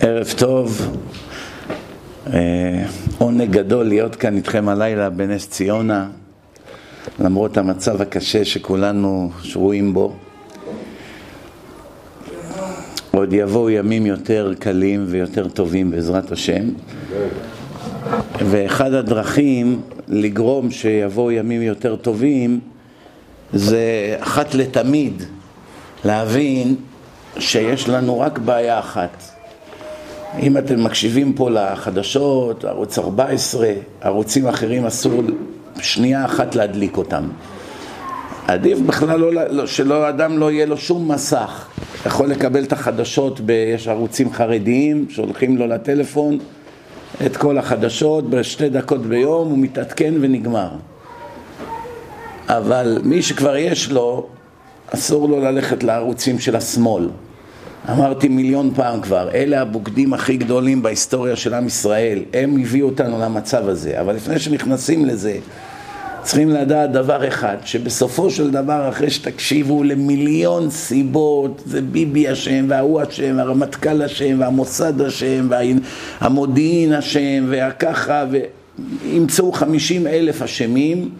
ערב טוב, אה, עונג גדול להיות כאן איתכם הלילה בנס ציונה, למרות המצב הקשה שכולנו שרויים בו. עוד יבואו ימים יותר קלים ויותר טובים בעזרת השם. ואחד הדרכים לגרום שיבואו ימים יותר טובים זה אחת לתמיד להבין שיש לנו רק בעיה אחת. אם אתם מקשיבים פה לחדשות, ערוץ 14, ערוצים אחרים אסור שנייה אחת להדליק אותם. עדיף בכלל לא, לא, שלא אדם לא יהיה לו שום מסך. יכול לקבל את החדשות, ב, יש ערוצים חרדיים שהולכים לו לטלפון, את כל החדשות בשתי דקות ביום, הוא מתעדכן ונגמר. אבל מי שכבר יש לו, אסור לו ללכת לערוצים של השמאל. אמרתי מיליון פעם כבר, אלה הבוגדים הכי גדולים בהיסטוריה של עם ישראל, הם הביאו אותנו למצב הזה, אבל לפני שנכנסים לזה, צריכים לדעת דבר אחד, שבסופו של דבר, אחרי שתקשיבו למיליון סיבות, זה ביבי אשם, וההוא אשם, והרמטכ"ל אשם, והמוסד אשם, והמודיעין אשם, והככה, וימצאו חמישים אלף אשמים,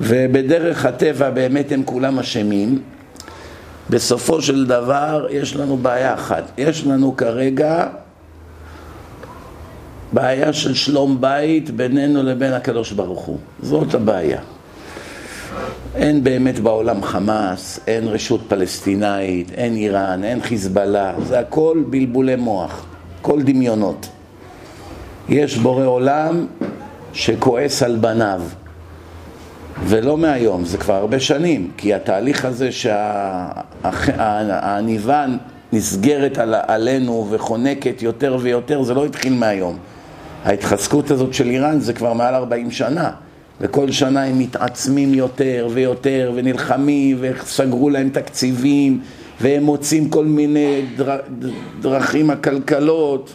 ובדרך הטבע באמת הם כולם אשמים. בסופו של דבר יש לנו בעיה אחת, יש לנו כרגע בעיה של שלום בית בינינו לבין הקדוש ברוך הוא, זאת הבעיה. אין באמת בעולם חמאס, אין רשות פלסטינאית, אין איראן, אין חיזבאללה, זה הכל בלבולי מוח, כל דמיונות. יש בורא עולם שכועס על בניו, ולא מהיום, זה כבר הרבה שנים, כי התהליך הזה שהעניבה נסגרת על, עלינו וחונקת יותר ויותר, זה לא התחיל מהיום. ההתחזקות הזאת של איראן זה כבר מעל 40 שנה, וכל שנה הם מתעצמים יותר ויותר ונלחמים וסגרו להם תקציבים והם מוצאים כל מיני דר, דרכים עקלקלות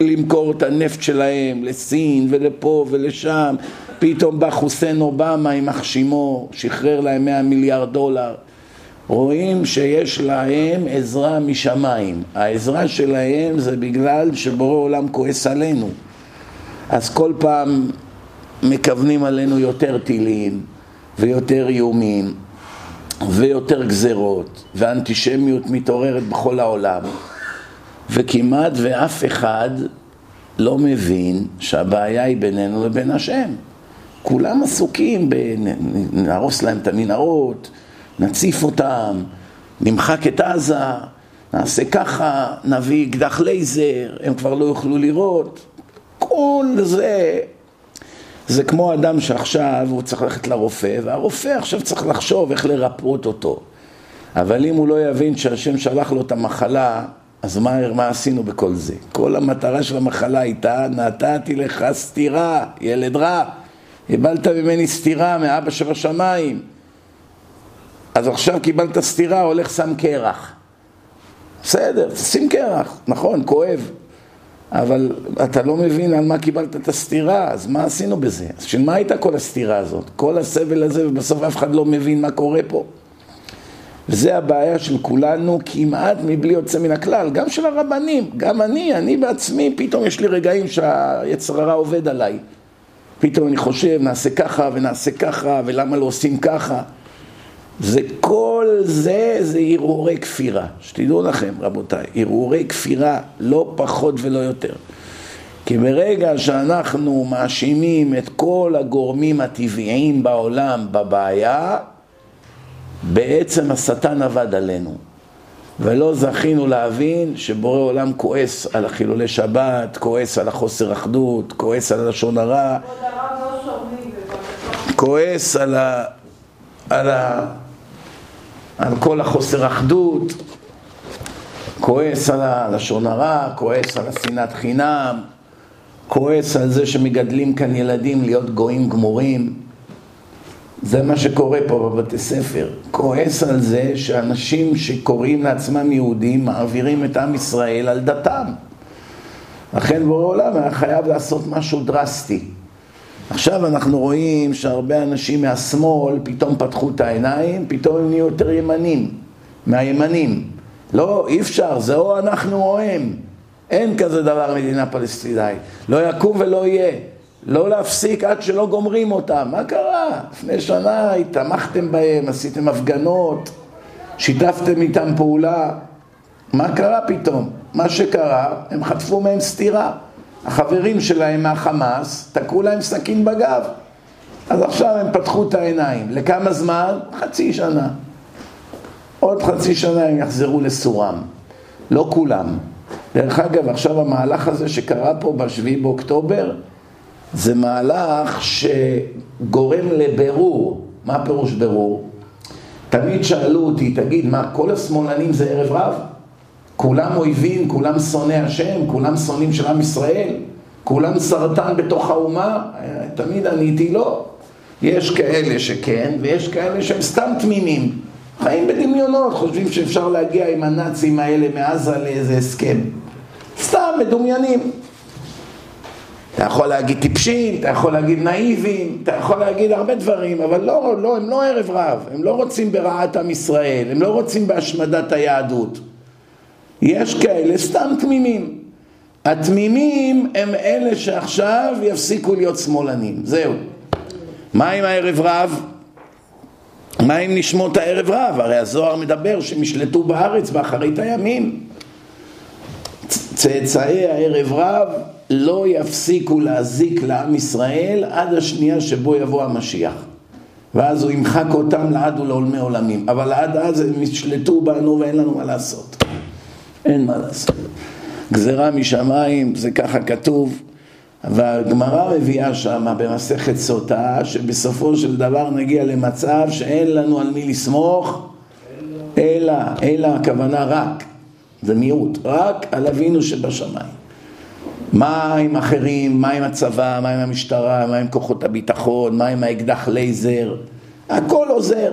למכור את הנפט שלהם לסין ולפה ולשם פתאום בא חוסיין אובמה עם מחשימו, שחרר להם 100 מיליארד דולר. רואים שיש להם עזרה משמיים. העזרה שלהם זה בגלל שבורא עולם כועס עלינו. אז כל פעם מכוונים עלינו יותר טילים ויותר איומים ויותר גזרות ואנטישמיות מתעוררת בכל העולם וכמעט ואף אחד לא מבין שהבעיה היא בינינו לבין השם. כולם עסוקים בנהרוס להם את המנהרות, נציף אותם, נמחק את עזה, נעשה ככה, נביא אקדח לייזר, הם כבר לא יוכלו לראות. כל זה, זה כמו אדם שעכשיו הוא צריך ללכת לרופא, והרופא עכשיו צריך לחשוב איך לרפאות אותו. אבל אם הוא לא יבין שהשם שלח לו את המחלה, אז מה, מה עשינו בכל זה? כל המטרה של המחלה הייתה, נתתי לך סטירה, ילד רע. קיבלת ממני סטירה מאבא שבשמיים. אז עכשיו קיבלת סטירה, הולך שם קרח. בסדר, שים קרח, נכון, כואב. אבל אתה לא מבין על מה קיבלת את הסטירה, אז מה עשינו בזה? אז של מה הייתה כל הסטירה הזאת? כל הסבל הזה, ובסוף אף אחד לא מבין מה קורה פה. וזה הבעיה של כולנו כמעט מבלי יוצא מן הכלל, גם של הרבנים, גם אני, אני בעצמי, פתאום יש לי רגעים שהיצר הרע עובד עליי. פתאום אני חושב, נעשה ככה ונעשה ככה, ולמה לא עושים ככה. זה כל זה, זה הרהורי כפירה. שתדעו לכם, רבותיי, הרהורי כפירה, לא פחות ולא יותר. כי ברגע שאנחנו מאשימים את כל הגורמים הטבעיים בעולם בבעיה, בעצם השטן עבד עלינו. ולא זכינו להבין שבורא עולם כועס על החילולי שבת, כועס על החוסר אחדות, כועס על הלשון הרע, כועס על, ה, על, ה, על כל החוסר אחדות, כועס על הלשון הרע, כועס על השנאת חינם, כועס על זה שמגדלים כאן ילדים להיות גויים גמורים. זה מה שקורה פה בבתי ספר. כועס על זה שאנשים שקוראים לעצמם יהודים מעבירים את עם ישראל על דתם. לכן בורא עולם היה חייב לעשות משהו דרסטי. עכשיו אנחנו רואים שהרבה אנשים מהשמאל פתאום פתחו את העיניים, פתאום הם נהיו יותר ימנים, מהימנים. לא, אי אפשר, זה או אנחנו או הם. אין כזה דבר מדינה פלסטינאית. לא יקום ולא יהיה. לא להפסיק עד שלא גומרים אותם. מה קרה? לפני שנה התמכתם בהם, עשיתם הפגנות, שיתפתם איתם פעולה. מה קרה פתאום? מה שקרה, הם חטפו מהם סטירה. החברים שלהם מהחמאס תקעו להם סכין בגב. אז עכשיו הם פתחו את העיניים. לכמה זמן? חצי שנה. עוד חצי שנה הם יחזרו לסורם. לא כולם. דרך אגב, עכשיו המהלך הזה שקרה פה בשביעי באוקטובר, זה מהלך שגורם לבירור. מה פירוש בירור? תמיד שאלו אותי, תגיד, מה, כל השמאלנים זה ערב רב? כולם אויבים, כולם שונאי השם, כולם שונאים של עם ישראל, כולם סרטן בתוך האומה? תמיד עניתי לא. יש כאלה שכן, ויש כאלה שהם סתם תמימים. חיים בדמיונות, חושבים שאפשר להגיע עם הנאצים האלה מעזה לאיזה הסכם. סתם מדומיינים. אתה יכול להגיד טיפשים, אתה יכול להגיד נאיבים, אתה יכול להגיד הרבה דברים, אבל לא, לא, הם לא ערב רב, הם לא רוצים ברעת עם ישראל, הם לא רוצים בהשמדת היהדות. יש כאלה סתם תמימים. התמימים הם אלה שעכשיו יפסיקו להיות שמאלנים, זהו. מה עם הערב רב? מה עם נשמות הערב רב? הרי הזוהר מדבר שהם ישלטו בארץ באחרית הימים. צאצאי הערב רב לא יפסיקו להזיק לעם ישראל עד השנייה שבו יבוא המשיח. ואז הוא ימחק אותם לעד ולעולמי עולמים. אבל עד אז הם ישלטו בנו ואין לנו מה לעשות. אין מה לעשות. גזרה משמיים, זה ככה כתוב. והגמרא מביאה שמה במסכת סוטה, שבסופו של דבר נגיע למצב שאין לנו על מי לסמוך, אלא, אלא הכוונה רק, זה מיעוט, רק על אבינו שבשמיים. מה עם אחרים, מה עם הצבא, מה עם המשטרה, מה עם כוחות הביטחון, מה עם האקדח לייזר, הכל עוזר.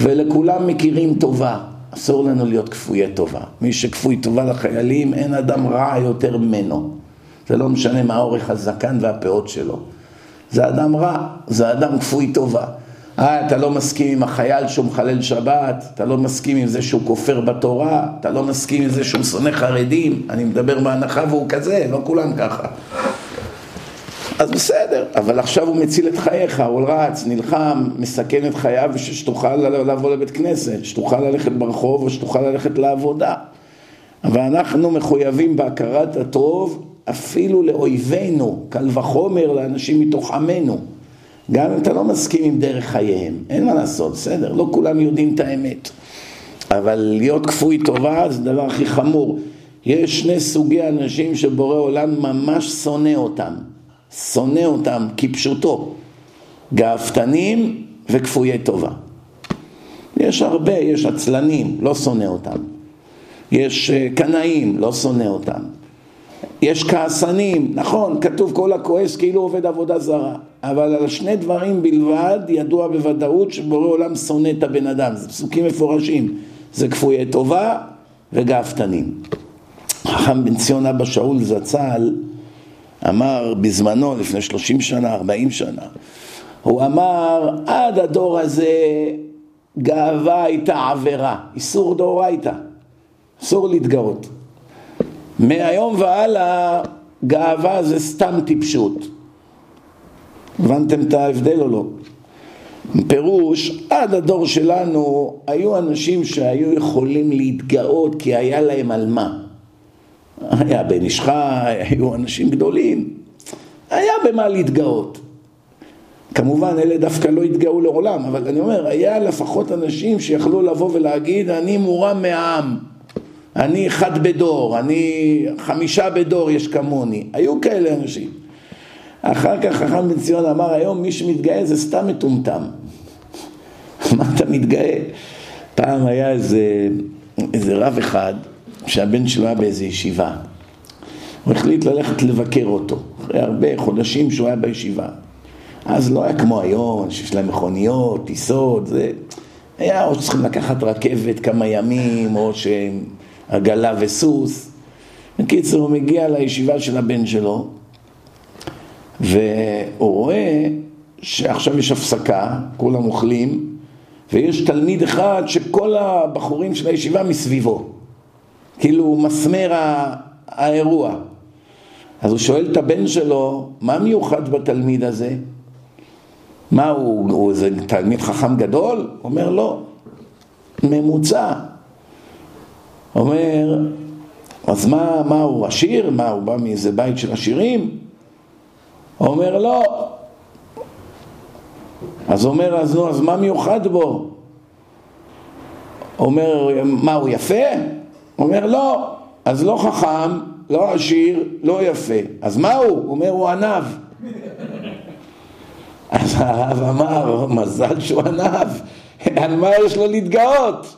ולכולם מכירים טובה, אסור לנו להיות כפויי טובה. מי שכפוי טובה לחיילים, אין אדם רע יותר ממנו. זה לא משנה מה אורך הזקן והפאות שלו. זה אדם רע, זה אדם כפוי טובה. אה, אתה לא מסכים עם החייל שהוא מחלל שבת, אתה לא מסכים עם זה שהוא כופר בתורה, אתה לא מסכים עם זה שהוא שונא חרדים, אני מדבר בהנחה והוא כזה, לא כולם ככה. אז בסדר, אבל עכשיו הוא מציל את חייך, הוא רץ, נלחם, מסכן את חייו בשביל שתוכל לבוא לבית כנסת, שתוכל ללכת ברחוב או שתוכל ללכת לעבודה. אבל אנחנו מחויבים בהכרת הטוב אפילו לאויבינו, קל וחומר לאנשים מתוך עמנו. גם אם אתה לא מסכים עם דרך חייהם, אין מה לעשות, בסדר, לא כולם יודעים את האמת. אבל להיות כפוי טובה זה הדבר הכי חמור. יש שני סוגי אנשים שבורא עולם ממש שונא אותם. שונא אותם כפשוטו. גאוותנים וכפויי טובה. יש הרבה, יש עצלנים, לא שונא אותם. יש אה, קנאים, לא שונא אותם. יש כעסנים, נכון, כתוב כל הכועס כאילו עובד עבודה זרה, אבל על שני דברים בלבד ידוע בוודאות שבורא עולם שונא את הבן אדם, זה פסוקים מפורשים, זה כפויי טובה וגאוותנים. חכם בן ציון אבא שאול זצ"ל אמר בזמנו, לפני שלושים שנה, ארבעים שנה, הוא אמר עד הדור הזה גאווה הייתה עבירה, איסור דאורייתא, אסור להתגאות. מהיום והלאה גאווה זה סתם טיפשות. הבנתם את ההבדל או לא? פירוש, עד הדור שלנו היו אנשים שהיו יכולים להתגאות כי היה להם על מה. היה בן איש חי, היו אנשים גדולים, היה במה להתגאות. כמובן אלה דווקא לא התגאו לעולם, אבל אני אומר, היה לפחות אנשים שיכלו לבוא ולהגיד אני מורם מהעם. אני אחד בדור, אני חמישה בדור יש כמוני. היו כאלה אנשים. אחר כך חכם בן ציון אמר, היום מי שמתגאה זה סתם מטומטם. מה אתה מתגאה? פעם היה איזה, איזה רב אחד, שהבן שלו היה באיזה ישיבה. הוא החליט ללכת לבקר אותו, אחרי הרבה חודשים שהוא היה בישיבה. אז לא היה כמו היום, שיש להם מכוניות, טיסות, זה... היה או שצריכים לקחת רכבת כמה ימים, או שהם עגלה וסוס. בקיצור, הוא מגיע לישיבה של הבן שלו, והוא רואה שעכשיו יש הפסקה, כולם אוכלים, ויש תלמיד אחד שכל הבחורים של הישיבה מסביבו, כאילו מסמר האירוע. אז הוא שואל את הבן שלו, מה מיוחד בתלמיד הזה? מה הוא, הוא איזה תלמיד חכם גדול? הוא אומר לא, ממוצע. אומר, אז מה, מה הוא עשיר? מה הוא בא מאיזה בית של עשירים? אומר לא. אז אומר, אז נו, אז מה מיוחד בו? אומר, מה הוא יפה? אומר לא. אז לא חכם, לא עשיר, לא יפה. אז מה? הוא אומר, הוא ענב. אז האב אמר, מזל שהוא ענב, על מה יש לו להתגאות?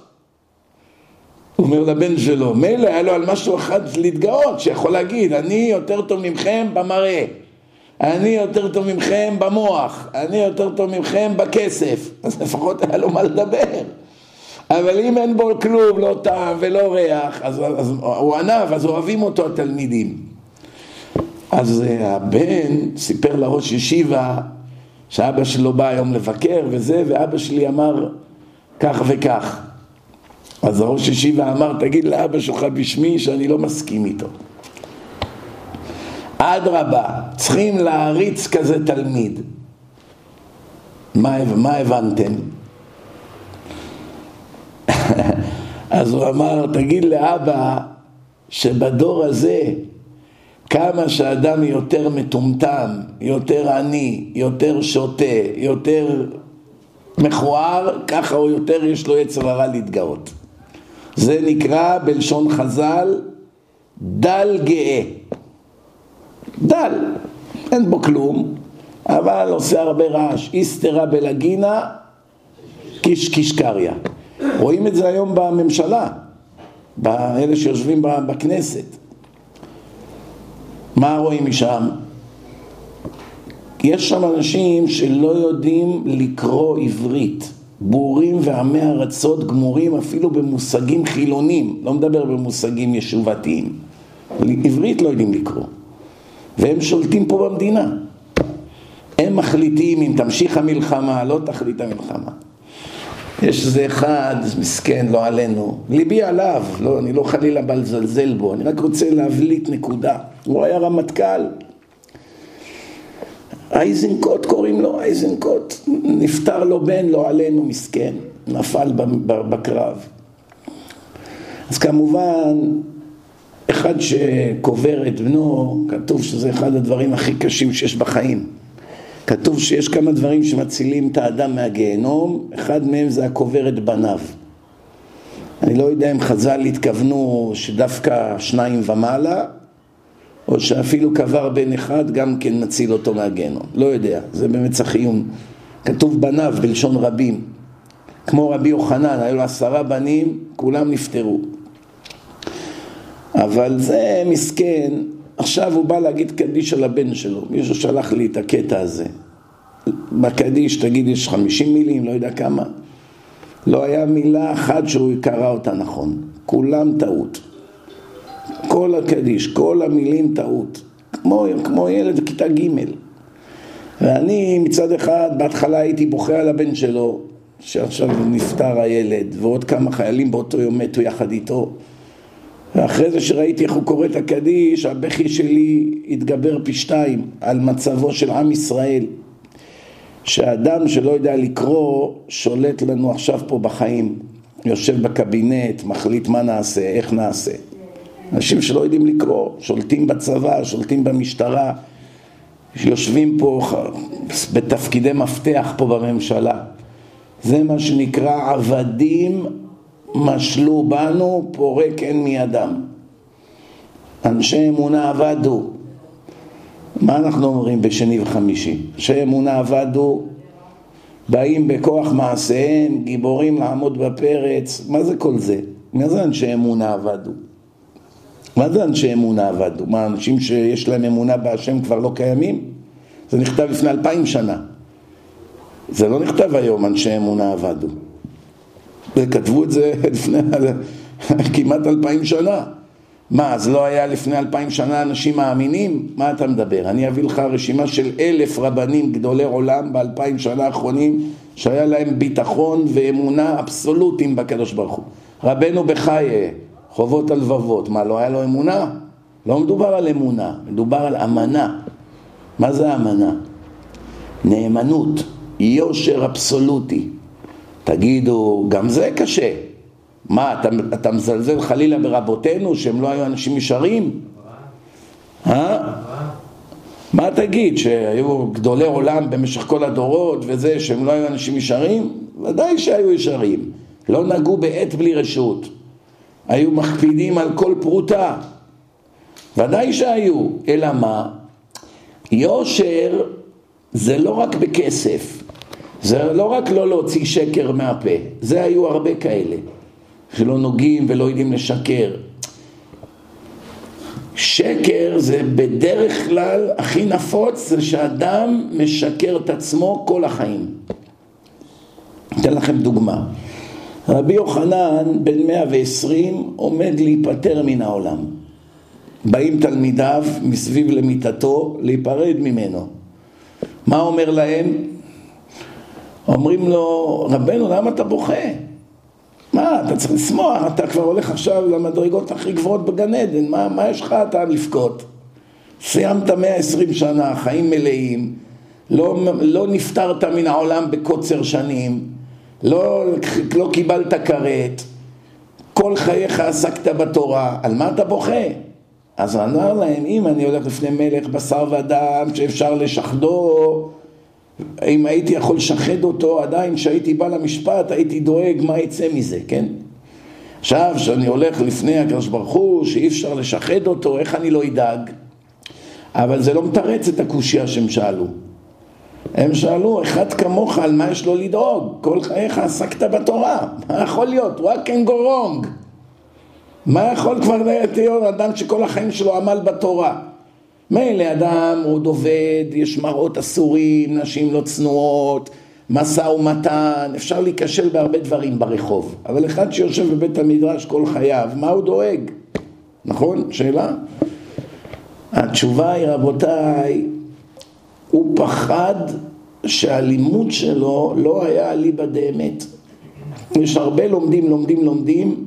הוא אומר לבן שלו, מילא היה לו על משהו אחד להתגאות, שיכול להגיד, אני יותר טוב ממכם במראה, אני יותר טוב ממכם במוח, אני יותר טוב ממכם בכסף, אז לפחות היה לו מה לדבר. אבל אם אין בו כלום, לא טעם ולא ריח, אז, אז הוא ענב, אז אוהבים אותו התלמידים. אז אה, הבן סיפר לראש ישיבה שאבא שלו בא היום לבקר וזה, ואבא שלי אמר כך וכך. אז הראש ישיבה אמר, תגיד לאבא שלך בשמי שאני לא מסכים איתו. אדרבה, צריכים להריץ כזה תלמיד. מה, מה הבנתם? אז הוא אמר, תגיד לאבא שבדור הזה כמה שאדם יותר מטומטם, יותר עני, יותר שוטה, יותר מכוער, ככה הוא יותר יש לו יצר הרע להתגאות. זה נקרא בלשון חז"ל דל גאה. דל, אין בו כלום, אבל עושה הרבה רעש. איסתרה בלגינה, קיש קריא. רואים את זה היום בממשלה, באלה שיושבים בכנסת. מה רואים משם? יש שם אנשים שלא יודעים לקרוא עברית, בורים ועמי ארצות גמורים אפילו במושגים חילונים, לא מדבר במושגים ישובתיים. עברית לא יודעים לקרוא, והם שולטים פה במדינה. הם מחליטים אם תמשיך המלחמה, לא תחליט המלחמה. יש איזה אחד, מסכן, לא עלינו, ליבי עליו, לא, אני לא חלילה בא לזלזל בו, אני רק רוצה להבליט נקודה. הוא היה רמטכ"ל. אייזנקוט קוראים לו, אייזנקוט, נפטר לו בן, לא עלינו, מסכן, נפל בקרב. אז כמובן, אחד שקובר את בנו, כתוב שזה אחד הדברים הכי קשים שיש בחיים. כתוב שיש כמה דברים שמצילים את האדם מהגיהנום, אחד מהם זה הקובר את בניו. אני לא יודע אם חז"ל התכוונו שדווקא שניים ומעלה, או שאפילו קבר בן אחד גם כן מציל אותו מהגיהנום. לא יודע, זה באמת צריך עיון. כתוב בניו בלשון רבים. כמו רבי יוחנן, היו לו עשרה בנים, כולם נפטרו. אבל זה מסכן, עכשיו הוא בא להגיד קדיש על הבן שלו, מישהו שלח לי את הקטע הזה. בקדיש, תגיד, יש חמישים מילים, לא יודע כמה. לא היה מילה אחת שהוא קרא אותה נכון. כולם טעות. כל הקדיש, כל המילים טעות. כמו, כמו ילד בכיתה ג'. ואני מצד אחד, בהתחלה הייתי בוכה על הבן שלו, שעכשיו נפטר הילד, ועוד כמה חיילים באותו יום מתו יחד איתו. ואחרי זה שראיתי איך הוא קורא את הקדיש, הבכי שלי התגבר פי שתיים על מצבו של עם ישראל. שאדם שלא יודע לקרוא שולט לנו עכשיו פה בחיים, יושב בקבינט, מחליט מה נעשה, איך נעשה. אנשים שלא יודעים לקרוא, שולטים בצבא, שולטים במשטרה, יושבים פה בתפקידי מפתח פה בממשלה. זה מה שנקרא עבדים משלו בנו, פורק אין מידם. אנשי אמונה עבדו. מה אנחנו אומרים בשני וחמישי? אנשי אמונה עבדו, באים בכוח מעשיהם, גיבורים לעמוד בפרץ. מה זה כל זה? מה זה אנשי אמונה עבדו? מה זה אנשי אמונה עבדו? מה, אנשים שיש להם אמונה בהשם כבר לא קיימים? זה נכתב לפני אלפיים שנה. זה לא נכתב היום, אנשי אמונה עבדו. וכתבו את זה לפני כמעט אלפיים שנה. מה, אז לא היה לפני אלפיים שנה אנשים מאמינים? מה אתה מדבר? אני אביא לך רשימה של אלף רבנים גדולי עולם באלפיים שנה האחרונים שהיה להם ביטחון ואמונה אבסולוטיים בקדוש ברוך הוא. רבנו בחיי, חובות הלבבות, מה לא היה לו אמונה? לא מדובר על אמונה, מדובר על אמנה. מה זה אמנה? נאמנות, יושר אבסולוטי. תגידו, גם זה קשה. מה, אתה, אתה מזלזל חלילה ברבותינו שהם לא היו אנשים ישרים? אה? מה תגיד, שהיו גדולי עולם במשך כל הדורות וזה, שהם לא היו אנשים ישרים? ודאי שהיו ישרים. לא נגעו בעת בלי רשות. היו מקפידים על כל פרוטה. ודאי שהיו. אלא מה? יושר זה לא רק בכסף. זה לא רק לא להוציא שקר מהפה. זה היו הרבה כאלה. שלא נוגעים ולא יודעים לשקר. שקר זה בדרך כלל הכי נפוץ זה שאדם משקר את עצמו כל החיים. אתן לכם דוגמה. רבי יוחנן בן 120 עומד להיפטר מן העולם. באים תלמידיו מסביב למיטתו להיפרד ממנו. מה אומר להם? אומרים לו, רבנו למה אתה בוכה? מה, אתה צריך לשמוח, אתה כבר הולך עכשיו למדרגות הכי גבוהות בגן עדן, מה, מה יש לך אתה לבכות? סיימת 120 שנה, חיים מלאים, לא, לא נפטרת מן העולם בקוצר שנים, לא, לא קיבלת כרת, כל חייך עסקת בתורה, על מה אתה בוכה? אז הוא אמר להם, אם אני הולך לפני מלך בשר ודם שאפשר לשחדו אם הייתי יכול לשחד אותו, עדיין כשהייתי בא למשפט הייתי דואג מה יצא מזה, כן? עכשיו, כשאני הולך לפני הקדוש ברוך הוא, שאי אפשר לשחד אותו, איך אני לא אדאג? אבל זה לא מתרץ את הקושייה שהם שאלו. הם שאלו, אחד כמוך, על מה יש לו לדאוג? כל חייך עסקת בתורה, מה יכול להיות? what can go wrong? מה יכול כבר להיות אדם שכל החיים שלו עמל בתורה? מילא אדם עוד עובד, יש מראות אסורים, נשים לא צנועות, משא ומתן, אפשר להיכשל בהרבה דברים ברחוב, אבל אחד שיושב בבית המדרש כל חייו, מה הוא דואג? נכון? שאלה? התשובה היא רבותיי, הוא פחד שהלימוד שלו לא היה אליבא דאמת. יש הרבה לומדים, לומדים, לומדים,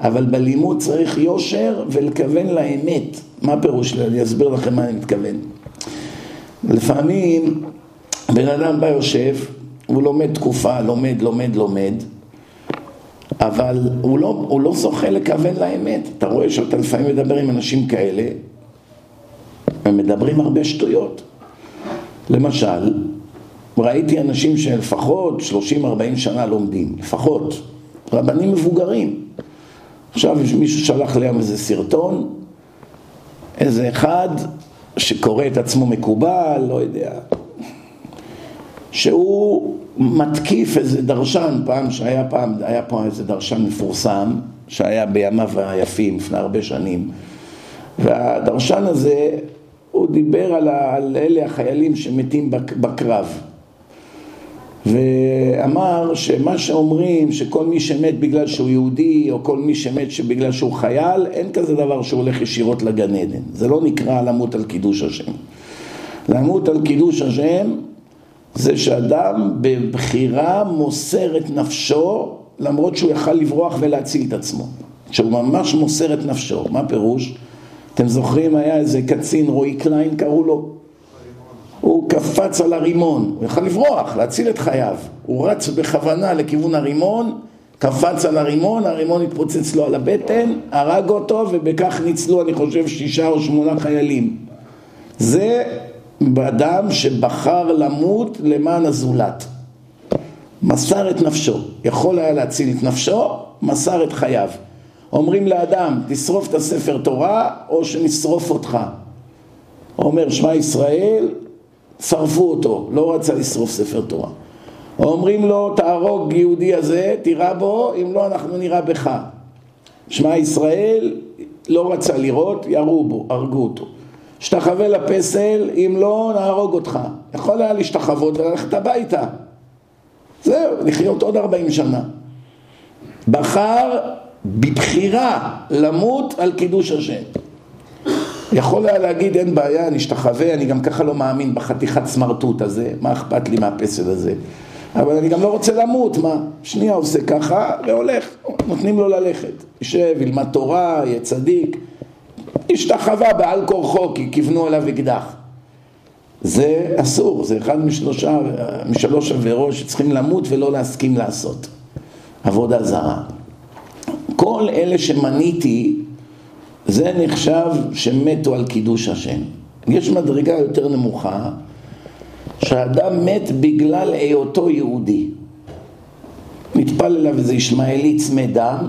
אבל בלימוד צריך יושר ולכוון לאמת. מה הפירוש? אני אסביר לכם מה אני מתכוון. לפעמים בן אדם בא יושב, הוא לומד תקופה, לומד, לומד, לומד, אבל הוא לא, הוא לא זוכה לכוון לאמת. אתה רואה שאתה לפעמים מדבר עם אנשים כאלה, הם מדברים הרבה שטויות. למשל, ראיתי אנשים שלפחות 30-40 שנה לומדים, לפחות, רבנים מבוגרים. עכשיו מישהו שלח להם איזה סרטון, איזה אחד שקורא את עצמו מקובל, לא יודע, שהוא מתקיף איזה דרשן, פעם שהיה פעם, היה פה איזה דרשן מפורסם, שהיה בימיו היפים, לפני הרבה שנים, והדרשן הזה, הוא דיבר על, על אלה החיילים שמתים בקרב. ואמר שמה שאומרים שכל מי שמת בגלל שהוא יהודי או כל מי שמת בגלל שהוא חייל אין כזה דבר שהוא הולך ישירות לגן עדן זה לא נקרא למות על קידוש השם למות על קידוש השם זה שאדם בבחירה מוסר את נפשו למרות שהוא יכל לברוח ולהציל את עצמו שהוא ממש מוסר את נפשו מה פירוש? אתם זוכרים היה איזה קצין רועי קליין קראו לו הוא קפץ על הרימון, הוא יכל לברוח, להציל את חייו. הוא רץ בכוונה לכיוון הרימון, קפץ על הרימון, הרימון התפוצץ לו על הבטן, הרג אותו, ובכך ניצלו, אני חושב, שישה או שמונה חיילים. זה אדם שבחר למות למען הזולת. מסר את נפשו. יכול היה להציל את נפשו, מסר את חייו. אומרים לאדם, תשרוף את הספר תורה, או שנשרוף אותך. אומר, שמע ישראל, שרפו אותו, לא רצה לשרוף ספר תורה. אומרים לו, תהרוג יהודי הזה, תירה בו, אם לא אנחנו נירה בך. שמע ישראל לא רצה לראות, ירו בו, הרגו אותו. השתחווה לפסל, אם לא, נהרוג אותך. יכול היה להשתחוות וללכת הביתה. זהו, לחיות עוד ארבעים שנה. בחר בבחירה למות על קידוש השם. יכול היה להגיד אין בעיה, אני אשתחווה, אני גם ככה לא מאמין בחתיכת סמרטוט הזה, מה אכפת לי מהפסל הזה? אבל אני גם לא רוצה למות, מה? שנייה עושה ככה והולך, נותנים לו ללכת. יושב, ילמד תורה, יהיה צדיק. השתחווה בעל כורחו כי כיוונו אליו אקדח. זה אסור, זה אחד משלושה, משלוש עבירות שצריכים למות ולא להסכים לעשות. עבודה זרה. כל אלה שמניתי, זה נחשב שמתו על קידוש השם. יש מדרגה יותר נמוכה, שאדם מת בגלל היותו יהודי. נטפל אליו איזה ישמעאלי צמא דם,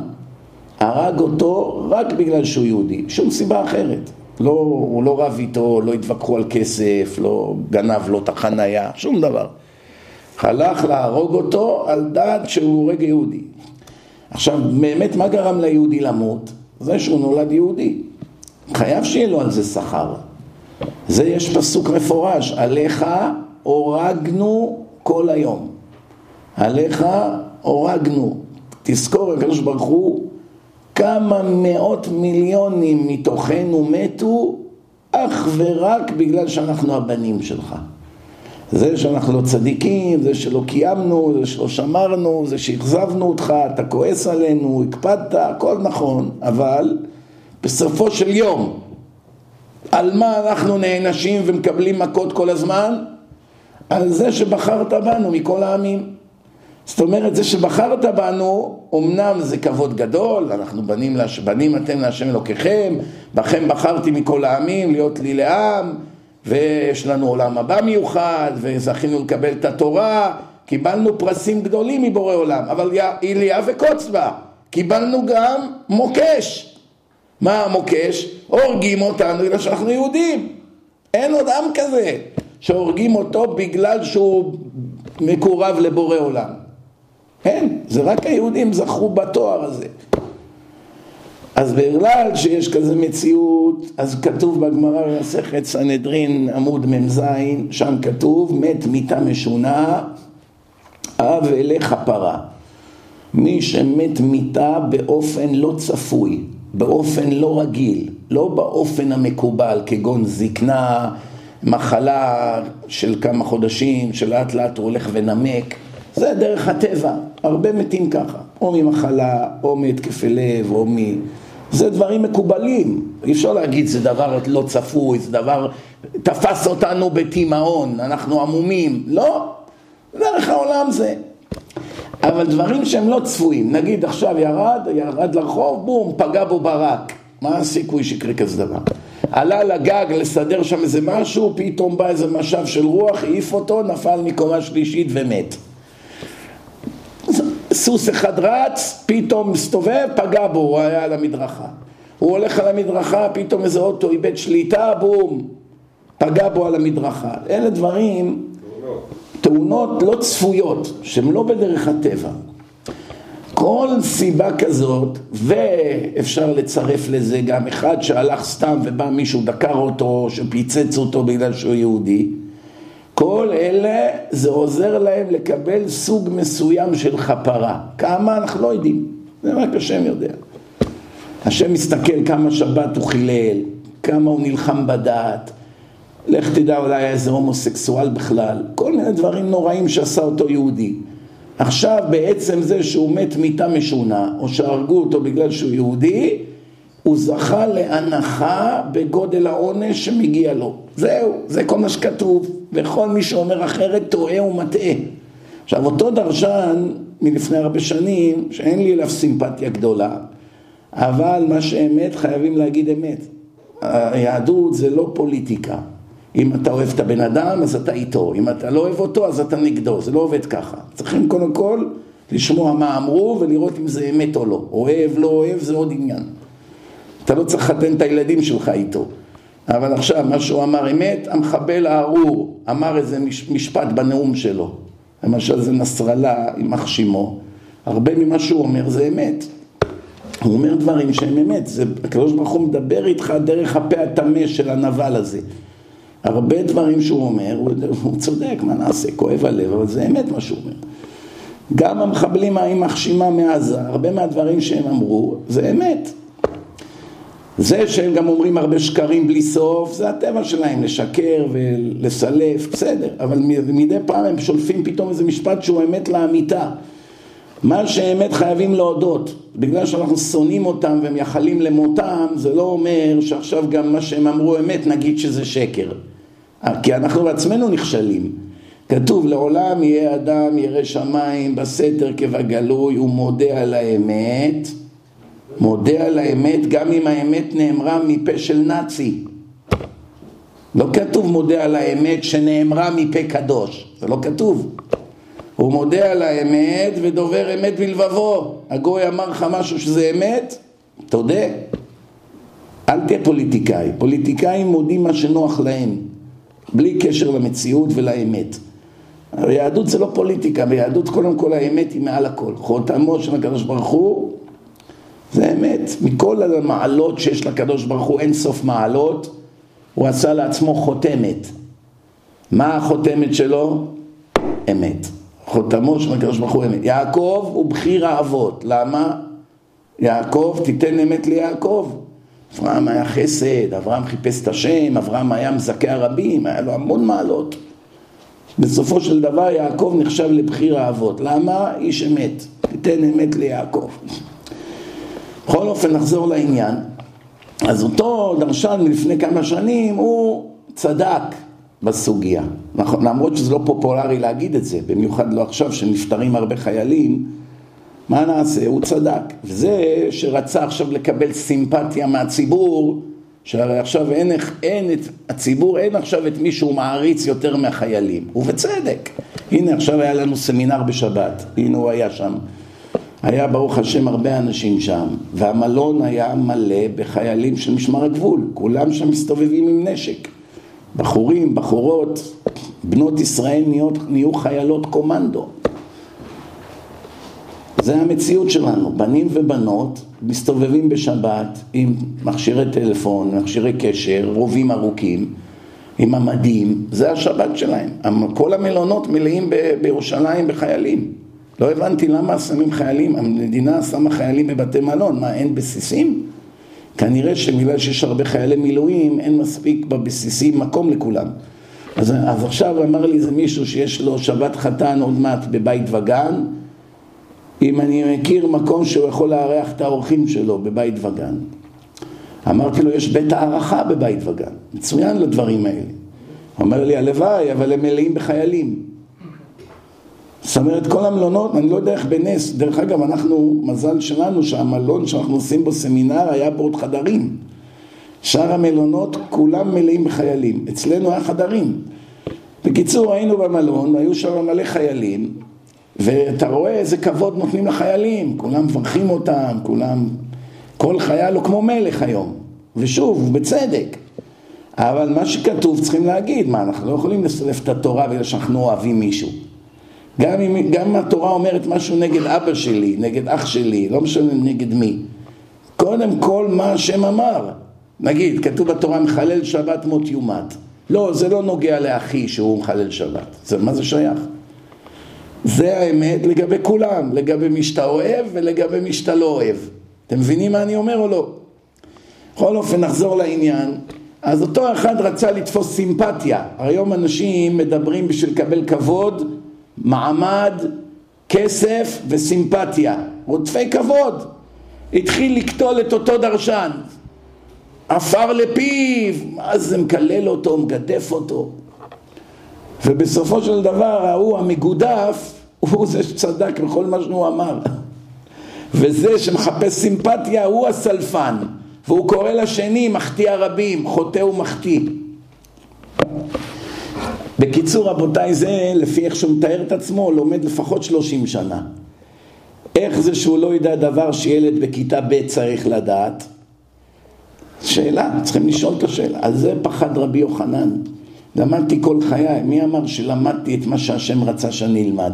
הרג אותו רק בגלל שהוא יהודי, שום סיבה אחרת. לא, הוא לא רב איתו, לא התווכחו על כסף, לא גנב לו את החנייה, שום דבר. הלך להרוג אותו על דעת שהוא הורג יהודי. עכשיו, באמת מה גרם ליהודי למות? זה שהוא נולד יהודי. חייב שיהיה לו על זה שכר. זה יש פסוק מפורש, עליך הורגנו כל היום. עליך הורגנו. תזכור, הקדוש ברוך הוא, כמה מאות מיליונים מתוכנו מתו אך ורק בגלל שאנחנו הבנים שלך. זה שאנחנו לא צדיקים, זה שלא קיימנו, זה שלא שמרנו, זה שאכזבנו אותך, אתה כועס עלינו, הקפדת, הכל נכון, אבל בסופו של יום, על מה אנחנו נענשים ומקבלים מכות כל הזמן? על זה שבחרת בנו מכל העמים. זאת אומרת, זה שבחרת בנו, אמנם זה כבוד גדול, אנחנו בנים. בנים אתם להשם אלוקיכם, בכם בחרתי מכל העמים להיות לי לעם, ויש לנו עולם הבא מיוחד, וזכינו לקבל את התורה, קיבלנו פרסים גדולים מבורא עולם, אבל איליה וקוץ בה, קיבלנו גם מוקש. מה המוקש? הורגים אותנו בגלל שאנחנו יהודים. אין עוד עם כזה שהורגים אותו בגלל שהוא מקורב לבורא עולם. אין, זה רק היהודים זכו בתואר הזה. אז בגלל שיש כזה מציאות, אז כתוב בגמרא במסכת סנהדרין עמוד מ"ז, שם כתוב מת מיתה משונה, אב אליך פרה. מי שמת מיתה באופן לא צפוי, באופן לא רגיל, לא באופן המקובל, כגון זקנה, מחלה של כמה חודשים, שלאט לאט הוא הולך ונמק, זה דרך הטבע, הרבה מתים ככה, או ממחלה, או מהתקפי לב, או מ... זה דברים מקובלים, אי אפשר להגיד זה דבר לא צפוי, זה דבר תפס אותנו בתימהון, אנחנו עמומים, לא, דרך העולם זה. אבל דברים שהם לא צפויים, נגיד עכשיו ירד, ירד לרחוב, בום, פגע בו ברק, מה הסיכוי שיקרה כזה דבר? עלה לגג לסדר שם איזה משהו, פתאום בא איזה משב של רוח, העיף אותו, נפל מקומה שלישית ומת. סוס אחד רץ, פתאום מסתובב, פגע בו, הוא היה על המדרכה. הוא הולך על המדרכה, פתאום איזה אוטו איבד שליטה, בום, פגע בו על המדרכה. אלה דברים, תאונות לא צפויות, שהן לא בדרך הטבע. כל סיבה כזאת, ואפשר לצרף לזה גם אחד שהלך סתם ובא מישהו דקר אותו, שפיצץ אותו בגלל שהוא יהודי, כל אלה זה עוזר להם לקבל סוג מסוים של חפרה. כמה אנחנו לא יודעים, זה רק השם יודע. השם מסתכל כמה שבת הוא חילל, כמה הוא נלחם בדעת. לך תדע אולי איזה הומוסקסואל בכלל, כל מיני דברים נוראים שעשה אותו יהודי. עכשיו בעצם זה שהוא מת מיתה משונה, או שהרגו אותו בגלל שהוא יהודי, הוא זכה להנחה בגודל העונש שמגיע לו. זהו, זה כל מה שכתוב, וכל מי שאומר אחרת טועה ומטעה. עכשיו אותו דרשן מלפני הרבה שנים, שאין לי אליו סימפתיה גדולה, אבל מה שאמת חייבים להגיד אמת. היהדות זה לא פוליטיקה. אם אתה אוהב את הבן אדם אז אתה איתו, אם אתה לא אוהב אותו אז אתה נגדו, זה לא עובד ככה. צריכים קודם כל לשמוע מה אמרו ולראות אם זה אמת או לא. אוהב, לא אוהב, זה עוד עניין. אתה לא צריך לחתן את הילדים שלך איתו. אבל עכשיו, מה שהוא אמר אמת, המחבל הארור אמר איזה משפט בנאום שלו. למשל זה נסראללה, יימח שמו. הרבה ממה שהוא אומר זה אמת. הוא אומר דברים שהם אמת. הקדוש ברוך הוא מדבר איתך דרך הפה הטמא של הנבל הזה. הרבה דברים שהוא אומר, הוא, הוא צודק, מה נעשה, כואב הלב, אבל זה אמת מה שהוא אומר. גם המחבלים היימח שמע מעזה, הרבה מהדברים שהם אמרו זה אמת. זה שהם גם אומרים הרבה שקרים בלי סוף, זה הטבע שלהם, לשקר ולסלף, בסדר, אבל מדי פעם הם שולפים פתאום איזה משפט שהוא אמת לאמיתה. מה שאמת חייבים להודות, בגלל שאנחנו שונאים אותם והם מייחלים למותם, זה לא אומר שעכשיו גם מה שהם אמרו אמת נגיד שזה שקר. כי אנחנו בעצמנו נכשלים. כתוב לעולם יהיה אדם ירא שמיים בסתר כבגלוי ומודה על האמת מודה על האמת גם אם האמת נאמרה מפה של נאצי. לא כתוב מודה על האמת שנאמרה מפה קדוש. זה לא כתוב. הוא מודה על האמת ודובר אמת בלבבו. הגוי אמר לך משהו שזה אמת? תודה. אל תהיה פוליטיקאי. פוליטיקאים מודים מה שנוח להם. בלי קשר למציאות ולאמת. היהדות זה לא פוליטיקה, ביהדות קודם כל האמת היא מעל הכל. חותמו של הקדוש ברוך הוא זה אמת. מכל המעלות שיש לקדוש ברוך הוא אין סוף מעלות, הוא עשה לעצמו חותמת. מה החותמת שלו? אמת. חותמו של הקדוש ברוך הוא אמת. יעקב הוא בחיר האבות. למה? יעקב, תיתן אמת ליעקב. אברהם היה חסד, אברהם חיפש את השם, אברהם היה מזכה הרבים, היה לו המון מעלות. בסופו של דבר יעקב נחשב לבחיר האבות. למה? איש אמת. תיתן אמת ליעקב. בכל אופן נחזור לעניין. אז אותו דרשן מלפני כמה שנים הוא צדק בסוגיה. נכון, למרות שזה לא פופולרי להגיד את זה, במיוחד לא עכשיו שנפטרים הרבה חיילים, מה נעשה? הוא צדק. וזה שרצה עכשיו לקבל סימפתיה מהציבור, שהרי עכשיו אין, אין את הציבור, אין עכשיו את מי שהוא מעריץ יותר מהחיילים, ובצדק. הנה עכשיו היה לנו סמינר בשבת, הנה הוא היה שם. היה ברוך השם הרבה אנשים שם, והמלון היה מלא בחיילים של משמר הגבול, כולם שם מסתובבים עם נשק. בחורים, בחורות, בנות ישראל נהיו, נהיו חיילות קומנדו. זה המציאות שלנו, בנים ובנות מסתובבים בשבת עם מכשירי טלפון, מכשירי קשר, רובים ארוכים, עם המדים, זה השבת שלהם. כל המלונות מלאים בירושלים בחיילים. לא הבנתי למה שמים חיילים, המדינה שמה חיילים בבתי מלון, מה אין בסיסים? כנראה שבגלל שיש הרבה חיילי מילואים אין מספיק בבסיסים מקום לכולם. אז, אז עכשיו אמר לי איזה מישהו שיש לו שבת חתן עוד מעט בבית וגן אם אני מכיר מקום שהוא יכול לארח את האורחים שלו בבית וגן. אמרתי לו, יש בית הערכה בבית וגן, מצוין לדברים האלה. אומר לי, הלוואי, אבל הם מלאים בחיילים. זאת אומרת, כל המלונות, אני לא יודע איך בנס, דרך אגב, אנחנו, מזל שלנו שהמלון שאנחנו עושים בו סמינר היה בו עוד חדרים. שאר המלונות כולם מלאים בחיילים, אצלנו היה חדרים. בקיצור, היינו במלון, היו שם מלא חיילים, ואתה רואה איזה כבוד נותנים לחיילים, כולם מברכים אותם, כולם... כל חייל הוא כמו מלך היום, ושוב, בצדק. אבל מה שכתוב צריכים להגיד, מה, אנחנו לא יכולים לסלף את התורה בגלל שאנחנו אוהבים מישהו. גם אם גם התורה אומרת משהו נגד אבא שלי, נגד אח שלי, לא משנה נגד מי. קודם כל מה השם אמר. נגיד, כתוב בתורה מחלל שבת מות יומת. לא, זה לא נוגע לאחי שהוא מחלל שבת. זה, מה זה שייך? זה האמת לגבי כולם, לגבי מי שאתה אוהב ולגבי מי שאתה לא אוהב. אתם מבינים מה אני אומר או לא? בכל אופן, נחזור לעניין. אז אותו אחד רצה לתפוס סימפתיה. היום אנשים מדברים בשביל לקבל כבוד, מעמד, כסף וסימפתיה. רודפי כבוד. התחיל לקטול את אותו דרשן. עפר לפיו, מה זה מקלל אותו, מגדף אותו. ובסופו של דבר ההוא המגודף הוא זה שצדק בכל מה שהוא אמר. וזה שמחפש סימפתיה הוא הסלפן, והוא קורא לשני מחטיא הרבים, חוטא ומחטיא. בקיצור רבותיי זה לפי איך שהוא מתאר את עצמו לומד לפחות שלושים שנה. איך זה שהוא לא יודע דבר שילד בכיתה ב' צריך לדעת? שאלה, צריכים לשאול את השאלה. על זה פחד רבי יוחנן. למדתי כל חיי, מי אמר שלמדתי את מה שהשם רצה שאני אלמד?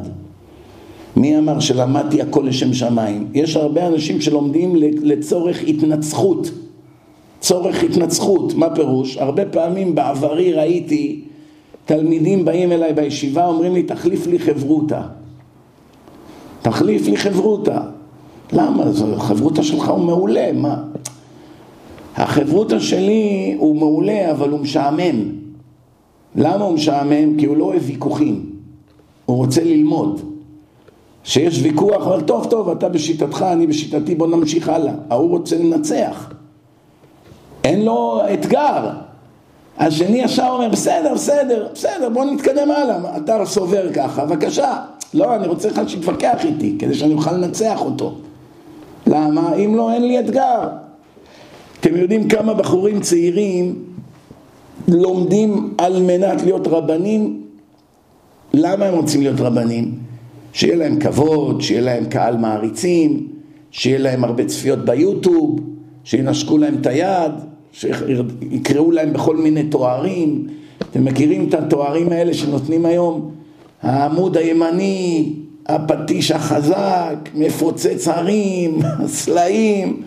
מי אמר שלמדתי הכל לשם שמיים? יש הרבה אנשים שלומדים לצורך התנצחות, צורך התנצחות, מה פירוש? הרבה פעמים בעברי ראיתי תלמידים באים אליי בישיבה אומרים לי תחליף לי חברותה תחליף לי חברותה. למה? החברותא שלך הוא מעולה, מה? החברותא שלי הוא מעולה, אבל הוא משעמם. למה הוא משעמם? כי הוא לא אוהב ויכוחים. הוא רוצה ללמוד. שיש ויכוח, אבל טוב, טוב, אתה בשיטתך, אני בשיטתי, בוא נמשיך הלאה. ההוא רוצה לנצח. אין לו אתגר. השני ישר אומר, בסדר, בסדר, בסדר, בוא נתקדם הלאה. אתה סובר ככה, בבקשה. לא, אני רוצה אחד שיתווכח איתי, כדי שאני אוכל לנצח אותו. למה? אם לא, אין לי אתגר. אתם יודעים כמה בחורים צעירים לומדים על מנת להיות רבנים? למה הם רוצים להיות רבנים? שיהיה להם כבוד, שיהיה להם קהל מעריצים, שיהיה להם הרבה צפיות ביוטיוב, שינשקו להם את היד, שיקראו להם בכל מיני תוארים. אתם מכירים את התוארים האלה שנותנים היום? העמוד הימני, הפטיש החזק, מפוצץ הרים, סלעים.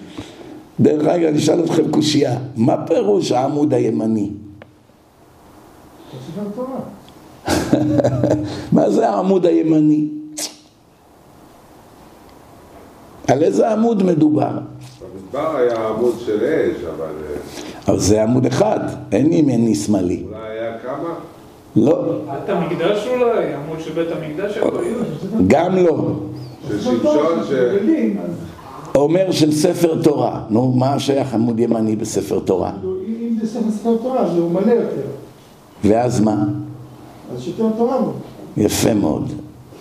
דרך אגב, אני אשאל אתכם קושייה, מה פירוש העמוד הימני? מה זה העמוד הימני? על איזה עמוד מדובר? במדבר היה עמוד של אש, אבל... אה, אבל זה עמוד אחד, אין ימני שמאלי. אולי היה כמה? לא. בית המקדש אולי? עמוד של בית המקדש יכול להיות? גם לא. של שמשון ש... אומר של ספר תורה. נו, מה שייך עמוד ימני בספר תורה? אם זה ספר תורה, זה הוא מלא יותר. ואז מה? אז שיותר תורה בו. יפה מאוד.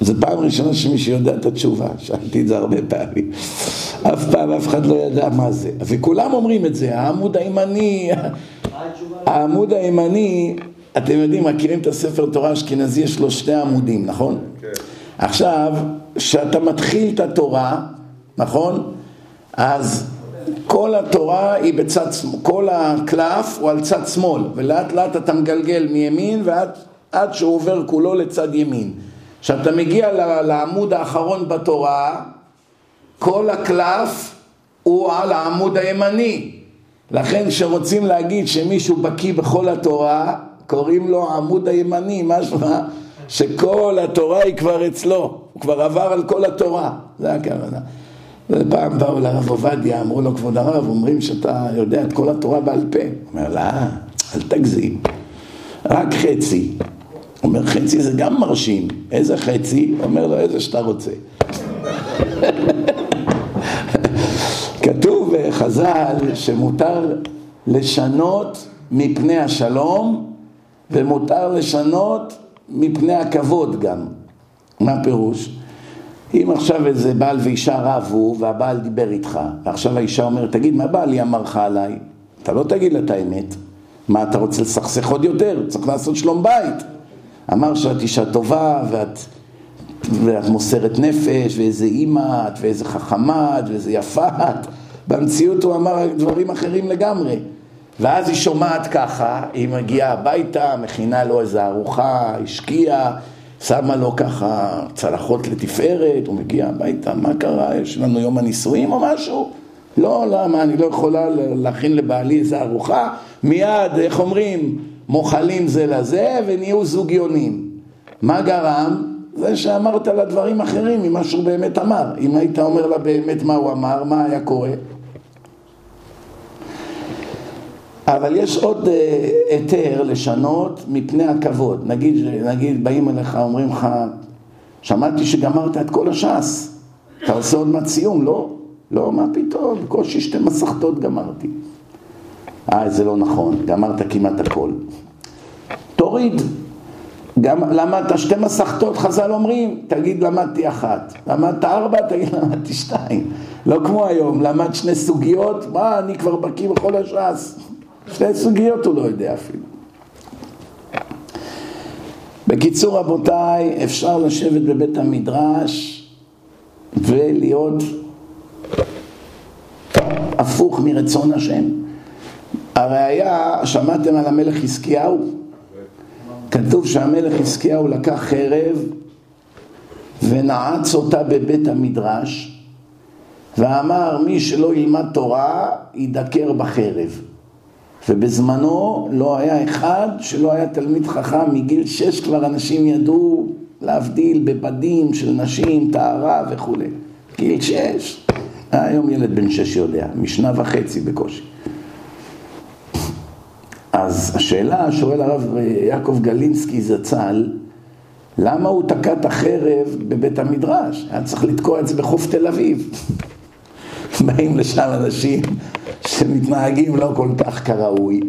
זו פעם ראשונה שמישהו יודע את התשובה, שאלתי את זה הרבה פעמים. אף פעם אף אחד לא ידע מה זה. וכולם אומרים את זה, העמוד הימני, העמוד הימני, אתם יודעים, מכירים את הספר תורה האשכנזי, יש לו שתי עמודים, נכון? כן. עכשיו, כשאתה מתחיל את התורה, נכון? אז כל התורה היא בצד, כל הקלף הוא על צד שמאל, ולאט לאט אתה מגלגל מימין ועד עד שהוא עובר כולו לצד ימין. כשאתה מגיע לעמוד האחרון בתורה, כל הקלף הוא על העמוד הימני. לכן כשרוצים להגיד שמישהו בקיא בכל התורה, קוראים לו העמוד הימני, משמע שכל התורה היא כבר אצלו, הוא כבר עבר על כל התורה, זה הכוונה. ופעם באו לרב עובדיה, אמרו לו, כבוד הרב, אומרים שאתה יודע את כל התורה בעל פה. הוא אומר, לא, אל תגזים, רק חצי. אומר, חצי זה גם מרשים. איזה חצי? אומר לו, איזה שאתה רוצה. כתוב בחז"ל שמותר לשנות מפני השלום ומותר לשנות מפני הכבוד גם. מה הפירוש? אם עכשיו איזה בעל ואישה רבו והבעל דיבר איתך ועכשיו האישה אומרת, תגיד, מה בעלי אמר לך עליי? אתה לא תגיד לה את האמת. מה, אתה רוצה לסכסך עוד יותר? צריך לעשות שלום בית. אמר שאת אישה טובה ואת, ואת מוסרת נפש ואיזה אימא את ואיזה חכמה את ואיזה יפה את. במציאות הוא אמר דברים אחרים לגמרי. ואז היא שומעת ככה, היא מגיעה הביתה, מכינה לו איזה ארוחה, השקיעה, שמה לו ככה צלחות לתפארת, הוא מגיע הביתה, מה קרה, יש לנו יום הנישואים או משהו? לא, למה, אני לא יכולה להכין לבעלי איזה ארוחה? מיד, איך אומרים, מוחלים זה לזה ונהיו זוגיונים. מה גרם? זה שאמרת לה דברים אחרים ממה שהוא באמת אמר. אם היית אומר לה באמת מה הוא אמר, מה היה קורה? אבל יש עוד אה, היתר לשנות מפני הכבוד. נגיד, נגיד באים אליך, אומרים לך, שמעתי שגמרת את כל הש"ס, אתה עושה עוד מעט סיום, לא? לא, מה פתאום, בקושי שתי מסכתות גמרתי. אה, זה לא נכון, גמרת כמעט הכל. תוריד. גם למדת שתי מסכתות, חז"ל אומרים, תגיד למדתי אחת. למדת ארבע, תגיד למדתי שתיים. לא כמו היום, למד שני סוגיות, מה, אני כבר בקיא בכל הש"ס. שתי סוגיות הוא לא יודע אפילו. בקיצור רבותיי, אפשר לשבת בבית המדרש ולהיות הפוך מרצון השם. הראיה, שמעתם על המלך חזקיהו? כתוב שהמלך חזקיהו לקח חרב ונעץ אותה בבית המדרש ואמר מי שלא ילמד תורה ידקר בחרב ובזמנו לא היה אחד שלא היה תלמיד חכם, מגיל שש כבר אנשים ידעו להבדיל בבדים של נשים, טהרה וכולי. גיל שש. היום ילד בן שש יודע, משנה וחצי בקושי. אז השאלה, שואל הרב יעקב גלינסקי זצ"ל, למה הוא תקע את החרב בבית המדרש? היה צריך לתקוע את זה בחוף תל אביב. באים לשם אנשים שמתנהגים לא כל כך כראוי.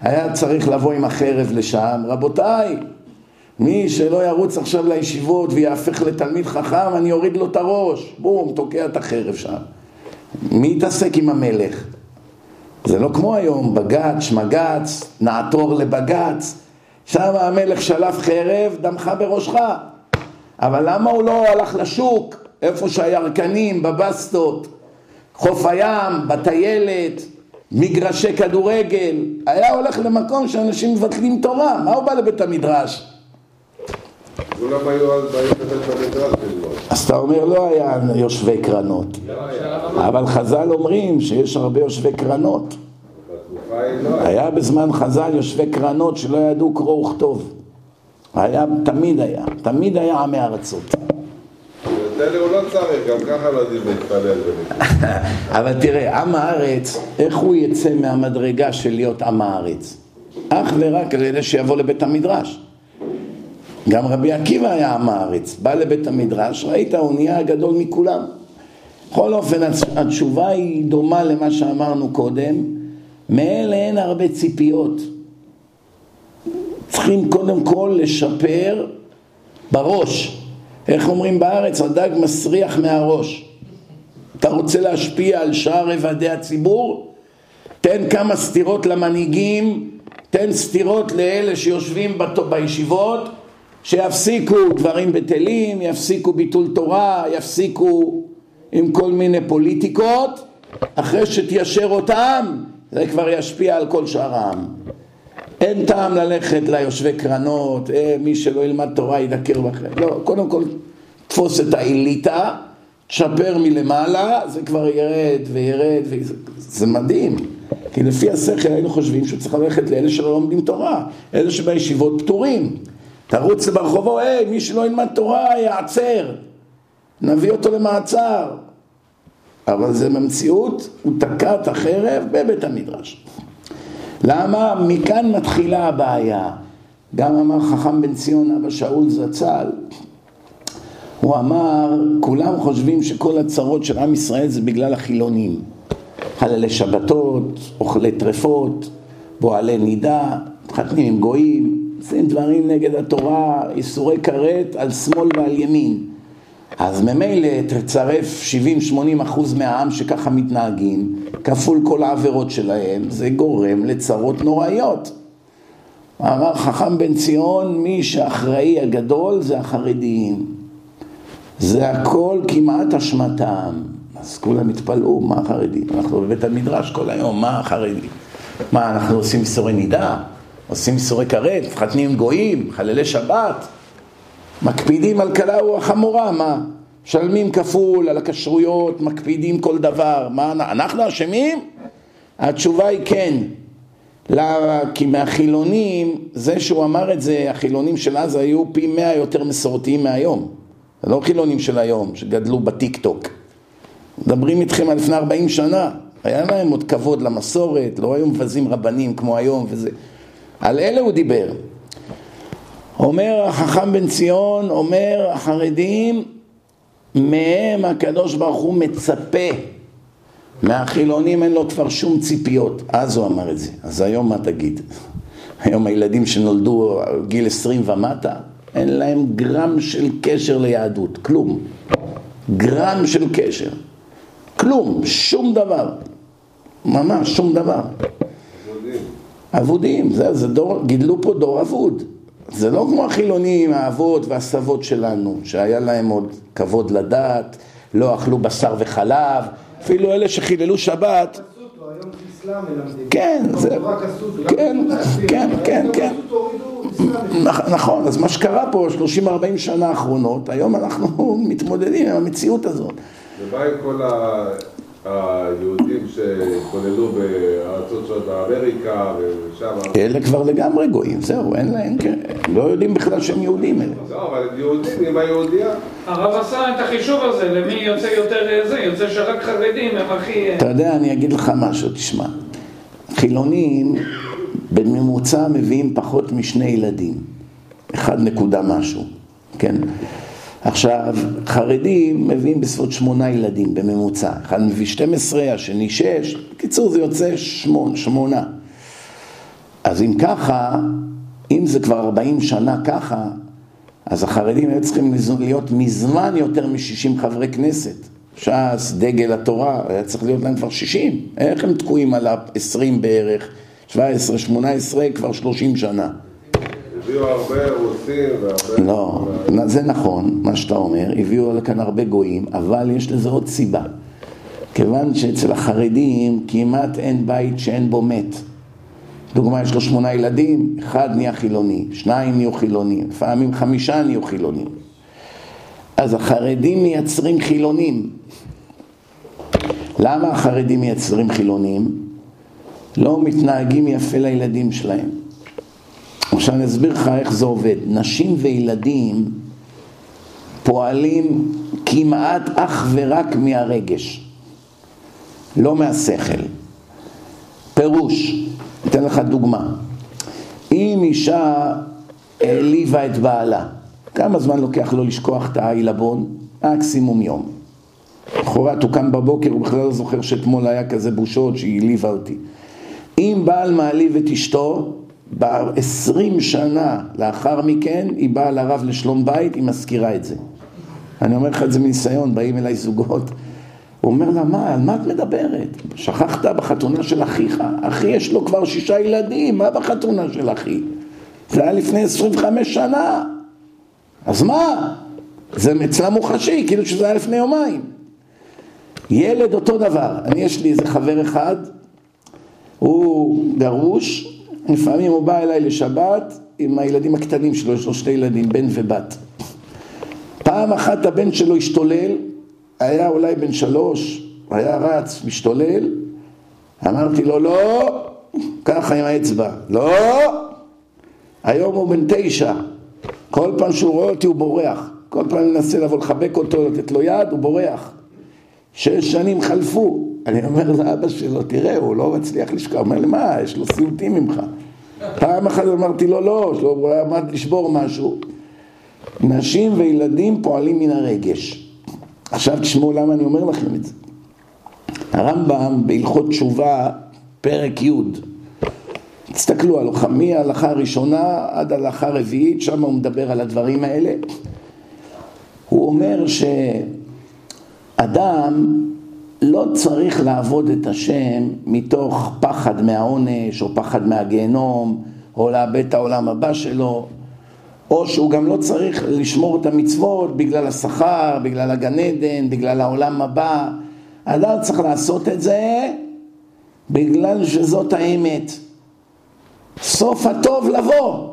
היה צריך לבוא עם החרב לשם, רבותיי, מי שלא ירוץ עכשיו לישיבות ויהפך לתלמיד חכם, אני אוריד לו את הראש. בום, תוקע את החרב שם. מי יתעסק עם המלך? זה לא כמו היום, בג"ץ, שמג"ץ, נעתור לבג"ץ. שם המלך שלף חרב, דמך בראשך. אבל למה הוא לא הלך לשוק, איפה שהירקנים, בבסטות, חוף הים, בטיילת, מגרשי כדורגל, היה הולך למקום שאנשים מבטלים תורה, מה הוא בא לבית המדרש? כולם היו אז באים לבית המדרש. אז אתה אומר לא היה יושבי קרנות, אבל חז"ל אומרים שיש הרבה יושבי קרנות. היה. בזמן חז"ל יושבי קרנות שלא ידעו קרוא וכתוב. היה, תמיד היה, תמיד היה עמי ארצות. אבל תראה, עם הארץ, איך הוא יצא מהמדרגה של להיות עם הארץ? אך ורק על ידי שיבוא לבית המדרש. גם רבי עקיבא היה עם הארץ, בא לבית המדרש, ראית, הוא נהיה הגדול מכולם. בכל אופן, התשובה היא דומה למה שאמרנו קודם, מאלה אין הרבה ציפיות. צריכים קודם כל לשפר בראש. איך אומרים בארץ? הדג מסריח מהראש. אתה רוצה להשפיע על שאר רבדי הציבור? תן כמה סטירות למנהיגים, תן סטירות לאלה שיושבים בישיבות, שיפסיקו דברים בטלים, יפסיקו ביטול תורה, יפסיקו עם כל מיני פוליטיקות, אחרי שתיישר אותם, זה כבר ישפיע על כל שאר העם. אין טעם ללכת ליושבי קרנות, אה, מי שלא ילמד תורה ידקר בכם. לא, קודם כל תפוס את האליטה, תשפר מלמעלה, זה כבר ירד וירד, וזה, זה מדהים. כי לפי השכל היינו חושבים שהוא צריך ללכת לאלה שלא לומדים תורה, אלה שבישיבות פטורים. תרוץ ברחובו, היי, מי שלא ילמד תורה יעצר, נביא אותו למעצר. אבל זה במציאות, הוא תקע את החרב בבית המדרש. למה? מכאן מתחילה הבעיה. גם אמר חכם בן ציון אבא שאול זצ"ל, הוא אמר, כולם חושבים שכל הצרות של עם ישראל זה בגלל החילונים. חללי שבתות, אוכלי טרפות, פועלי נידה, מתחתנים עם גויים, עושים דברים נגד התורה, איסורי כרת על שמאל ועל ימין. אז ממילא תצרף 70-80 אחוז מהעם שככה מתנהגים, כפול כל העבירות שלהם, זה גורם לצרות נוראיות. אמר חכם בן ציון, מי שאחראי הגדול זה החרדים. זה הכל כמעט אשמתם. אז כולם התפלאו, מה החרדים? אנחנו בבית המדרש כל היום, מה החרדים? מה, אנחנו עושים איסורי נידה? עושים איסורי כרת? מתחתנים גויים? חללי שבת? מקפידים על קלה וחמורה, מה? משלמים כפול על הכשרויות, מקפידים כל דבר. מה, אנחנו אשמים? התשובה היא כן. למה? כי מהחילונים, זה שהוא אמר את זה, החילונים של אז היו פי מאה יותר מסורתיים מהיום. זה לא חילונים של היום, שגדלו בטיק טוק. מדברים איתכם על לפני 40 שנה. היה להם עוד כבוד למסורת, לא היו מבזים רבנים כמו היום וזה. על אלה הוא דיבר. אומר החכם בן ציון, אומר החרדים, מהם הקדוש ברוך הוא מצפה. מהחילונים אין לו כבר שום ציפיות. אז הוא אמר את זה. אז היום מה תגיד? היום הילדים שנולדו גיל 20 ומטה, אין להם גרם של קשר ליהדות, כלום. גרם של קשר. כלום, שום דבר. ממש שום דבר. אבודים, זה, זה דור, גידלו פה דור אבוד. זה לא כמו החילונים, האבות והסבות שלנו, שהיה להם עוד כבוד לדת, לא אכלו בשר וחלב, אפילו אלה שחיללו שבת, מלמדים. כן, זה- כן. כן, כן, כן. נכון, אז מה שקרה פה 30-40 שנה האחרונות, היום אנחנו מתמודדים עם המציאות הזאת. ומה עם כל ה... היהודים שהתבוללו בארצות שונות באמריקה ושם... אלה כבר לגמרי גויים, זהו, אין להם, כן, לא יודעים בכלל שהם יהודים אלה. לא, אבל הם יהודים עם היהודייה. הרב עשה את החישוב הזה, למי יוצא יותר אה, זה, יוצא שרק חרדים הם הכי... אה, אתה יודע, אני אגיד לך משהו, תשמע. חילונים בממוצע מביאים פחות משני ילדים. אחד נקודה משהו, כן? עכשיו, חרדים מביאים בסביבות שמונה ילדים בממוצע. אחד מביא 12, השני 6, בקיצור זה יוצא שמונה, שמונה. אז אם ככה, אם זה כבר 40 שנה ככה, אז החרדים היו צריכים להיות מזמן יותר מ-60 חברי כנסת. ש"ס, דגל התורה, היה צריך להיות להם כבר 60. איך הם תקועים על ה-20 בערך? 17, 18, כבר 30 שנה. הביאו הרבה רוסים והרבה... לא, זה נכון, מה שאתה אומר, הביאו לכאן הרבה גויים, אבל יש לזה עוד סיבה. כיוון שאצל החרדים כמעט אין בית שאין בו מת. דוגמה, יש לו שמונה ילדים, אחד נהיה חילוני, שניים נהיו חילונים, לפעמים חמישה נהיו חילונים. אז החרדים מייצרים חילונים. למה החרדים מייצרים חילונים? לא מתנהגים יפה לילדים שלהם. עכשיו אני אסביר לך איך זה עובד. נשים וילדים פועלים כמעט אך ורק מהרגש, לא מהשכל. פירוש, אתן לך דוגמה. אם אישה העליבה את בעלה, כמה זמן לוקח לו לשכוח את העילבון? מקסימום יום. למחרת הוא קם בבוקר, הוא בכלל לא זוכר שאתמול היה כזה בושות שהיא העליבה אותי. אם בעל מעליב את אשתו, ב-20 שנה לאחר מכן היא באה לרב לשלום בית, היא מזכירה את זה. אני אומר לך את זה מניסיון, באים אליי זוגות, הוא אומר לה, מה, על מה את מדברת? שכחת בחתונה של אחיך? אחי יש לו כבר שישה ילדים, מה בחתונה של אחי? זה היה לפני 25 שנה. אז מה? זה אצלה מוחשי, כאילו שזה היה לפני יומיים. ילד אותו דבר, אני יש לי איזה חבר אחד, הוא גרוש, לפעמים הוא בא אליי לשבת עם הילדים הקטנים שלו, יש לו שני ילדים, בן ובת. פעם אחת הבן שלו השתולל, היה אולי בן שלוש, היה רץ, משתולל, אמרתי לו לא, ככה עם האצבע, לא, היום הוא בן תשע, כל פעם שהוא רואה אותי הוא בורח, כל פעם אני מנסה לבוא לחבק אותו, לתת לו יד, הוא בורח. שש שנים חלפו, אני אומר לאבא שלו, תראה, הוא לא מצליח לשכוח, הוא אומר לי, מה, יש לו סיוטים ממך. פעם אחת אמרתי לו, לא, הוא עמד לשבור משהו. נשים וילדים פועלים מן הרגש. עכשיו תשמעו למה אני אומר לכם את זה. הרמב"ם בהלכות תשובה, פרק י', תסתכלו על מההלכה הראשונה עד ההלכה הרביעית, שם הוא מדבר על הדברים האלה. הוא אומר שאדם לא צריך לעבוד את השם מתוך פחד מהעונש או פחד מהגיהנום או לאבד את העולם הבא שלו או שהוא גם לא צריך לשמור את המצוות בגלל השכר, בגלל הגן עדן, בגלל העולם הבא. אדם צריך לעשות את זה בגלל שזאת האמת. סוף הטוב לבוא.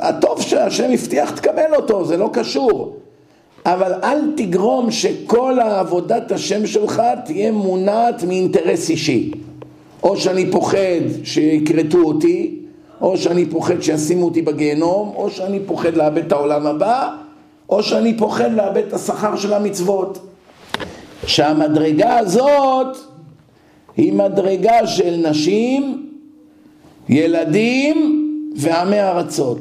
הטוב שהשם הבטיח תקבל אותו, זה לא קשור. אבל אל תגרום שכל העבודת השם שלך תהיה מונעת מאינטרס אישי. או שאני פוחד שיכרתו אותי, או שאני פוחד שישימו אותי בגיהנום, או שאני פוחד לאבד את העולם הבא, או שאני פוחד לאבד את השכר של המצוות. שהמדרגה הזאת היא מדרגה של נשים, ילדים ועמי ארצות.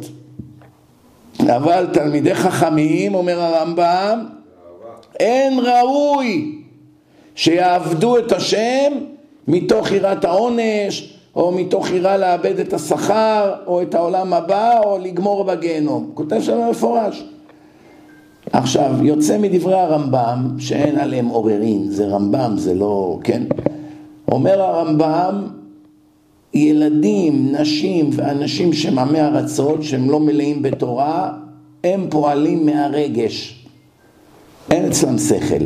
אבל תלמידי חכמים, אומר הרמב"ם, אין ראוי שיעבדו את השם מתוך יראת העונש, או מתוך יראה לאבד את השכר, או את העולם הבא, או לגמור בגיהנום. כותב שם מפורש. עכשיו, יוצא מדברי הרמב"ם, שאין עליהם עוררין, זה רמב"ם, זה לא, כן? אומר הרמב"ם, ילדים, נשים ואנשים שהם עמי ארצות, שהם לא מלאים בתורה, הם פועלים מהרגש. אין אצלם שכל,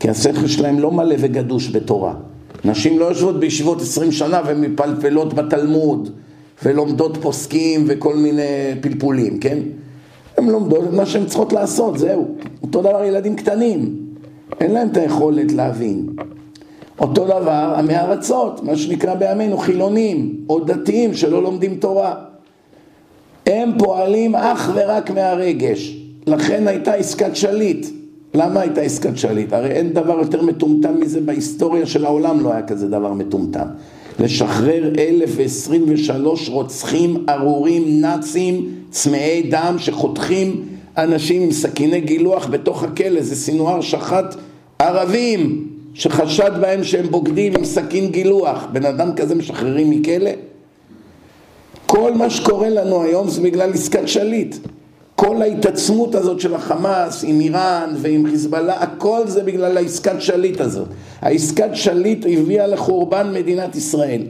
כי השכל שלהם לא מלא וגדוש בתורה. נשים לא יושבות בישיבות עשרים שנה ומפלפלות בתלמוד ולומדות פוסקים וכל מיני פלפולים, כן? הן לומדות את מה שהן צריכות לעשות, זהו. אותו דבר ילדים קטנים, אין להם את היכולת להבין. אותו דבר עמי ארצות, מה שנקרא בימינו חילונים או דתיים שלא לומדים תורה. הם פועלים אך ורק מהרגש. לכן הייתה עסקת שליט. למה הייתה עסקת שליט? הרי אין דבר יותר מטומטם מזה בהיסטוריה של העולם, לא היה כזה דבר מטומטם. לשחרר 1023 רוצחים ארורים נאצים צמאי דם שחותכים אנשים עם סכיני גילוח בתוך הכלא, זה סינואר שחט ערבים שחשד בהם שהם בוגדים עם סכין גילוח, בן אדם כזה משחררים מכלא? כל מה שקורה לנו היום זה בגלל עסקת שליט. כל ההתעצמות הזאת של החמאס עם איראן ועם חיזבאללה, הכל זה בגלל העסקת שליט הזאת. העסקת שליט הביאה לחורבן מדינת ישראל.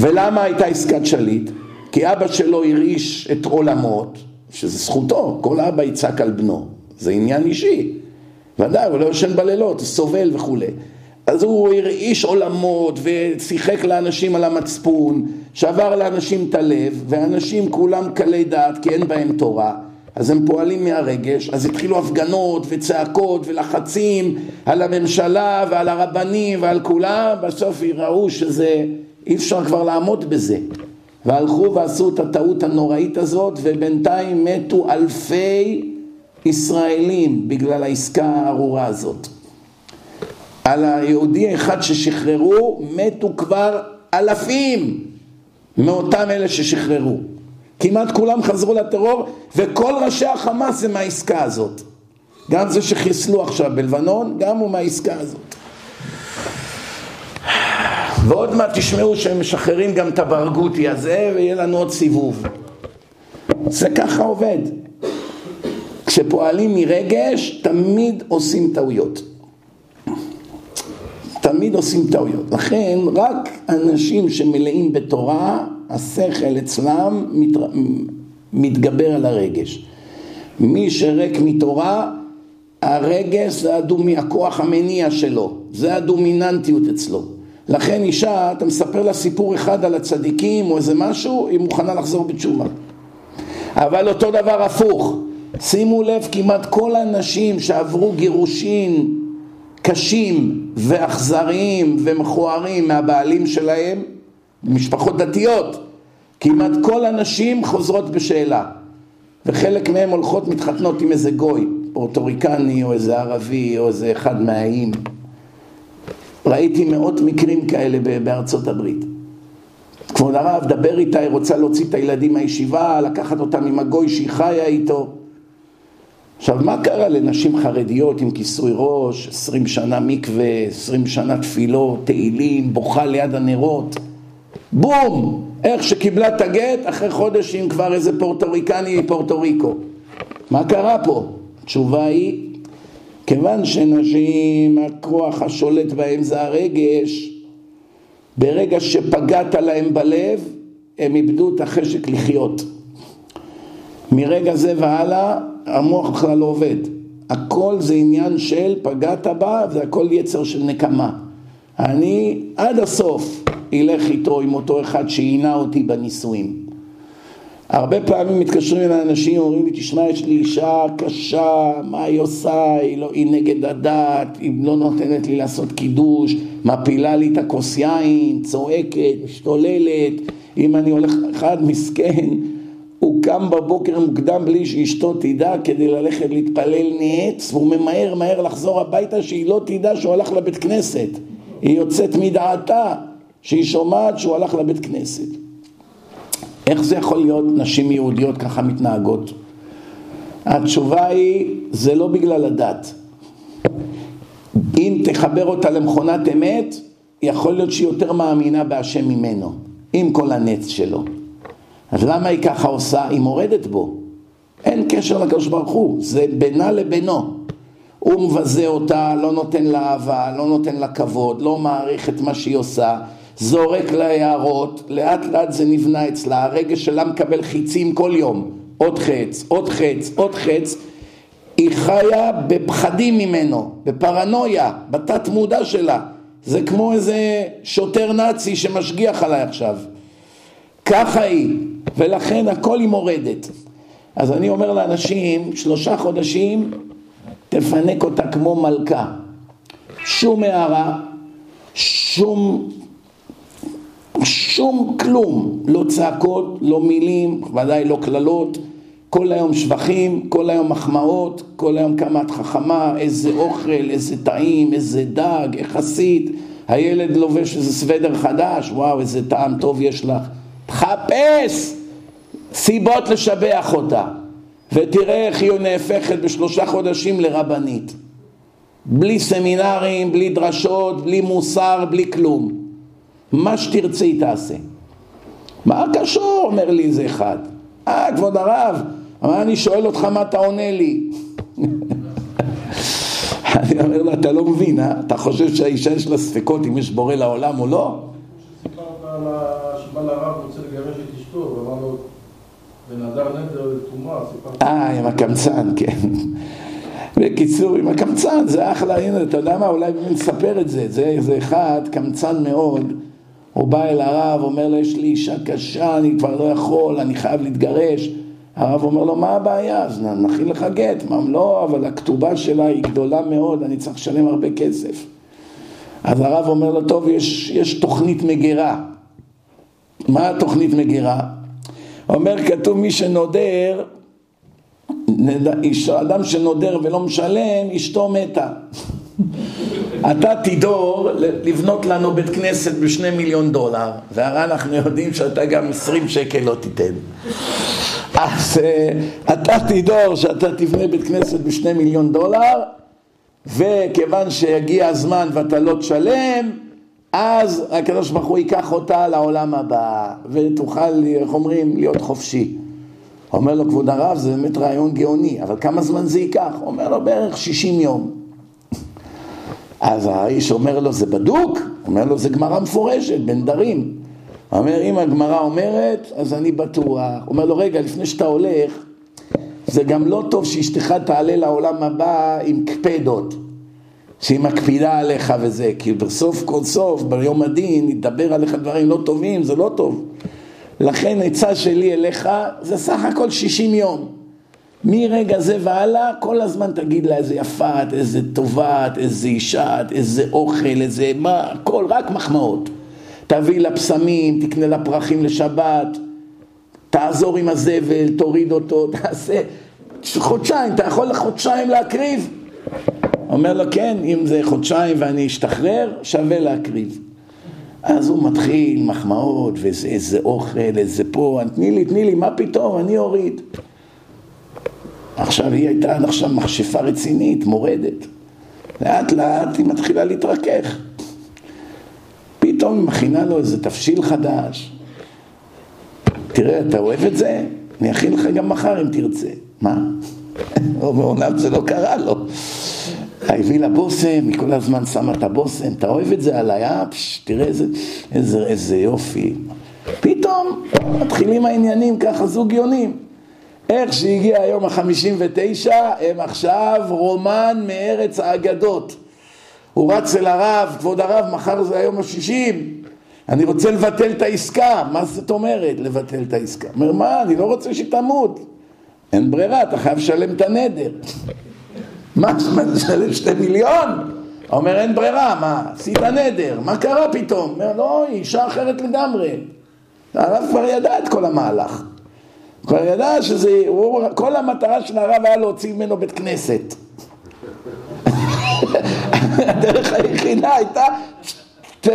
ולמה הייתה עסקת שליט? כי אבא שלו הרעיש את עולמות, שזה זכותו, כל אבא יצעק על בנו, זה עניין אישי. ודאי, הוא לא יושן בלילות, סובל וכולי. אז הוא הרעיש עולמות ושיחק לאנשים על המצפון, שבר לאנשים את הלב, ואנשים כולם קלי דעת כי אין בהם תורה, אז הם פועלים מהרגש, אז התחילו הפגנות וצעקות ולחצים על הממשלה ועל הרבנים ועל כולם, בסוף ראו שזה, אי אפשר כבר לעמוד בזה. והלכו ועשו את הטעות הנוראית הזאת, ובינתיים מתו אלפי ישראלים בגלל העסקה הארורה הזאת. על היהודי אחד ששחררו, מתו כבר אלפים מאותם אלה ששחררו. כמעט כולם חזרו לטרור, וכל ראשי החמאס הם מהעסקה הזאת. גם זה שחיסלו עכשיו בלבנון, גם הוא מהעסקה הזאת. ועוד מעט תשמעו שהם משחררים גם את הברגותי הזה, ויהיה לנו עוד סיבוב. זה ככה עובד. כשפועלים מרגש, תמיד עושים טעויות. תמיד עושים טעויות. לכן רק אנשים שמלאים בתורה, השכל אצלם מת... מתגבר על הרגש. מי שריק מתורה, הרגש זה הדומי, הכוח המניע שלו, זה הדומיננטיות אצלו. לכן אישה, אתה מספר לה סיפור אחד על הצדיקים או איזה משהו, היא מוכנה לחזור בתשובה. אבל אותו דבר הפוך, שימו לב, כמעט כל הנשים שעברו גירושין קשים ואכזריים ומכוערים מהבעלים שלהם, משפחות דתיות, כמעט כל הנשים חוזרות בשאלה וחלק מהן הולכות מתחתנות עם איזה גוי, פורטוריקני או איזה ערבי או איזה אחד מהאיים. ראיתי מאות מקרים כאלה בארצות הברית. כבוד הרב, דבר איתה, היא רוצה להוציא את הילדים מהישיבה, לקחת אותם עם הגוי שהיא חיה איתו. עכשיו, מה קרה לנשים חרדיות עם כיסוי ראש, עשרים שנה מקווה, עשרים שנה תפילות, תהילים, בוכה ליד הנרות? בום! איך שקיבלה את הגט, אחרי חודש עם כבר איזה פורטוריקני מפורטו ריקו. מה קרה פה? התשובה היא, כיוון שנשים, הכוח השולט בהם זה הרגש, ברגע שפגעת להם בלב, הם איבדו את החשק לחיות. מרגע זה והלאה, המוח בכלל לא עובד. הכל זה עניין של פגעת בה, זה הכל יצר של נקמה. אני עד הסוף אלך איתו עם אותו אחד שעינה אותי בנישואים. הרבה פעמים מתקשרים אל האנשים, אומרים לי, תשמע, יש לי אישה קשה, מה היא עושה? היא, לא, היא נגד הדת, היא לא נותנת לי לעשות קידוש, מפילה לי את הכוס יין, צועקת, משתוללת, אם אני הולך, אחד מסכן, הוא קם בבוקר מוקדם בלי שאשתו תדע כדי ללכת להתפלל נץ, והוא ממהר מהר לחזור הביתה שהיא לא תדע שהוא הלך לבית כנסת. היא יוצאת מדעתה שהיא שומעת שהוא הלך לבית כנסת. איך זה יכול להיות נשים יהודיות ככה מתנהגות? התשובה היא, זה לא בגלל הדת. אם תחבר אותה למכונת אמת, יכול להיות שהיא יותר מאמינה בהשם ממנו, עם כל הנץ שלו. אז למה היא ככה עושה? היא מורדת בו. אין קשר לקדוש ברוך הוא, זה בינה לבינו. הוא מבזה אותה, לא נותן לה אהבה, לא נותן לה כבוד, לא מעריך את מה שהיא עושה, זורק לה הערות, לאט לאט זה נבנה אצלה, הרגש שלה מקבל חיצים כל יום, עוד חץ, עוד חץ, עוד חץ, היא חיה בפחדים ממנו, בפרנויה, בתת מודע שלה, זה כמו איזה שוטר נאצי שמשגיח עליי עכשיו, ככה היא, ולכן הכל היא מורדת. אז אני אומר לאנשים, שלושה חודשים תפנק אותה כמו מלכה. שום הערה, שום, שום כלום, לא צעקות, לא מילים, ודאי לא קללות, כל היום שבחים, כל היום מחמאות, כל היום כמה את חכמה, איזה אוכל, איזה טעים, איזה דג, איך עשית, הילד לובש איזה סוודר חדש, וואו, איזה טעם טוב יש לך. תחפש סיבות לשבח אותה, ותראה איך היא נהפכת בשלושה חודשים לרבנית. בלי סמינרים, בלי דרשות, בלי מוסר, בלי כלום. מה שתרצי תעשה. מה קשור? אומר לי איזה אחד. אה, כבוד הרב, אבל אני שואל אותך מה אתה עונה לי. אני אומר לו, אתה לא מבין, אה? אתה חושב שהאישה יש לה ספקות אם יש בורא לעולם או לא? לרב רוצה לגרש את אשתו, ואמר לו, ונדר נדר לטומאה, סיפרת. אה, עם הקמצן, כן. בקיצור, עם הקמצן, זה אחלה, הנה, אתה יודע מה, אולי נספר את זה. זה, זה אחד, קמצן מאוד, הוא בא אל הרב, אומר לו, יש לי אישה קשה, אני כבר לא יכול, אני חייב להתגרש. הרב אומר לו, מה הבעיה? אז נכין לך גט. מה, לא, אבל הכתובה שלה היא גדולה מאוד, אני צריך לשלם הרבה כסף. אז הרב אומר לו, טוב, יש, יש תוכנית מגירה. מה התוכנית מגירה? אומר, כתוב מי שנודר, אדם שנודר ולא משלם, אשתו מתה. אתה תדור לבנות לנו בית כנסת בשני מיליון דולר, והרי אנחנו יודעים שאתה גם עשרים שקל לא תיתן. אז אה, אתה תדור שאתה תבנה בית כנסת בשני מיליון דולר, וכיוון שיגיע הזמן ואתה לא תשלם, אז הקדוש ברוך הוא ייקח אותה לעולם הבא, ותוכל, איך אומרים, להיות חופשי. אומר לו, כבוד הרב, זה באמת רעיון גאוני, אבל כמה זמן זה ייקח? אומר לו, בערך 60 יום. אז האיש אומר לו, זה בדוק? אומר לו, זה גמרא מפורשת, בנדרים. אומר, אם הגמרא אומרת, אז אני בטוח. אומר לו, רגע, לפני שאתה הולך, זה גם לא טוב שאשתך תעלה לעולם הבא עם קפדות, שהיא מקפידה עליך וזה, כי בסוף כל סוף, ביום הדין, ידבר עליך דברים לא טובים, זה לא טוב. לכן עצה שלי אליך, זה סך הכל 60 יום. מרגע זה והלאה, כל הזמן תגיד לה איזה יפה את, איזה טובה את, איזה אישה את, איזה אוכל, איזה מה, הכל, רק מחמאות. תביא לה פסמים, תקנה לה פרחים לשבת, תעזור עם הזבל, תוריד אותו, תעשה חודשיים, אתה יכול לחודשיים להקריב? אומר לו, כן, אם זה חודשיים ואני אשתחרר, שווה להקריב. אז הוא מתחיל מחמאות, ואיזה איזה אוכל, איזה פה, תני לי, תני לי, מה פתאום, אני אוריד. עכשיו היא הייתה עד עכשיו מכשפה רצינית, מורדת. לאט לאט היא מתחילה להתרכך. פתאום היא מכינה לו איזה תבשיל חדש. תראה, אתה אוהב את זה? אני אכין לך גם מחר אם תרצה. מה? מעולם זה לא קרה לו. הביא לה בושם, היא כל הזמן שמה את הבושם, אתה אוהב את זה עליי, אה? תראה איזה, איזה, איזה יופי. פתאום מתחילים העניינים ככה זוגיונים. איך שהגיע היום החמישים ותשע, הם עכשיו רומן מארץ האגדות. הוא רץ אל הרב, כבוד הרב, מחר זה היום השישים, אני רוצה לבטל את העסקה. מה זאת אומרת לבטל את העסקה? אומר, מה, אני לא רוצה שתמות. אין ברירה, אתה חייב לשלם את הנדר. מה, לשלם שתי מיליון? אומר, אין ברירה, מה, עשית נדר, מה קרה פתאום? אומר, לא, היא אישה אחרת לגמרי. הרב כבר ידע את כל המהלך. כבר ידע שזה, הוא, כל המטרה של הרב היה להוציא ממנו בית כנסת. הדרך היחידה הייתה, ת,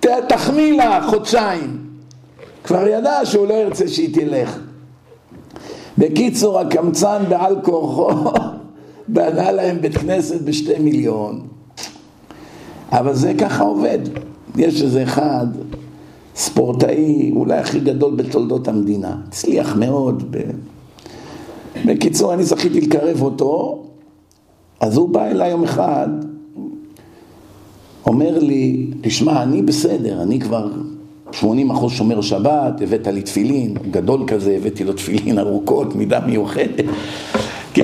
ת, תחמיא לה חודשיים. כבר ידע שהוא לא ירצה שהיא תלך. בקיצור, הקמצן בעל כורחו בנה להם בית כנסת בשתי מיליון. אבל זה ככה עובד. יש איזה אחד, ספורטאי, אולי הכי גדול בתולדות המדינה. הצליח מאוד. ב... בקיצור, אני זכיתי לקרב אותו, אז הוא בא אליי יום אחד, אומר לי, תשמע, אני בסדר, אני כבר 80 אחוז שומר שבת, הבאת לי תפילין, גדול כזה, הבאתי לו תפילין ארוכות, מידה מיוחדת.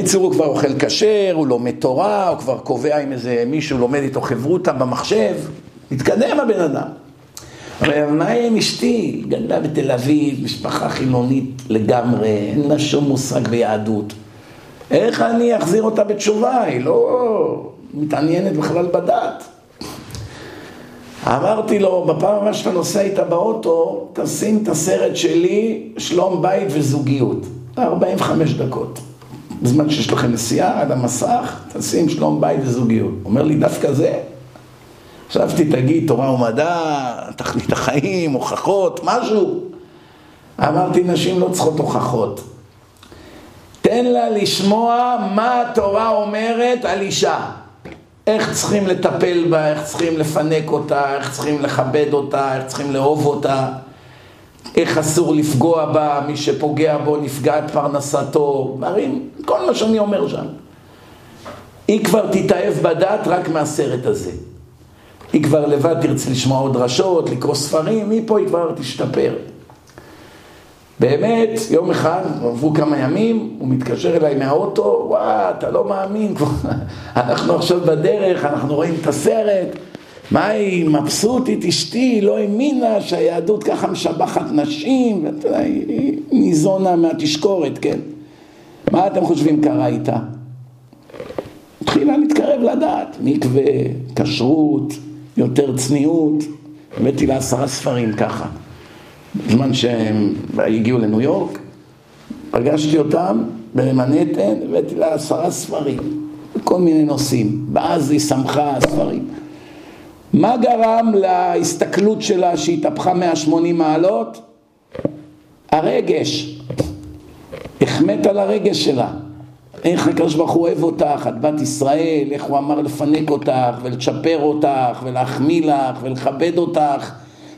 קיצור, הוא כבר אוכל כשר, הוא לומד תורה, הוא כבר קובע עם איזה מישהו, לומד איתו חברותה במחשב, מתקדם הבן אדם. אבל מה עם אשתי? גדלה בתל אביב, משפחה חילונית לגמרי, אין לה שום מושג ביהדות. איך אני אחזיר אותה בתשובה? היא לא מתעניינת בכלל בדת. אמרתי לו, בפעם הבאה שאתה נוסע איתה באוטו, תשים את הסרט שלי, שלום בית וזוגיות. 45 דקות. בזמן שיש לכם נסיעה על המסך, תשים שלום בית וזוגיות. אומר לי, דווקא זה? חשבתי, תגיד, תורה ומדע, תכלית החיים, הוכחות, משהו. אמרתי, נשים לא צריכות הוכחות. תן לה לשמוע מה התורה אומרת על אישה. איך צריכים לטפל בה, איך צריכים לפנק אותה, איך צריכים לכבד אותה, איך צריכים לאהוב אותה, איך אסור לפגוע בה, מי שפוגע בו נפגעת פרנסתו, דברים, כל מה שאני אומר שם. היא כבר תתאהב בדת רק מהסרט הזה. היא כבר לבד תרצה לשמוע עוד דרשות, לקרוא ספרים, מפה היא כבר תשתפר. באמת, יום אחד, עברו כמה ימים, הוא מתקשר אליי מהאוטו, וואה, אתה לא מאמין, אנחנו עכשיו בדרך, אנחנו רואים את הסרט, מה היא מבסוטית, אשתי, לא האמינה שהיהדות ככה משבחת נשים, היא ניזונה מהתשקורת, כן. מה אתם חושבים קרה איתה? התחילה להתקרב לדעת, מקווה, כשרות, יותר צניעות, הבאתי לה עשרה ספרים ככה. בזמן שהם הגיעו לניו יורק, פגשתי אותם במנהטן, הבאתי לה עשרה ספרים, כל מיני נושאים, ואז היא שמחה הספרים. מה גרם להסתכלות שלה שהתהפכה 180 מעלות? הרגש. החמאת על הרגש שלה. איך הקדוש ברוך הוא אוהב אותך, את בת ישראל, איך הוא אמר לפנק אותך ולצ'פר אותך ולהחמיא לך ולכבד אותך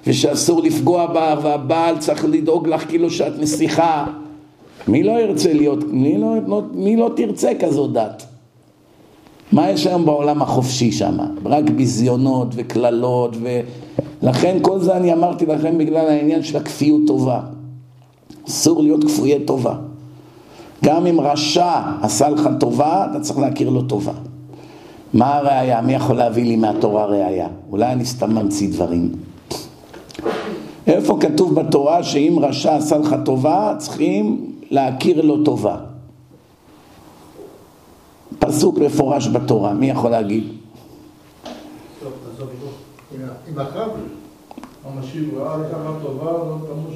ושאסור לפגוע בה והבעל צריך לדאוג לך כאילו שאת נסיכה מי לא ירצה להיות, מי לא, מי לא תרצה כזו דת? מה יש היום בעולם החופשי שם? רק ביזיונות וקללות ולכן כל זה אני אמרתי לכם בגלל העניין של הכפיות טובה אסור להיות כפויי טובה גם אם רשע עשה לך טובה, אתה צריך להכיר לו טובה. מה הראייה? מי יכול להביא לי מהתורה ראייה? אולי אני סתם ממציא דברים. איפה כתוב בתורה שאם רשע עשה לך טובה, צריכים להכיר לו טובה? פסוק מפורש בתורה, מי יכול להגיד? לא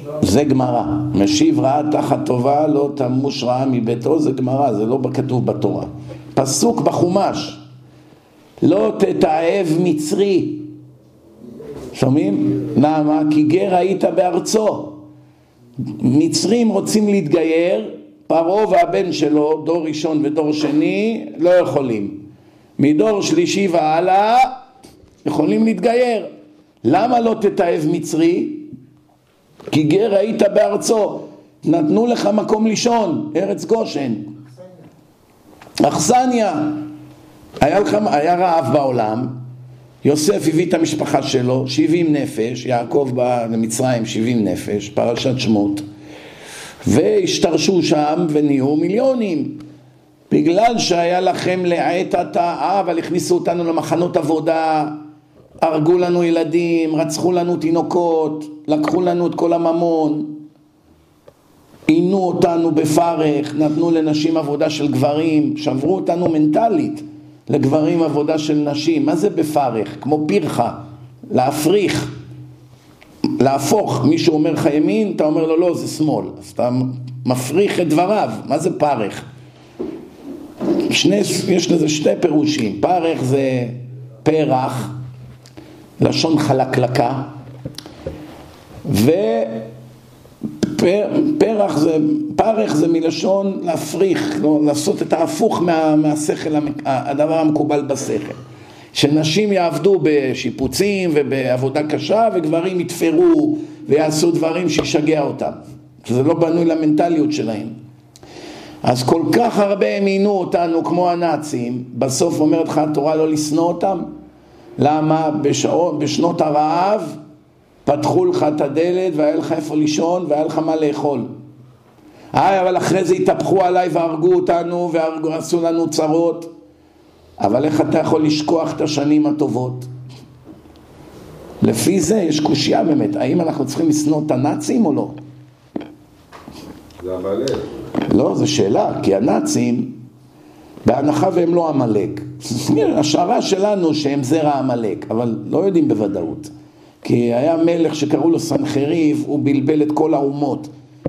רעה. זה גמרא. משיב רעה תחת טובה, לא תמוש רעה מביתו, זה גמרא, זה לא כתוב בתורה. פסוק בחומש, לא תתעב מצרי. שומעים? למה? כי גר היית בארצו. מצרים רוצים להתגייר, פרעה והבן שלו, דור ראשון ודור שני, לא יכולים. מדור שלישי והלאה, יכולים להתגייר. למה לא תתעב מצרי? כי גר היית בארצו, נתנו לך מקום לישון, ארץ גושן. אכסניה. היה, לך, היה רעב בעולם, יוסף הביא את המשפחה שלו, 70 נפש, יעקב בא למצרים 70 נפש, פרשת שמות, והשתרשו שם ונהיו מיליונים. בגלל שהיה לכם לעת עתה, אבל הכניסו אותנו למחנות עבודה, הרגו לנו ילדים, רצחו לנו תינוקות, לקחו לנו את כל הממון, עינו אותנו בפרך, נתנו לנשים עבודה של גברים, שברו אותנו מנטלית לגברים עבודה של נשים. מה זה בפרך? כמו פרחה, להפריך, להפוך. מישהו אומר לך ימין, אתה אומר לו לא, זה שמאל. אז אתה מפריך את דבריו. מה זה פרך? שני, יש לזה שתי פירושים. פרך זה פרח, לשון חלקלקה, ופרח זה, פרך זה מלשון להפריך, לא, לעשות את ההפוך מה, מהשכל, הדבר המקובל בשכל. שנשים יעבדו בשיפוצים ובעבודה קשה וגברים יתפרו ויעשו דברים שישגע אותם. שזה לא בנוי למנטליות שלהם. אז כל כך הרבה הם עינו אותנו כמו הנאצים, בסוף אומרת לך התורה לא לשנוא אותם? למה בשעות, בשנות הרעב פתחו לך את הדלת והיה לך איפה לישון והיה לך מה לאכול. היי, אבל אחרי זה התהפכו עליי והרגו אותנו ועשו לנו צרות. אבל איך אתה יכול לשכוח את השנים הטובות? לפי זה יש קושייה באמת, האם אנחנו צריכים לשנוא את הנאצים או לא? זה עמלק. לא, זו שאלה, כי הנאצים, בהנחה והם לא עמלק, השערה שלנו שהם זרע עמלק, אבל לא יודעים בוודאות. כי היה מלך שקראו לו סנחריב, הוא בלבל את כל האומות.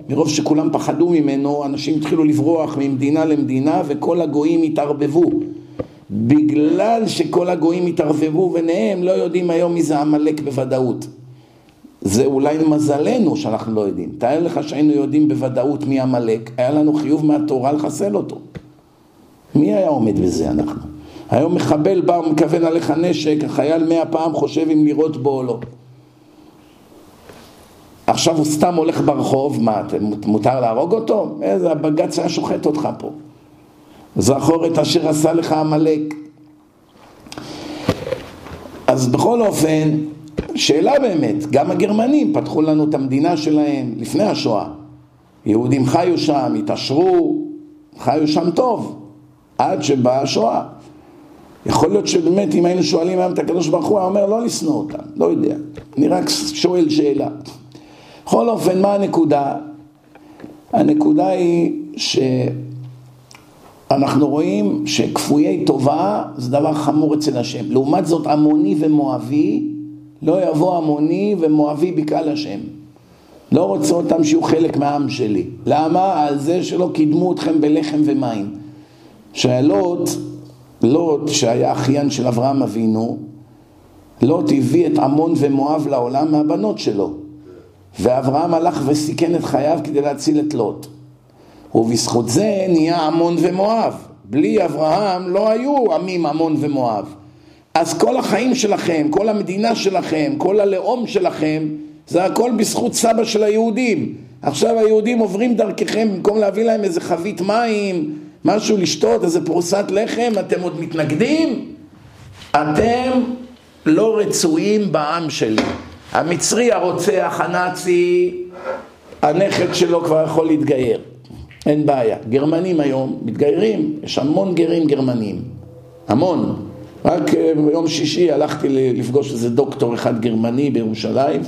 מרוב שכולם פחדו ממנו, אנשים התחילו לברוח ממדינה למדינה וכל הגויים התערבבו. בגלל שכל הגויים התערבבו ביניהם, לא יודעים היום מי זה עמלק בוודאות. זה אולי מזלנו שאנחנו לא יודעים. תאר לך שהיינו יודעים בוודאות מי עמלק, היה לנו חיוב מהתורה לחסל אותו. מי היה עומד בזה אנחנו? היום מחבל בא ומכוון עליך נשק, החייל מאה פעם חושב אם לירות בו או לא. עכשיו הוא סתם הולך ברחוב, מה, מותר להרוג אותו? איזה הבג"ץ היה שוחט אותך פה. זכור את אשר עשה לך עמלק. אז בכל אופן, שאלה באמת, גם הגרמנים פתחו לנו את המדינה שלהם לפני השואה. יהודים חיו שם, התעשרו, חיו שם טוב, עד שבאה השואה. יכול להיות שבאמת אם היינו שואלים היום את הקדוש ברוך הוא, היה אומר לא לשנוא אותם, לא יודע. אני רק שואל שאלה. בכל אופן, מה הנקודה? הנקודה היא שאנחנו רואים שכפויי טובה זה דבר חמור אצל השם. לעומת זאת, עמוני ומואבי, לא יבוא עמוני ומואבי בקהל השם. לא רוצה אותם שיהיו חלק מהעם שלי. למה? על זה שלא קידמו אתכם בלחם ומים. שהלוט, לוט שהיה אחיין של אברהם אבינו, לוט הביא את עמון ומואב לעולם מהבנות שלו. ואברהם הלך וסיכן את חייו כדי להציל את לוט. ובזכות זה נהיה עמון ומואב. בלי אברהם לא היו עמים עמון ומואב. אז כל החיים שלכם, כל המדינה שלכם, כל הלאום שלכם, זה הכל בזכות סבא של היהודים. עכשיו היהודים עוברים דרככם, במקום להביא להם איזה חבית מים, משהו לשתות, איזה פרוסת לחם, אתם עוד מתנגדים? אתם לא רצויים בעם שלי. המצרי הרוצח, הנאצי, הנכד שלו כבר יכול להתגייר, אין בעיה. גרמנים היום מתגיירים, יש המון גרים גרמנים, המון. רק אה, ביום שישי הלכתי לפגוש איזה דוקטור אחד גרמני בירושלים,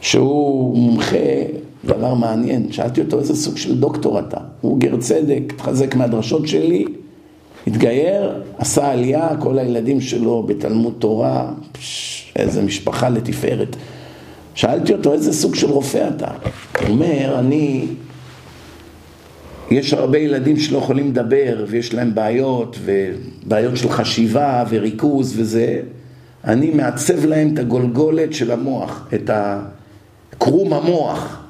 שהוא מומחה, דבר מעניין, שאלתי אותו איזה סוג של דוקטור אתה? הוא גר צדק, התחזק מהדרשות שלי, התגייר, עשה עלייה, כל הילדים שלו בתלמוד תורה, פש, איזה משפחה לתפארת. שאלתי אותו, איזה סוג של רופא אתה? הוא אומר, אני... יש הרבה ילדים שלא יכולים לדבר ויש להם בעיות ובעיות של חשיבה וריכוז וזה אני מעצב להם את הגולגולת של המוח, את קרום המוח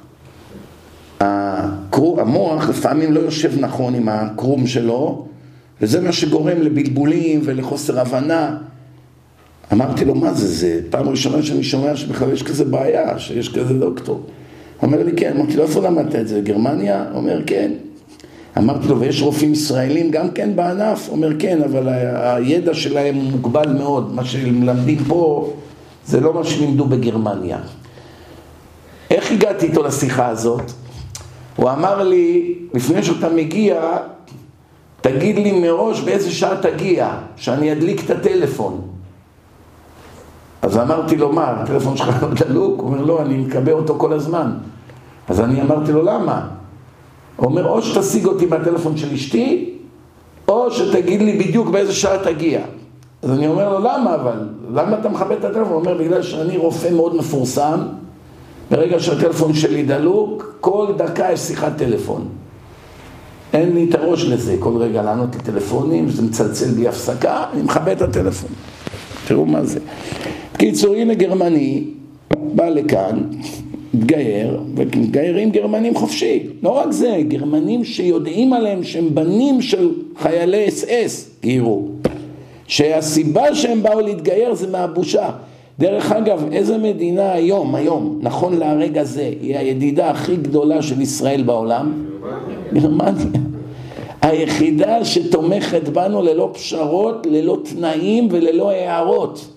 המוח לפעמים לא יושב נכון עם הקרום שלו וזה מה שגורם לבלבולים ולחוסר הבנה אמרתי לו, מה זה, זה פעם ראשונה שאני שומע שבכלל יש כזה בעיה, שיש כזה דוקטור. אומר לי, כן. אמרתי לו, איפה למדת את זה? גרמניה? אומר, כן. אמרתי לו, ויש רופאים ישראלים גם כן בענף? הוא אומר, כן, אבל הידע שלהם מוגבל מאוד. מה שמלמדים פה זה לא מה שלימדו בגרמניה. איך הגעתי איתו לשיחה הזאת? הוא אמר לי, לפני שאתה מגיע, תגיד לי מראש באיזה שעה תגיע, שאני אדליק את הטלפון. אז אמרתי לו, מה, הטלפון שלך לא דלוק? הוא אומר, לא, אני מקבל אותו כל הזמן. אז אני אמרתי לו, למה? אומר, או שתשיג אותי מהטלפון של אשתי, או שתגיד לי בדיוק באיזה שעה תגיע. אז אני אומר לו, למה אבל? למה אתה מכבד את הטלפון? הוא אומר, בגלל שאני רופא מאוד מפורסם, ברגע שהטלפון שלי דלוק, כל דקה יש שיחת טלפון. אין לי את הראש לזה, כל רגע לענות לטלפונים, זה מצלצל בלי הפסקה, אני מכבד את הטלפון. תראו מה זה. בקיצור, הנה גרמני, בא לכאן, מתגייר, ומתגיירים גרמנים חופשי. לא רק זה, גרמנים שיודעים עליהם שהם בנים של חיילי אס אס, גיירו. שהסיבה שהם באו להתגייר זה מהבושה. דרך אגב, איזה מדינה היום, היום, נכון לרגע זה, היא הידידה הכי גדולה של ישראל בעולם? גרמניה. היחידה שתומכת בנו ללא פשרות, ללא תנאים וללא הערות.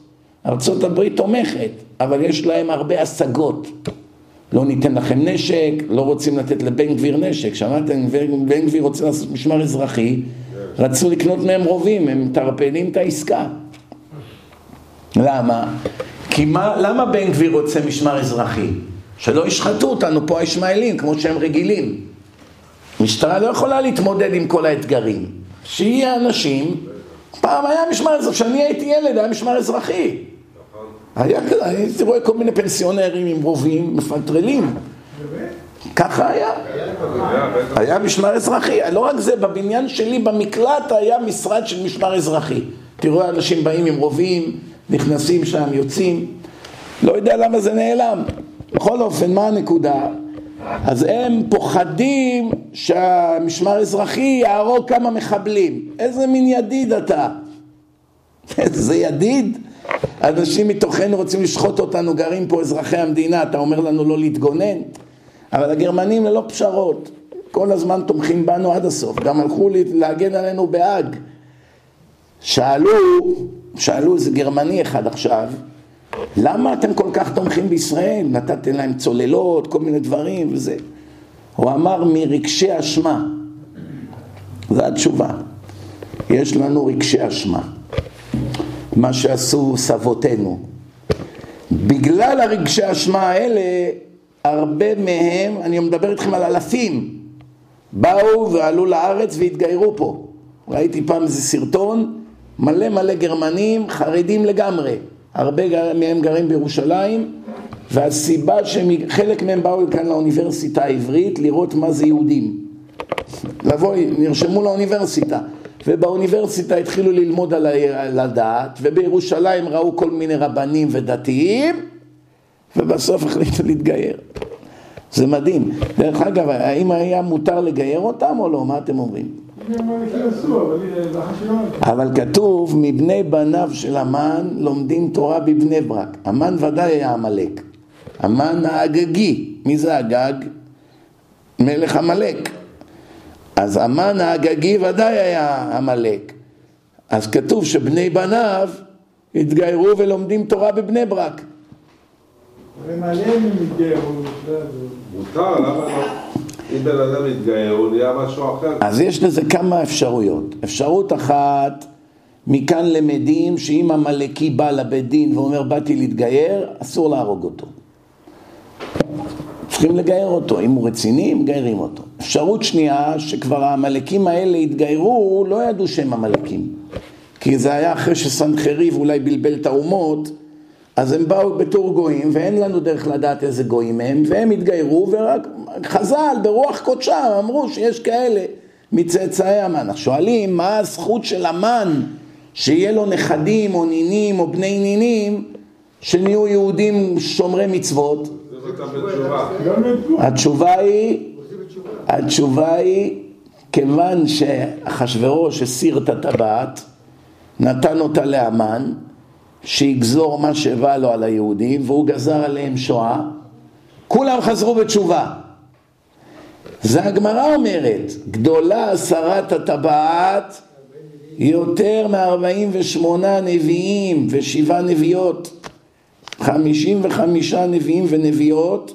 ארצות הברית תומכת, אבל יש להם הרבה השגות. לא ניתן לכם נשק, לא רוצים לתת לבן גביר נשק. שמעתם, בן גביר רוצה לעשות משמר אזרחי, רצו לקנות מהם רובים, הם מטרפדים את העסקה. למה? כי מה, למה בן גביר רוצה משמר אזרחי? שלא ישחטו אותנו פה הישמעאלים כמו שהם רגילים. משטרה לא יכולה להתמודד עם כל האתגרים. שיהיה אנשים, פעם היה משמר אזרחי, כשאני הייתי ילד היה משמר אזרחי. היה כזה, הייתי רואה כל מיני פנסיונרים עם רובים, מפנטרלים. ככה היה. היה משמר אזרחי. לא רק זה, בבניין שלי במקלט היה משרד של משמר אזרחי. תראו, אנשים באים עם רובים, נכנסים שם, יוצאים. לא יודע למה זה נעלם. בכל אופן, מה הנקודה? אז הם פוחדים שהמשמר האזרחי יהרוג כמה מחבלים. איזה מין ידיד אתה? איזה ידיד? אנשים מתוכנו רוצים לשחוט אותנו, גרים פה אזרחי המדינה, אתה אומר לנו לא להתגונן? אבל הגרמנים ללא פשרות, כל הזמן תומכים בנו עד הסוף, גם הלכו להגן עלינו בהאג. שאלו, שאלו איזה גרמני אחד עכשיו, למה אתם כל כך תומכים בישראל? נתתם להם צוללות, כל מיני דברים וזה. הוא אמר מרגשי אשמה. זו התשובה. יש לנו רגשי אשמה. מה שעשו סבותינו. בגלל הרגשי אשמה האלה, הרבה מהם, אני מדבר איתכם על אלפים, באו ועלו לארץ והתגיירו פה. ראיתי פעם איזה סרטון, מלא מלא גרמנים, חרדים לגמרי. הרבה מהם גרים בירושלים, והסיבה שחלק מהם באו כאן לאוניברסיטה העברית לראות מה זה יהודים. לבוא, נרשמו לאוניברסיטה, ובאוניברסיטה התחילו ללמוד על הדת, ובירושלים ראו כל מיני רבנים ודתיים, ובסוף החליטו להתגייר. זה מדהים. דרך אגב, האם היה מותר לגייר אותם או לא? מה אתם אומרים? אבל כתוב, מבני בניו של המן לומדים תורה בבני ברק. המן ודאי היה עמלק. המן האגגי. מי זה הגג? מלך עמלק. אז המן האגגי ודאי היה עמלק. אז כתוב שבני בניו התגיירו ולומדים תורה בבני ברק. מותר, למה לא? אם בן אדם מתגייר, הוא נהיה משהו אחר. אז יש לזה כמה אפשרויות. אפשרות אחת, מכאן למדים שאם עמלקי בא לבית דין ואומר באתי להתגייר, אסור להרוג אותו. צריכים לגייר אותו, אם הוא רציני, מגיירים אותו. אפשרות שנייה, שכבר העמלקים האלה התגיירו, לא ידעו שהם עמלקים. כי זה היה אחרי שסנחריב אולי בלבל את האומות, אז הם באו בתור גויים, ואין לנו דרך לדעת איזה גויים הם, והם התגיירו, ורק חז"ל ברוח קודשם אמרו שיש כאלה מצאצאי המן. שואלים, מה הזכות של המן שיהיה לו נכדים או נינים או בני נינים שנהיו יהודים שומרי מצוות? התשובה היא, התשובה היא, כיוון שאחשוורוש הסיר את הטבעת, נתן אותה לאמן, שיגזור מה שבא לו על היהודים, והוא גזר עליהם שואה, כולם חזרו בתשובה. זה הגמרא אומרת, גדולה הסרת הטבעת יותר מ-48 נביאים ושבעה נביאות, 55 נביאים ונביאות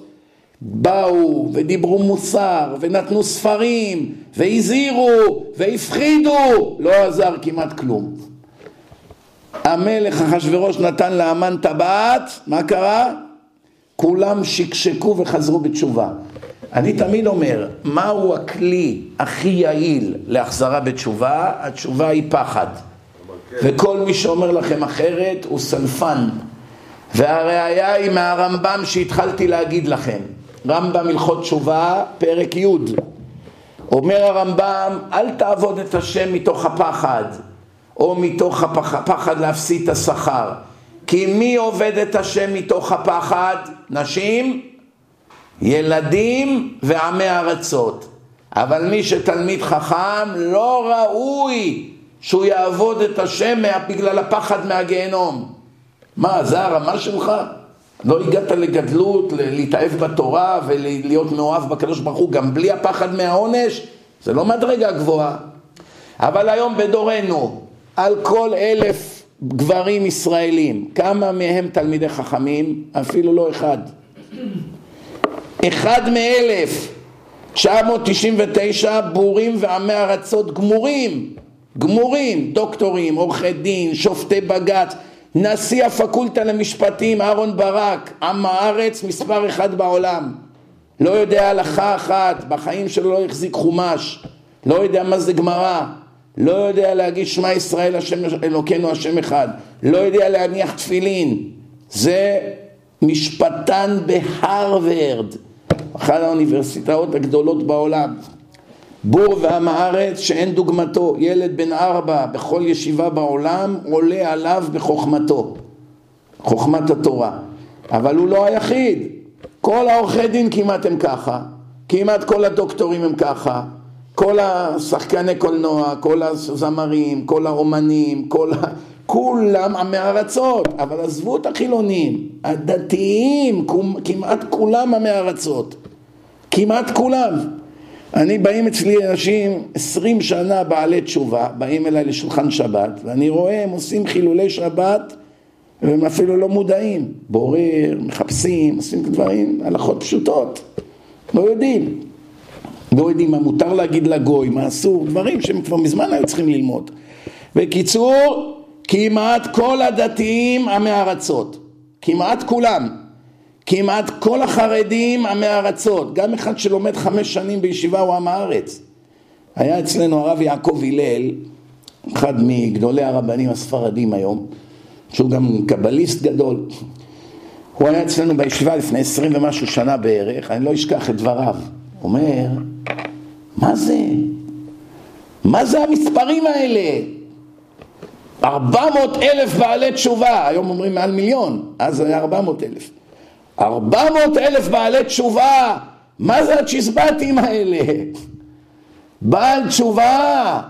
באו ודיברו מוסר ונתנו ספרים והזהירו והפחידו, לא עזר כמעט כלום. המלך אחשורוש נתן לאמן טבעת, מה קרה? כולם שקשקו וחזרו בתשובה. אני תמיד אומר, מהו הכלי הכי יעיל להחזרה בתשובה? התשובה היא פחד. וכל מי שאומר לכם אחרת הוא סלפן. והראיה היא מהרמב"ם שהתחלתי להגיד לכם. רמב"ם הלכות תשובה, פרק י'. אומר הרמב"ם, אל תעבוד את השם מתוך הפחד. או מתוך הפחד להפסיד את השכר. כי מי עובד את השם מתוך הפחד? נשים, ילדים ועמי ארצות. אבל מי שתלמיד חכם לא ראוי שהוא יעבוד את השם בגלל הפחד מהגיהנום. מה, זה הרמה שלך? לא הגעת לגדלות, להתאהב בתורה ולהיות מאוהב בקדוש ברוך הוא גם בלי הפחד מהעונש? זה לא מדרגה גבוהה. אבל היום בדורנו, על כל אלף גברים ישראלים, כמה מהם תלמידי חכמים? אפילו לא אחד. אחד מאלף, 999 בורים ועמי ארצות גמורים, גמורים, דוקטורים, עורכי דין, שופטי בג"ץ, נשיא הפקולטה למשפטים אהרון ברק, עם הארץ מספר אחד בעולם, לא יודע הלכה אחת, בחיים שלו לא החזיק חומש, לא יודע מה זה גמרא, לא יודע להגיד שמע ישראל השם אלוקינו השם אחד, לא יודע להניח תפילין, זה משפטן בהרווארד, אחת האוניברסיטאות הגדולות בעולם. בור ועם הארץ שאין דוגמתו, ילד בן ארבע בכל ישיבה בעולם עולה עליו בחוכמתו, חוכמת התורה. אבל הוא לא היחיד, כל העורכי דין כמעט הם ככה, כמעט כל הדוקטורים הם ככה, כל השחקני קולנוע, כל הזמרים, כל האומנים, כל ה... כולם המארצות, אבל עזבו את החילונים, הדתיים, כמעט כולם המארצות, כמעט כולם. אני, באים אצלי אנשים עשרים שנה בעלי תשובה, באים אליי לשולחן שבת, ואני רואה הם עושים חילולי שבת והם אפילו לא מודעים, בורר, מחפשים, עושים דברים, הלכות פשוטות, לא יודעים. לא יודעים מה מותר להגיד לגוי, מה אסור, דברים שהם כבר מזמן היו צריכים ללמוד. בקיצור, כמעט כל הדתיים המארצות, כמעט כולם, כמעט כל החרדים המארצות, גם אחד שלומד חמש שנים בישיבה הוא עם הארץ. היה אצלנו הרב יעקב הלל, אחד מגדולי הרבנים הספרדים היום, שהוא גם קבליסט גדול. הוא היה אצלנו בישיבה לפני עשרים ומשהו שנה בערך, אני לא אשכח את דבריו. הוא אומר, מה זה? מה זה המספרים האלה? ארבע מאות אלף בעלי תשובה, היום אומרים מעל מיליון, אז היה ארבע מאות אלף. ארבע מאות אלף בעלי תשובה, מה זה הצ'יזבטים האלה? בעל תשובה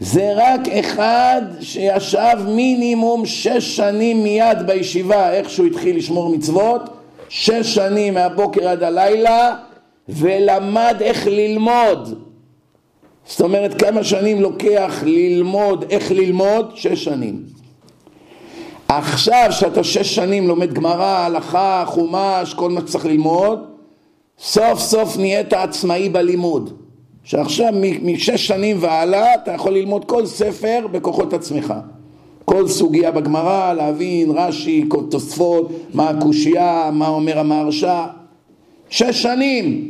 זה רק אחד שישב מינימום שש שנים מיד בישיבה, איך שהוא התחיל לשמור מצוות, שש שנים מהבוקר עד הלילה, ולמד איך ללמוד. זאת אומרת, כמה שנים לוקח ללמוד איך ללמוד? שש שנים. עכשיו שאתה שש שנים לומד גמרא, הלכה, חומש, כל מה שצריך ללמוד, סוף סוף נהיית עצמאי בלימוד. שעכשיו משש שנים והלאה אתה יכול ללמוד כל ספר בכוחות עצמך. כל סוגיה בגמרא, להבין רש"י, כל תוספות, מה הקושייה, מה אומר המהרש"א. שש שנים.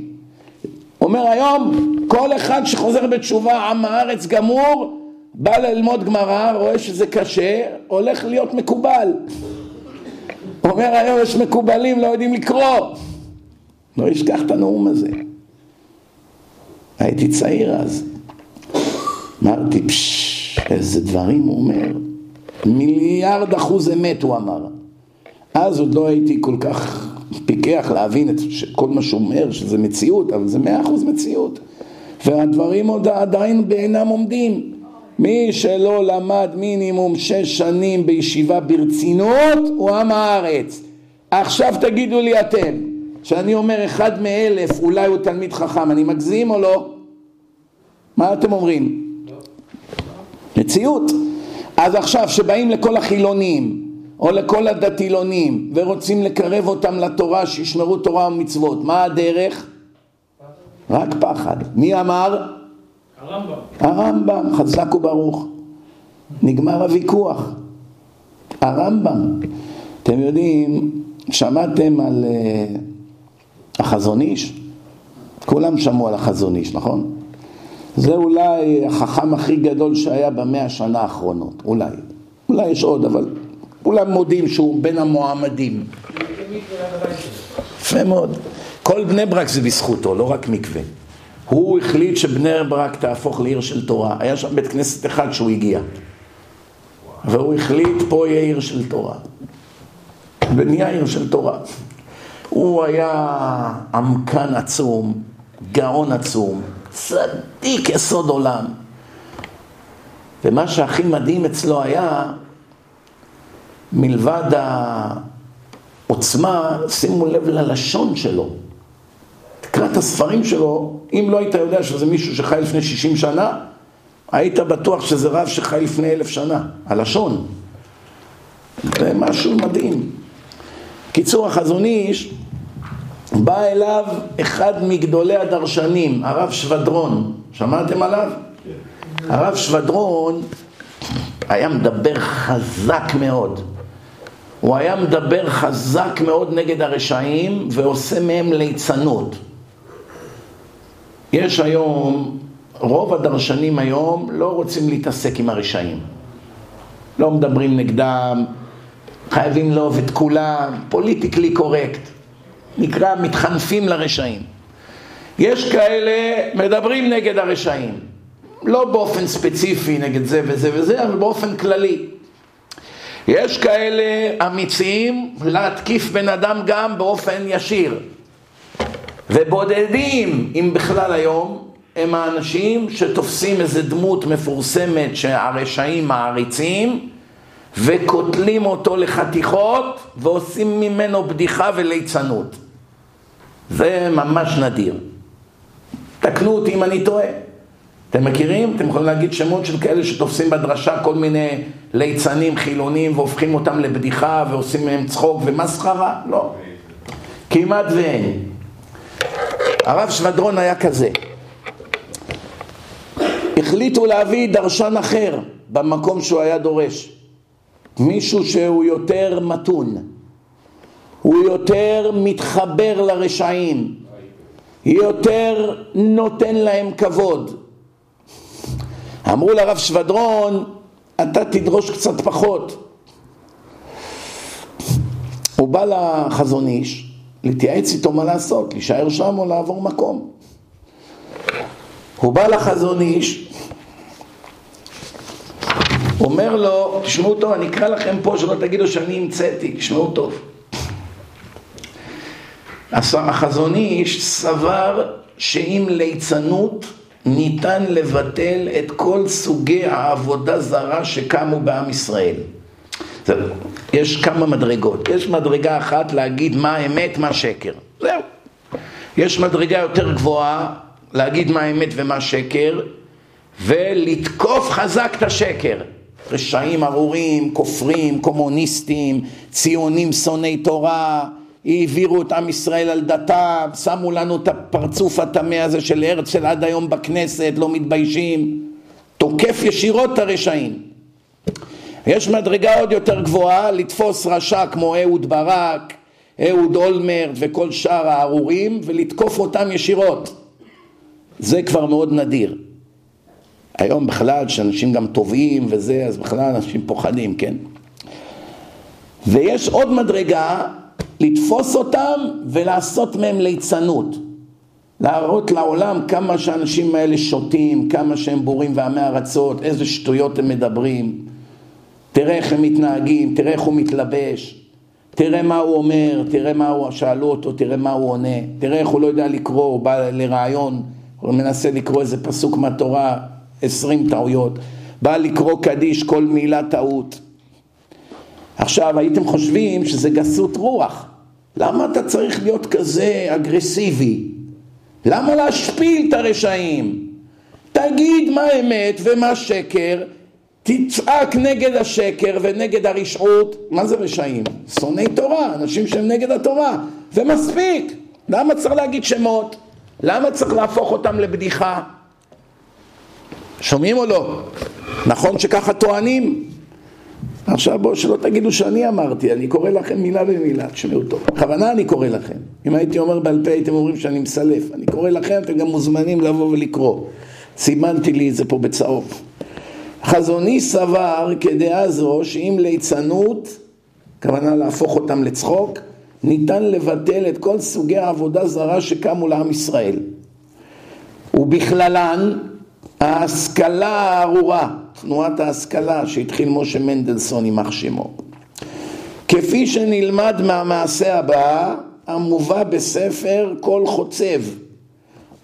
אומר היום, כל אחד שחוזר בתשובה, עם הארץ גמור, בא ללמוד גמרא, רואה שזה קשה, הולך להיות מקובל. אומר היום יש מקובלים, לא יודעים לקרוא. לא אשכח את הנאום הזה. הייתי צעיר אז. אמרתי, פשש, איזה דברים הוא אומר. מיליארד אחוז אמת הוא אמר. אז עוד לא הייתי כל כך פיקח להבין את כל מה שהוא אומר, שזה מציאות, אבל זה מאה אחוז מציאות. והדברים עוד עדיין בעינם עומדים. מי שלא למד מינימום שש שנים בישיבה ברצינות, הוא עם הארץ. עכשיו תגידו לי אתם, שאני אומר אחד מאלף אולי הוא תלמיד חכם, אני מגזים או לא? מה אתם אומרים? מציאות. אז עכשיו שבאים לכל החילונים או לכל הדתילונים ורוצים לקרב אותם לתורה, שישמרו תורה ומצוות, מה הדרך? רק פחד. מי אמר? הרמב"ם. הרמב"ם, חזק וברוך. נגמר הוויכוח. הרמב"ם. אתם יודעים, שמעתם על uh, החזון איש? כולם שמעו על החזון איש, נכון? זה אולי החכם הכי גדול שהיה במאה השנה האחרונות, אולי. אולי יש עוד, אבל כולם מודים שהוא בין המועמדים. יפה מאוד. כל בני ברק זה בזכותו, לא רק מקווה. הוא החליט שבני ברק תהפוך לעיר של תורה. היה שם בית כנסת אחד שהוא הגיע. והוא החליט, פה יהיה עיר של תורה. ונהיה עיר של תורה. הוא היה עמקן עצום, גאון עצום, צדיק יסוד עולם. ומה שהכי מדהים אצלו היה, מלבד העוצמה, שימו לב ללשון שלו. תקרא את הספרים שלו, אם לא היית יודע שזה מישהו שחי לפני 60 שנה, היית בטוח שזה רב שחי לפני אלף שנה. הלשון. זה משהו מדהים. קיצור, החזון איש, בא אליו אחד מגדולי הדרשנים, הרב שבדרון. שמעתם עליו? הרב שבדרון היה מדבר חזק מאוד. הוא היה מדבר חזק מאוד נגד הרשעים ועושה מהם ליצנות. יש היום, רוב הדרשנים היום לא רוצים להתעסק עם הרשעים. לא מדברים נגדם, חייבים לאהוב את כולם, פוליטיקלי קורקט, נקרא מתחנפים לרשעים. יש כאלה מדברים נגד הרשעים, לא באופן ספציפי נגד זה וזה וזה, אבל באופן כללי. יש כאלה אמיצים להתקיף בן אדם גם באופן ישיר. ובודדים, אם בכלל היום, הם האנשים שתופסים איזה דמות מפורסמת שהרשעים מעריצים וקוטלים אותו לחתיכות ועושים ממנו בדיחה וליצנות. זה ממש נדיר. תקנו אותי אם אני טועה. אתם מכירים? אתם יכולים להגיד שמות של כאלה שתופסים בדרשה כל מיני ליצנים חילונים והופכים אותם לבדיחה ועושים מהם צחוק ומסחרה? לא. כמעט ואין. הרב שבדרון היה כזה. החליטו להביא דרשן אחר במקום שהוא היה דורש. מישהו שהוא יותר מתון, הוא יותר מתחבר לרשעים, יותר נותן להם כבוד. אמרו לרב שבדרון, אתה תדרוש קצת פחות. הוא בא לחזון איש להתייעץ איתו מה לעשות, להישאר שם או לעבור מקום. הוא בא לחזון איש, אומר לו, תשמעו טוב, אני אקרא לכם פה שלא תגידו שאני המצאתי, תשמעו טוב. החזון איש סבר שעם ליצנות ניתן לבטל את כל סוגי העבודה זרה שקמו בעם ישראל. יש כמה מדרגות. יש מדרגה אחת להגיד מה האמת, מה שקר. זהו. יש מדרגה יותר גבוהה להגיד מה האמת ומה שקר, ולתקוף חזק את השקר. רשעים ארורים, כופרים, קומוניסטים, ציונים שונאי תורה, העבירו את עם ישראל על דתם, שמו לנו את הפרצוף הטמא הזה של הרצל עד היום בכנסת, לא מתביישים, תוקף ישירות את הרשעים. יש מדרגה עוד יותר גבוהה, לתפוס רשע כמו אהוד ברק, אהוד אולמרט וכל שאר הארורים ולתקוף אותם ישירות. זה כבר מאוד נדיר. היום בכלל, שאנשים גם טובים וזה, אז בכלל אנשים פוחדים, כן? ויש עוד מדרגה, לתפוס אותם ולעשות מהם ליצנות. להראות לעולם כמה שהאנשים האלה שותים, כמה שהם בורים ועמי ארצות, איזה שטויות הם מדברים. תראה איך הם מתנהגים, תראה איך הוא מתלבש, תראה מה הוא אומר, תראה מה הוא, שאלו אותו, תראה מה הוא עונה, תראה איך הוא לא יודע לקרוא, הוא בא לרעיון, הוא מנסה לקרוא איזה פסוק מהתורה, עשרים טעויות, בא לקרוא קדיש, כל מילה טעות. עכשיו, הייתם חושבים שזה גסות רוח. למה אתה צריך להיות כזה אגרסיבי? למה להשפיל את הרשעים? תגיד מה אמת ומה שקר, תצעק נגד השקר ונגד הרשעות, מה זה רשעים? שונאי תורה, אנשים שהם נגד התורה, ומספיק. למה צריך להגיד שמות? למה צריך להפוך אותם לבדיחה? שומעים או לא? נכון שככה טוענים? עכשיו בואו שלא תגידו שאני אמרתי, אני קורא לכם מילה במילה, תשמעו טוב. בכוונה אני קורא לכם. אם הייתי אומר בעל פה הייתם אומרים שאני מסלף. אני קורא לכם, אתם גם מוזמנים לבוא ולקרוא. סימנתי לי את זה פה בצהוב. חזוני סבר כדעה זו שאם ליצנות, כוונה להפוך אותם לצחוק, ניתן לבטל את כל סוגי העבודה זרה שקמו לעם ישראל. ובכללן ההשכלה הארורה, תנועת ההשכלה שהתחיל משה מנדלסון יימח שמו. כפי שנלמד מהמעשה הבא, המובא בספר כל חוצב,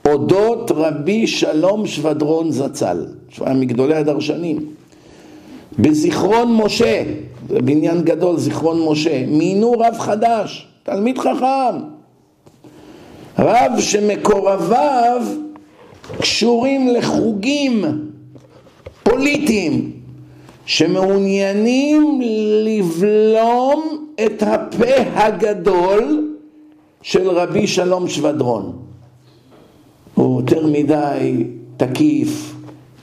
אודות רבי שלום שבדרון זצ"ל, שהוא היה מגדולי הדרשנים. בזיכרון משה, זה בניין גדול, זיכרון משה, מינו רב חדש, תלמיד חכם, רב שמקורביו קשורים לחוגים פוליטיים שמעוניינים לבלום את הפה הגדול של רבי שלום שבדרון. הוא יותר מדי תקיף,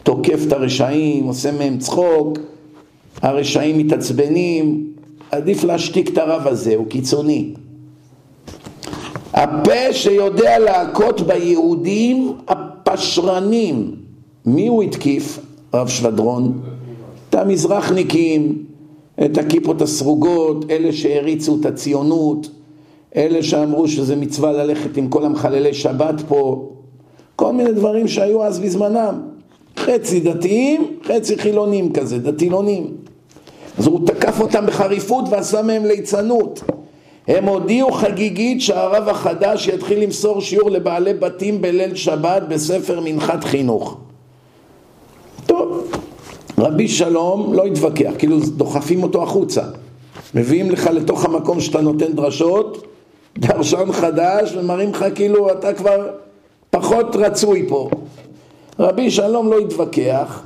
תוקף את הרשעים, עושה מהם צחוק, הרשעים מתעצבנים, עדיף להשתיק את הרב הזה, הוא קיצוני. הפה שיודע להכות ביהודים הפשרנים. מי הוא התקיף, רב שבדרון? את המזרחניקים, את הכיפות הסרוגות, אלה שהריצו את הציונות, אלה שאמרו שזה מצווה ללכת עם כל המחללי שבת פה, כל מיני דברים שהיו אז בזמנם. חצי דתיים, חצי חילונים כזה, דתילונים. אז הוא תקף אותם בחריפות ועשה מהם ליצנות. הם הודיעו חגיגית שהרב החדש יתחיל למסור שיעור לבעלי בתים בליל שבת בספר מנחת חינוך. טוב, רבי שלום לא התווכח, כאילו דוחפים אותו החוצה. מביאים לך לתוך המקום שאתה נותן דרשות, דרשן חדש, ומראים לך כאילו אתה כבר פחות רצוי פה. רבי שלום לא יתווכח,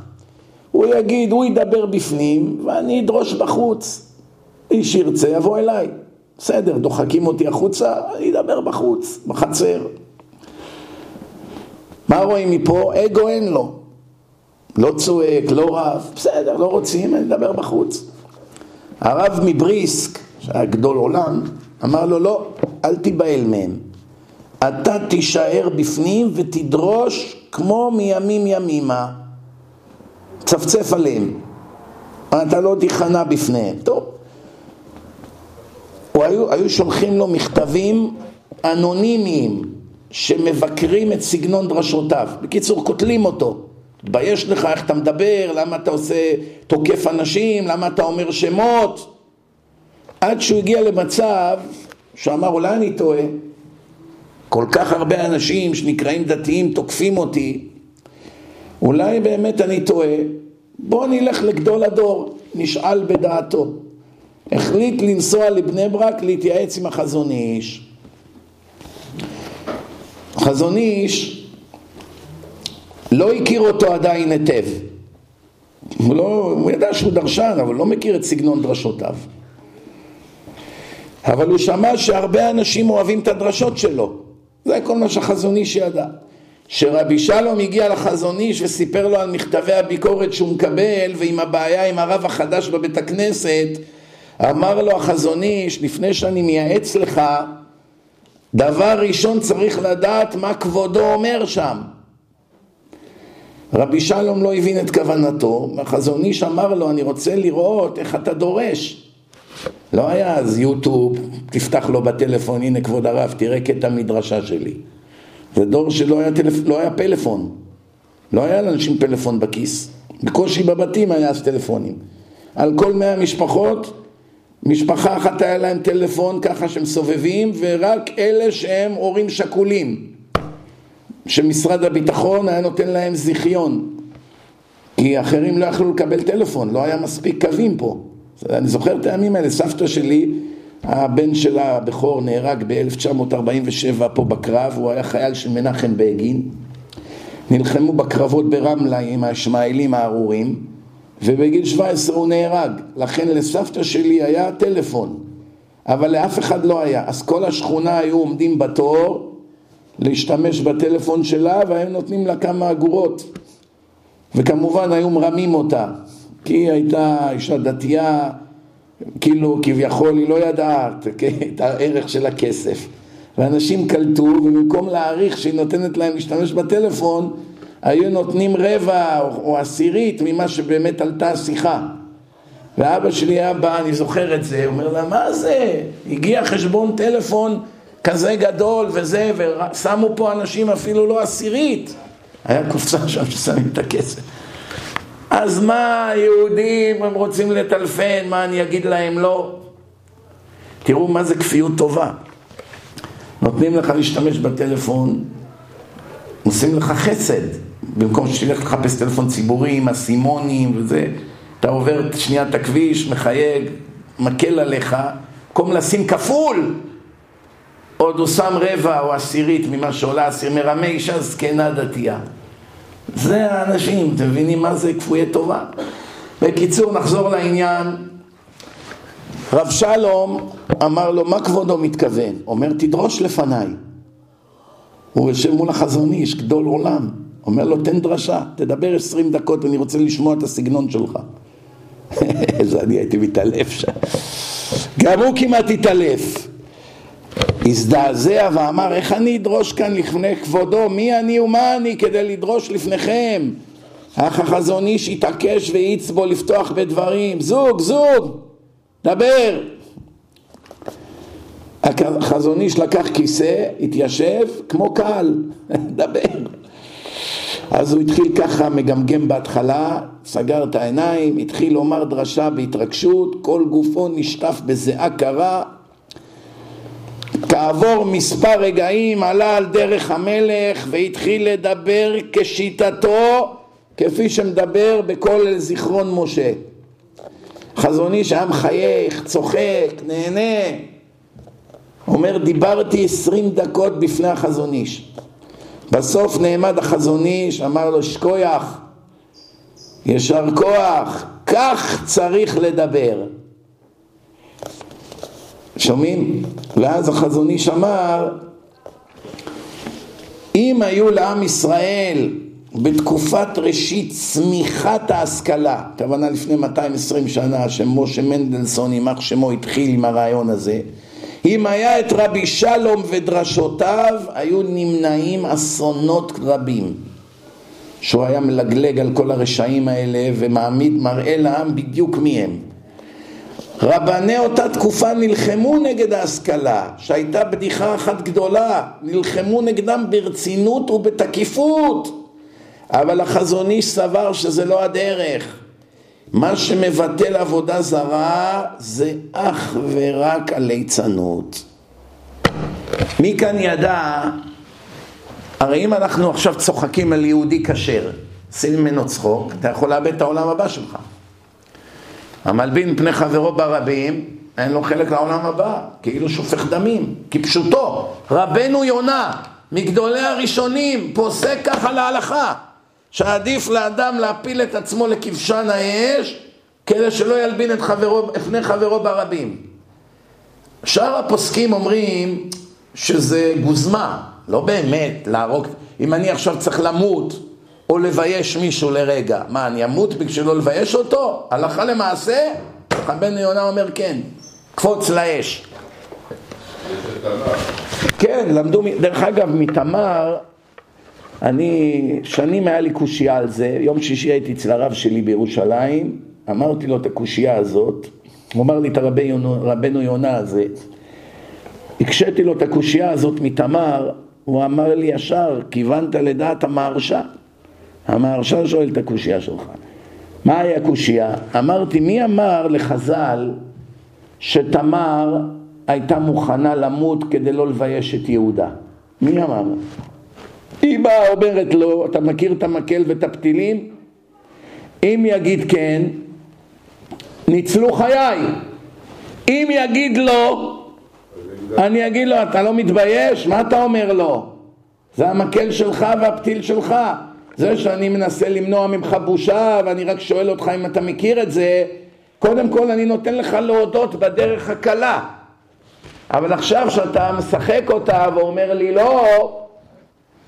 הוא יגיד, הוא ידבר בפנים ואני אדרוש בחוץ. איש ירצה יבוא אליי. בסדר, דוחקים אותי החוצה, אני אדבר בחוץ, בחצר. מה רואים מפה? אגו אין לו. לא צועק, לא רב, בסדר, לא רוצים, אני אדבר בחוץ. הרב מבריסק, שהיה גדול עולם, אמר לו, לא, אל תיבהל מהם. אתה תישאר בפנים ותדרוש כמו מימים ימימה. צפצף עליהם. אתה לא תיכנע בפניהם. טוב. היו, היו שולחים לו מכתבים אנונימיים שמבקרים את סגנון דרשותיו. בקיצור, קוטלים אותו. תתבייש לך איך אתה מדבר, למה אתה עושה, תוקף אנשים, למה אתה אומר שמות. עד שהוא הגיע למצב שאמר, אולי אני טועה, כל כך הרבה אנשים שנקראים דתיים תוקפים אותי, אולי באמת אני טועה, בוא נלך לגדול הדור, נשאל בדעתו. החליט לנסוע לבני ברק להתייעץ עם החזון איש. החזון איש לא הכיר אותו עדיין היטב. הוא, לא, הוא ידע שהוא דרשן, אבל לא מכיר את סגנון דרשותיו. אבל הוא שמע שהרבה אנשים אוהבים את הדרשות שלו. זה כל מה שהחזון איש ידע. שרבי שלום הגיע לחזון איש וסיפר לו על מכתבי הביקורת שהוא מקבל ועם הבעיה עם הרב החדש בבית הכנסת אמר לו החזון איש לפני שאני מייעץ לך דבר ראשון צריך לדעת מה כבודו אומר שם רבי שלום לא הבין את כוונתו החזון איש אמר לו אני רוצה לראות איך אתה דורש לא היה אז יוטיוב, תפתח לו בטלפון, הנה כבוד הרב, תראה קטע מדרשה שלי. זה דור שלא היה, טלפ... לא היה פלאפון. לא היה לאנשים פלאפון בכיס. בקושי בבתים היה אז טלפונים. על כל מאה משפחות, משפחה אחת היה להם טלפון ככה שמסובבים, ורק אלה שהם הורים שכולים. שמשרד הביטחון היה נותן להם זיכיון. כי אחרים לא יכלו לקבל טלפון, לא היה מספיק קווים פה. אני זוכר את הימים האלה, סבתא שלי, הבן שלה הבכור נהרג ב-1947 פה בקרב, הוא היה חייל של מנחם בגין, נלחמו בקרבות ברמלה עם הישמעאלים הארורים, ובגיל 17 הוא נהרג, לכן לסבתא שלי היה טלפון, אבל לאף אחד לא היה, אז כל השכונה היו עומדים בתור להשתמש בטלפון שלה והיו נותנים לה כמה אגורות. וכמובן היו מרמים אותה כי היא הייתה אישה דתייה, כאילו כביכול היא לא ידעה את הערך של הכסף. ואנשים קלטו, ובמקום להעריך שהיא נותנת להם להשתמש בטלפון, היו נותנים רבע או, או עשירית ממה שבאמת עלתה השיחה. ואבא שלי היה בא, אני זוכר את זה, אומר לה, מה זה? הגיע חשבון טלפון כזה גדול וזה, ושמו פה אנשים אפילו לא עשירית. היה קופסה שם ששמים את הכסף. אז מה היהודים הם רוצים לטלפן, מה אני אגיד להם לא? תראו מה זה כפיות טובה. נותנים לך להשתמש בטלפון, עושים לך חסד. במקום שתלך לחפש טלפון ציבורי עם אסימונים וזה, אתה עובר שנייה את הכביש, מחייג, מקל עליך, במקום לשים כפול, עוד הוא שם רבע או עשירית ממה שעולה אסיר, מרמה אישה זקנה דתייה. זה האנשים, אתם מבינים מה זה כפויי טובה? בקיצור, נחזור לעניין. רב שלום אמר לו, מה כבודו מתכוון? אומר, תדרוש לפניי. הוא יושב מול החזון איש, גדול עולם. אומר לו, תן דרשה, תדבר עשרים דקות, אני רוצה לשמוע את הסגנון שלך. איזה אני הייתי מתעלף שם. גם הוא כמעט התעלף. הזדעזע ואמר איך אני אדרוש כאן לפני כבודו מי אני ומה אני כדי לדרוש לפניכם אך החזון איש התעקש והאיץ בו לפתוח בדברים זוג זוג דבר. החזון איש לקח כיסא, התיישב כמו קהל, דבר. אז הוא התחיל ככה מגמגם בהתחלה, סגר את העיניים, התחיל לומר דרשה בהתרגשות, כל גופו נשטף בזיעה קרה. כעבור מספר רגעים עלה על דרך המלך והתחיל לדבר כשיטתו, כפי שמדבר בכל זיכרון משה. חזון איש היה מחייך, צוחק, נהנה. אומר, דיברתי עשרים דקות בפני החזון איש. בסוף נעמד החזון איש, אמר לו, שכוייח, ישר כוח, כך צריך לדבר. שומעים? ואז החזון איש אמר, אם היו לעם ישראל בתקופת ראשית צמיחת ההשכלה, הכוונה לפני 220 שנה שמשה מנדלסון יימח שמו התחיל עם הרעיון הזה, אם היה את רבי שלום ודרשותיו היו נמנעים אסונות רבים שהוא היה מלגלג על כל הרשעים האלה ומעמיד מראה לעם בדיוק מי הם רבני אותה תקופה נלחמו נגד ההשכלה, שהייתה בדיחה אחת גדולה, נלחמו נגדם ברצינות ובתקיפות, אבל החזון איש סבר שזה לא הדרך. מה שמבטל עבודה זרה זה אך ורק הליצנות. מי כאן ידע, הרי אם אנחנו עכשיו צוחקים על יהודי כשר, עושים ממנו צחוק, אתה יכול לאבד את העולם הבא שלך. המלבין פני חברו ברבים, אין לו חלק לעולם הבא, כאילו שופך דמים, כפשוטו. רבנו יונה, מגדולי הראשונים, פוסק ככה להלכה, שעדיף לאדם להפיל את עצמו לכבשן האש, כדי שלא ילבין את, חברו, את פני חברו ברבים. שאר הפוסקים אומרים שזה גוזמה, לא באמת להרוג, אם אני עכשיו צריך למות או לבייש מישהו לרגע, מה אני אמות בשביל לא לבייש אותו? הלכה למעשה, רבנו יונה אומר כן, קפוץ לאש. כן, למדו, דרך אגב, מתמר, אני, שנים היה לי קושייה על זה, יום שישי הייתי אצל הרב שלי בירושלים, אמרתי לו את הקושייה הזאת, הוא אמר לי את רבנו יונה הזה, הקשיתי לו את הקושייה הזאת מתמר, הוא אמר לי ישר, כיוונת לדעת המהרש"א. המהרש"א שואל את הקושייה שלך. מה היה הקושייה? אמרתי, מי אמר לחז"ל שתמר הייתה מוכנה למות כדי לא לבייש את יהודה? מי אמר? היא באה אומרת לו, אתה מכיר את המקל ואת הפתילים? אם יגיד כן, ניצלו חיי. אם יגיד לא, אני אגיד לו, אתה לא מתבייש? מה אתה אומר לו? זה המקל שלך והפתיל שלך. זה שאני מנסה למנוע ממך בושה ואני רק שואל אותך אם אתה מכיר את זה, קודם כל אני נותן לך להודות בדרך הקלה. אבל עכשיו שאתה משחק אותה ואומר לי לא,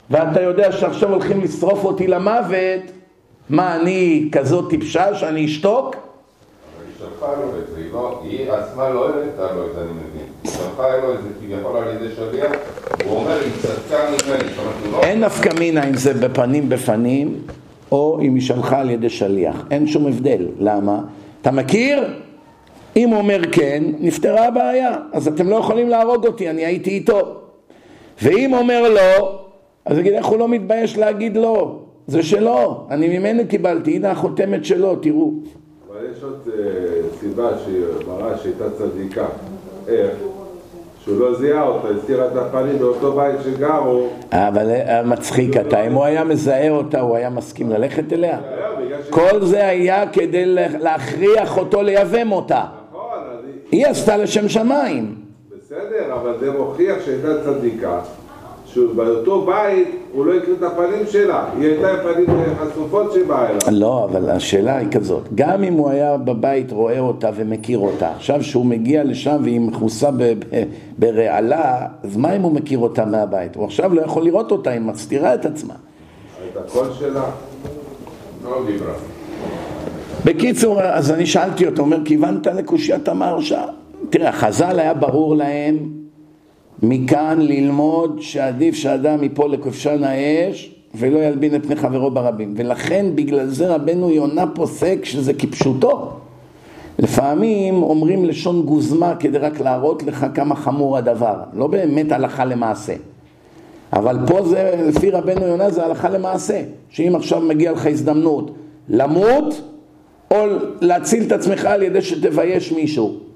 ואתה יודע שעכשיו הולכים לשרוף אותי למוות, מה אני כזאת טיפשה שאני אשתוק? שלחה לו את זה, היא עצמה לא הראתה לו את זה, אני מבין. היא שלחה לו את זה כביכול על ידי שליח, הוא אומר, היא צדקה ממני. אין נפקא מינה אם זה בפנים בפנים, או אם היא שלחה על ידי שליח. אין שום הבדל. למה? אתה מכיר? אם הוא אומר כן, נפתרה הבעיה. אז אתם לא יכולים להרוג אותי, אני הייתי איתו. ואם אומר לא, אז יגיד, איך הוא לא מתבייש להגיד לא? זה שלו, אני ממנו קיבלתי, הנה החותמת שלו, תראו. אבל יש עוד uh, סיבה שהיא מראה שהייתה צדיקה. איך? שהוא לא זיהה אותה, הסתירה את הפנים באותו בית שגרו. אבל אה, מצחיק אתה, אם הוא היה מזהה אותה, הוא היה מסכים ללכת אליה? כל זה היה כדי להכריח אותו לייבם אותה. נכון, היא עשתה לשם שמיים. בסדר, אבל זה מוכיח שהייתה צדיקה. שבאותו בית הוא לא הכיר את הפנים שלה, היא הייתה עם פנים חשופות שבאה אליו. לא, אבל השאלה היא כזאת, גם אם הוא היה בבית רואה אותה ומכיר אותה, עכשיו שהוא מגיע לשם והיא מכוסה ברעלה, אז מה אם הוא מכיר אותה מהבית? הוא עכשיו לא יכול לראות אותה, היא מסתירה את עצמה. את הקול שלה לא דיברה. בקיצור, אז אני שאלתי אותו, אומר, כיוונת לקושיית המהרש"א? תראה, חז"ל היה ברור להם מכאן ללמוד שעדיף שאדם ייפול לכבשן האש ולא ילבין את פני חברו ברבים ולכן בגלל זה רבנו יונה פוסק שזה כפשוטו לפעמים אומרים לשון גוזמה כדי רק להראות לך כמה חמור הדבר, לא באמת הלכה למעשה. אבל פה זה, לפי רבנו יונה זה הלכה למעשה, שאם עכשיו מגיע לך הזדמנות למות או להציל את עצמך על ידי שתבייש מישהו.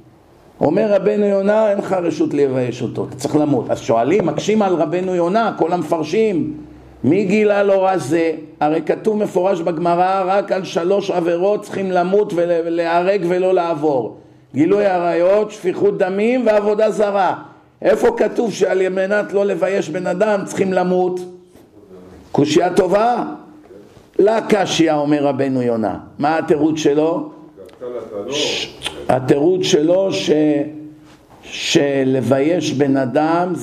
אומר רבנו יונה, אין לך רשות לבייש אותו, אתה צריך למות. אז שואלים, מקשים על רבנו יונה, כל המפרשים, מי גילה לו רע זה? הרי כתוב מפורש בגמרא, רק על שלוש עבירות צריכים למות ולהיהרג ולא לעבור. גילוי עריות, שפיכות דמים ועבודה זרה. איפה כתוב שעל מנת לא לבייש בן אדם צריכים למות? קושייה טובה? לה קשיא אומר רבנו יונה. מה התירוץ שלו? התירוץ שלו ש... שלבייש בן אדם,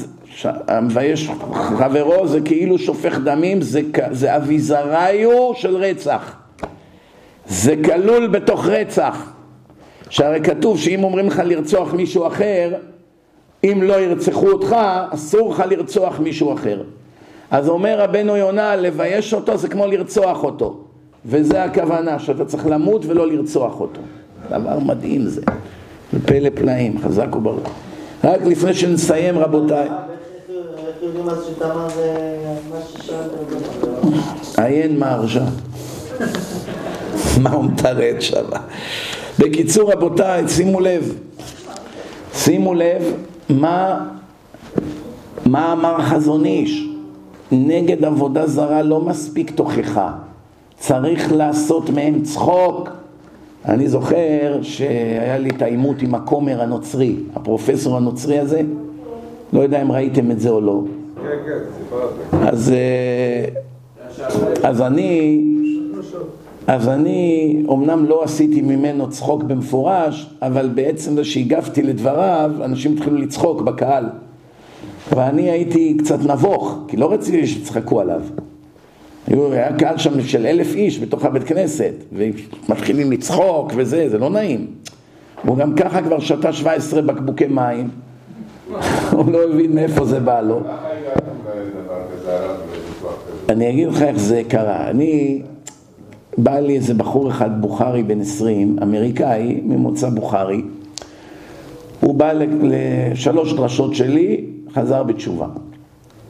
מבייש חברו זה כאילו שופך דמים, זה, זה אביזריו של רצח. זה כלול בתוך רצח. שהרי כתוב שאם אומרים לך לרצוח מישהו אחר, אם לא ירצחו אותך, אסור לך לרצוח מישהו אחר. אז אומר רבנו יונה, לבייש אותו זה כמו לרצוח אותו. וזה הכוונה, שאתה צריך למות ולא לרצוח אותו. דבר מדהים זה. פלא פלאים, חזק וברוך. רק לפני שנסיים רבותיי. עיין מהרשע. מה הוא מתרד שם? בקיצור רבותיי, שימו לב, שימו לב מה, מה אמר חזון איש. נגד עבודה זרה לא מספיק תוכחה, צריך לעשות מהם צחוק. אני זוכר שהיה לי את העימות עם הכומר הנוצרי, הפרופסור הנוצרי הזה, לא יודע אם ראיתם את זה או לא. כן, כן, סיפרת. אז, אה, אז אני, אז אני אומנם לא עשיתי ממנו צחוק במפורש, אבל בעצם זה שהגבתי לדבריו, אנשים התחילו לצחוק בקהל. ואני הייתי קצת נבוך, כי לא רציתי שיצחקו עליו. היה קהל שם של אלף איש בתוך הבית כנסת, ומתחילים לצחוק וזה, זה לא נעים. הוא גם ככה כבר שתה 17 בקבוקי מים, הוא לא הבין מאיפה זה בא לו. אני אגיד לך איך זה קרה. אני, בא לי איזה בחור אחד בוכרי בן 20, אמריקאי, ממוצא בוכרי. הוא בא לשלוש דרשות שלי, חזר בתשובה.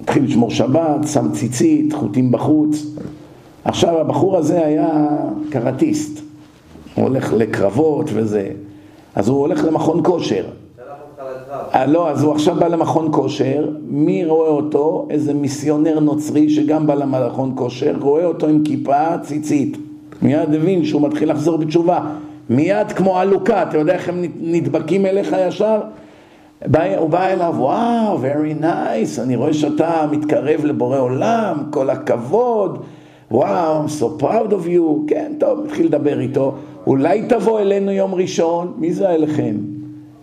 התחיל לשמור שבת, שם ציצית, חוטים בחוץ. עכשיו הבחור הזה היה קראטיסט. הוא הולך לקרבות וזה. אז הוא הולך למכון כושר. אה, לא, אז הוא עכשיו בא למכון כושר, מי רואה אותו? איזה מיסיונר נוצרי שגם בא למכון כושר, רואה אותו עם כיפה, ציצית. מיד הבין שהוא מתחיל לחזור בתשובה. מיד כמו עלוקה, אתה יודע איך הם נדבקים אליך ישר? בא, הוא בא אליו, וואו, very nice, אני רואה שאתה מתקרב לבורא עולם, כל הכבוד, וואו, I'm so proud of you, כן, טוב, התחיל לדבר איתו, אולי תבוא אלינו יום ראשון, מי זה אליכם?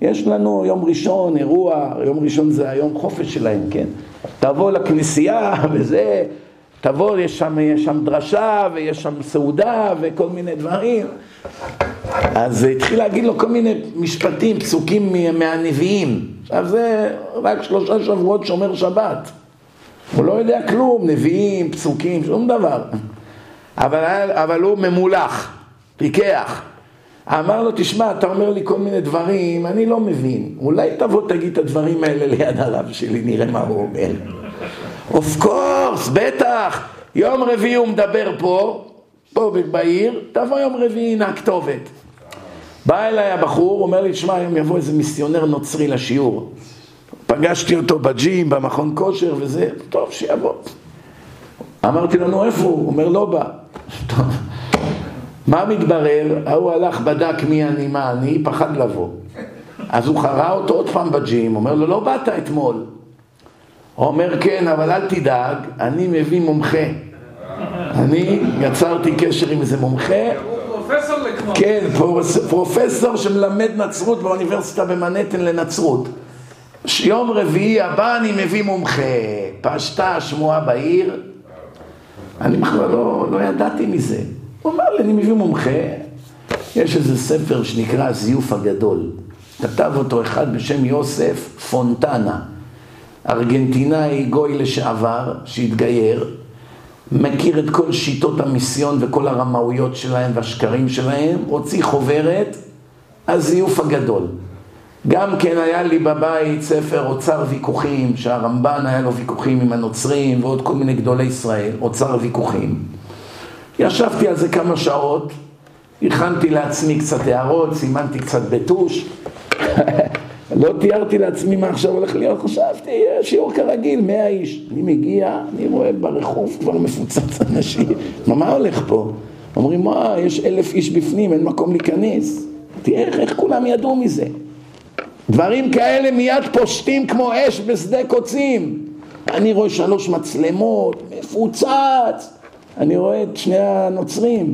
יש לנו יום ראשון, אירוע, יום ראשון זה היום חופש שלהם, כן? תבוא לכנסייה וזה, תבוא, יש שם, יש שם דרשה ויש שם סעודה וכל מיני דברים. אז התחיל להגיד לו כל מיני משפטים, פסוקים מה- מהנביאים. עכשיו זה רק שלושה שבועות שומר שבת. הוא לא יודע כלום, נביאים, פסוקים, שום דבר. אבל, אבל הוא ממולח, פיקח. אמר לו, תשמע, אתה אומר לי כל מיני דברים, אני לא מבין. אולי תבוא תגיד את הדברים האלה ליד הרב שלי, נראה מה הוא אומר. אוף קורס, בטח. יום רביעי הוא מדבר פה, פה בעיר, תבוא יום רביעי, הנה הכתובת. בא אליי הבחור, אומר לי, תשמע, היום יבוא איזה מיסיונר נוצרי לשיעור. פגשתי אותו בג'ים, במכון כושר וזה, טוב, שיבוא. אמרתי לנו, איפה הוא? הוא אומר, לא בא. מה מתברר? ההוא הלך, בדק מי אני, מה אני, פחד לבוא. אז הוא חרה אותו עוד פעם בג'ים, אומר לו, לא באת אתמול. הוא אומר, כן, אבל אל תדאג, אני מביא מומחה. אני יצרתי קשר עם איזה מומחה, פרופסור. כן, פרוס- פרופסור שמלמד נצרות באוניברסיטה במנהטן לנצרות. יום רביעי הבא אני מביא מומחה. פשטה השמועה בעיר, אני בכלל לא, לא ידעתי מזה. הוא אמר לי, אני מביא מומחה. יש איזה ספר שנקרא הזיוף הגדול. כתב אותו אחד בשם יוסף פונטנה, ארגנטינאי גוי לשעבר, שהתגייר, מכיר את כל שיטות המיסיון וכל הרמאויות שלהם והשקרים שלהם, הוציא חוברת הזיוף הגדול. גם כן היה לי בבית ספר אוצר ויכוחים, שהרמב"ן היה לו ויכוחים עם הנוצרים ועוד כל מיני גדולי ישראל, אוצר ויכוחים. ישבתי על זה כמה שעות, הכנתי לעצמי קצת הערות, סימנתי קצת בטוש. לא תיארתי לעצמי מה עכשיו הולך להיות, חשבתי, שיעור כרגיל, מאה איש. אני מגיע, אני רואה ברחוב כבר מפוצץ אנשים. מה, מה הולך פה? אומרים, מה, יש אלף איש בפנים, אין מקום להיכנס. תראה איך, איך כולם ידעו מזה. דברים כאלה מיד פושטים כמו אש בשדה קוצים. אני רואה שלוש מצלמות, מפוצץ. אני רואה את שני הנוצרים,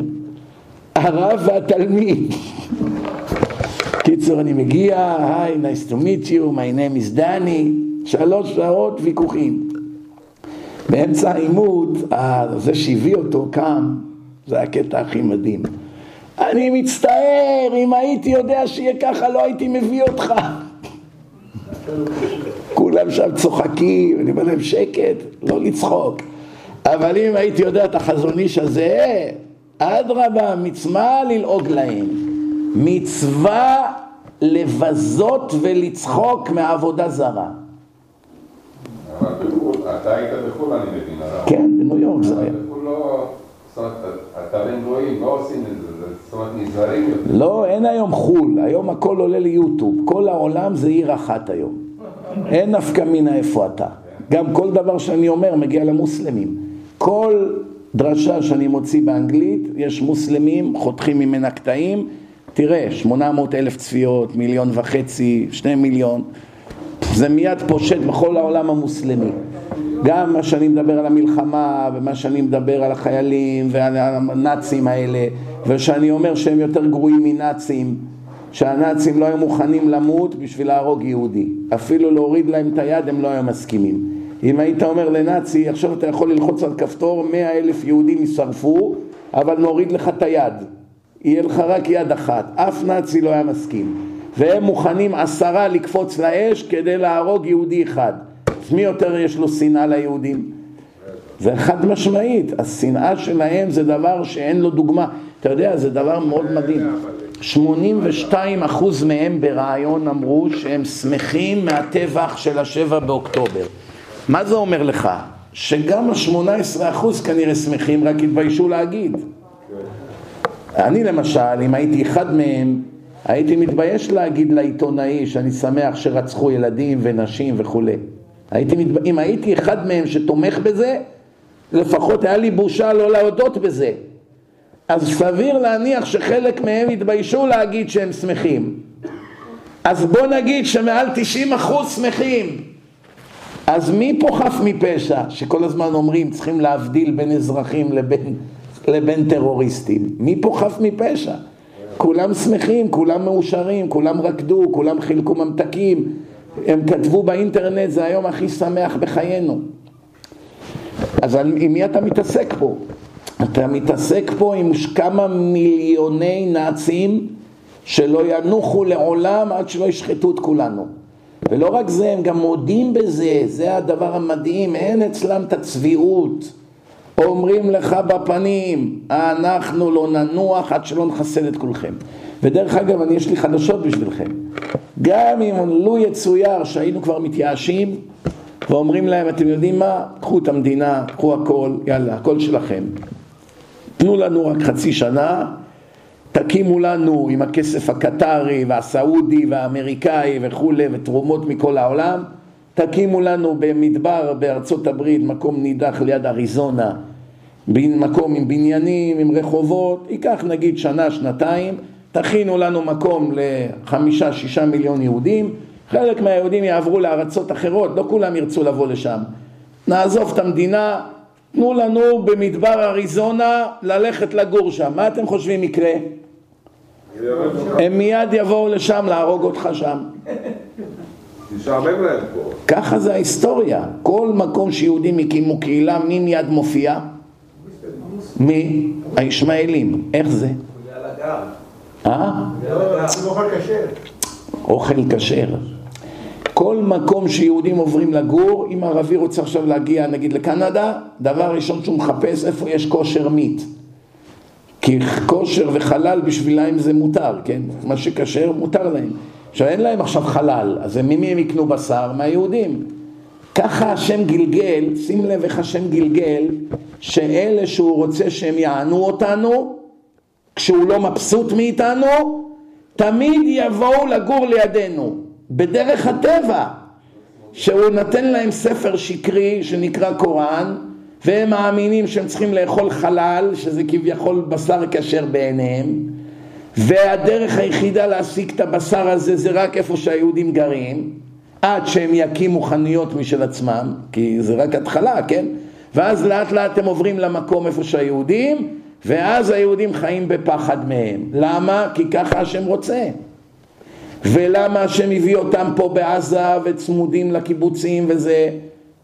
הרב והתלמיד. קיצור, אני מגיע, היי, nice to meet you, my name is דני, שלוש שעות ויכוחים. באמצע העימות, זה שהביא אותו קם, זה הקטע הכי מדהים. אני מצטער, אם הייתי יודע שיהיה ככה, לא הייתי מביא אותך. כולם שם צוחקים, אני אומר להם שקט, לא לצחוק. אבל אם הייתי יודע את החזון איש הזה, אדרבה, מצווה ללעוג להם. מצווה לבזות ולצחוק מעבודה זרה. אבל בחו"ל, אתה היית בחו"ל, אני מבין, הרב. כן, בניו יורק זה היה. בחו"ל לא... זאת אומרת, אתרים גרועים לא עושים את זה, זאת אומרת, נזהרים יותר. לא, אין היום חו"ל, היום הכל עולה ליוטיוב. כל העולם זה עיר אחת היום. אין נפקא מינה איפה אתה. גם כל דבר שאני אומר מגיע למוסלמים. כל דרשה שאני מוציא באנגלית, יש מוסלמים, חותכים ממנה קטעים, תראה, 800 אלף צפיות, מיליון וחצי, שני מיליון, זה מיד פושט בכל העולם המוסלמי. גם מה שאני מדבר על המלחמה, ומה שאני מדבר על החיילים, ועל הנאצים האלה, ושאני אומר שהם יותר גרועים מנאצים, שהנאצים לא היו מוכנים למות בשביל להרוג יהודי. אפילו להוריד להם את היד הם לא היו מסכימים. אם היית אומר לנאצי, עכשיו אתה יכול ללחוץ על כפתור, מאה אלף יהודים יישרפו, אבל נוריד לך את היד. יהיה לך רק יד אחת. אף נאצי לא היה מסכים. והם מוכנים עשרה לקפוץ לאש כדי להרוג יהודי אחד. אז מי יותר יש לו שנאה ליהודים? זה חד משמעית. השנאה שלהם זה דבר שאין לו דוגמה. אתה יודע, זה דבר מאוד מדהים. 82 אחוז מהם ברעיון אמרו שהם שמחים מהטבח של השבע באוקטובר. מה זה אומר לך? שגם ה-18 אחוז כנראה שמחים, רק התביישו להגיד. אני למשל, אם הייתי אחד מהם, הייתי מתבייש להגיד לעיתונאי שאני שמח שרצחו ילדים ונשים וכולי. הייתי מתב... אם הייתי אחד מהם שתומך בזה, לפחות היה לי בושה לא להודות בזה. אז סביר להניח שחלק מהם התביישו להגיד שהם שמחים. אז בוא נגיד שמעל 90 אחוז שמחים. אז מי פה חף מפשע? שכל הזמן אומרים צריכים להבדיל בין אזרחים לבין, לבין טרוריסטים. מי פה חף מפשע? כולם שמחים, כולם מאושרים, כולם רקדו, כולם חילקו ממתקים, הם כתבו באינטרנט, זה היום הכי שמח בחיינו. אז עם מי אתה מתעסק פה? אתה מתעסק פה עם כמה מיליוני נאצים שלא ינוחו לעולם עד שלא ישחטו את כולנו. ולא רק זה, הם גם מודים בזה, זה הדבר המדהים, אין אצלם את הצביעות. אומרים לך בפנים, אנחנו לא ננוח עד שלא נחסל את כולכם. ודרך אגב, אני יש לי חדשות בשבילכם. גם אם לו יצויר שהיינו כבר מתייאשים ואומרים להם, אתם יודעים מה? קחו את המדינה, קחו הכל, יאללה, הכל שלכם. תנו לנו רק חצי שנה, תקימו לנו עם הכסף הקטרי והסעודי והאמריקאי וכולי ותרומות מכל העולם, תקימו לנו במדבר בארצות הברית מקום נידח ליד אריזונה, מקום עם בניינים, עם רחובות, ייקח נגיד שנה, שנתיים, תכינו לנו מקום לחמישה, שישה מיליון יהודים, חלק מהיהודים יעברו לארצות אחרות, לא כולם ירצו לבוא לשם. נעזוב את המדינה, תנו לנו במדבר אריזונה ללכת לגור שם. מה אתם חושבים יקרה? הם מיד יבואו לשם להרוג אותך שם. תשעמם להם פה. ככה זה ההיסטוריה. כל מקום שיהודים הקימו קהילה, מי מיד מופיע? מי? הישמעאלים. איך זה? אה? אוכל. אוכל כשר. כל מקום שיהודים עוברים לגור, אם ערבי רוצה עכשיו להגיע נגיד לקנדה, דבר ראשון שהוא מחפש איפה יש כושר מיט. כי כושר וחלל בשבילם זה מותר, כן? מה שכשר מותר להם. עכשיו אין להם עכשיו חלל, אז ממי הם יקנו בשר? מהיהודים. ככה השם גלגל, שים לב איך השם גלגל, שאלה שהוא רוצה שהם יענו אותנו, כשהוא לא מבסוט מאיתנו, תמיד יבואו לגור לידינו, בדרך הטבע, שהוא נותן להם ספר שקרי שנקרא קוראן, והם מאמינים שהם צריכים לאכול חלל, שזה כביכול בשר כשר בעיניהם, והדרך היחידה להשיג את הבשר הזה זה רק איפה שהיהודים גרים, עד שהם יקימו חנויות משל עצמם, כי זה רק התחלה, כן? ואז לאט לאט הם עוברים למקום איפה שהיהודים, ואז היהודים חיים בפחד מהם. למה? כי ככה השם רוצה. ולמה השם הביא אותם פה בעזה וצמודים לקיבוצים וזה?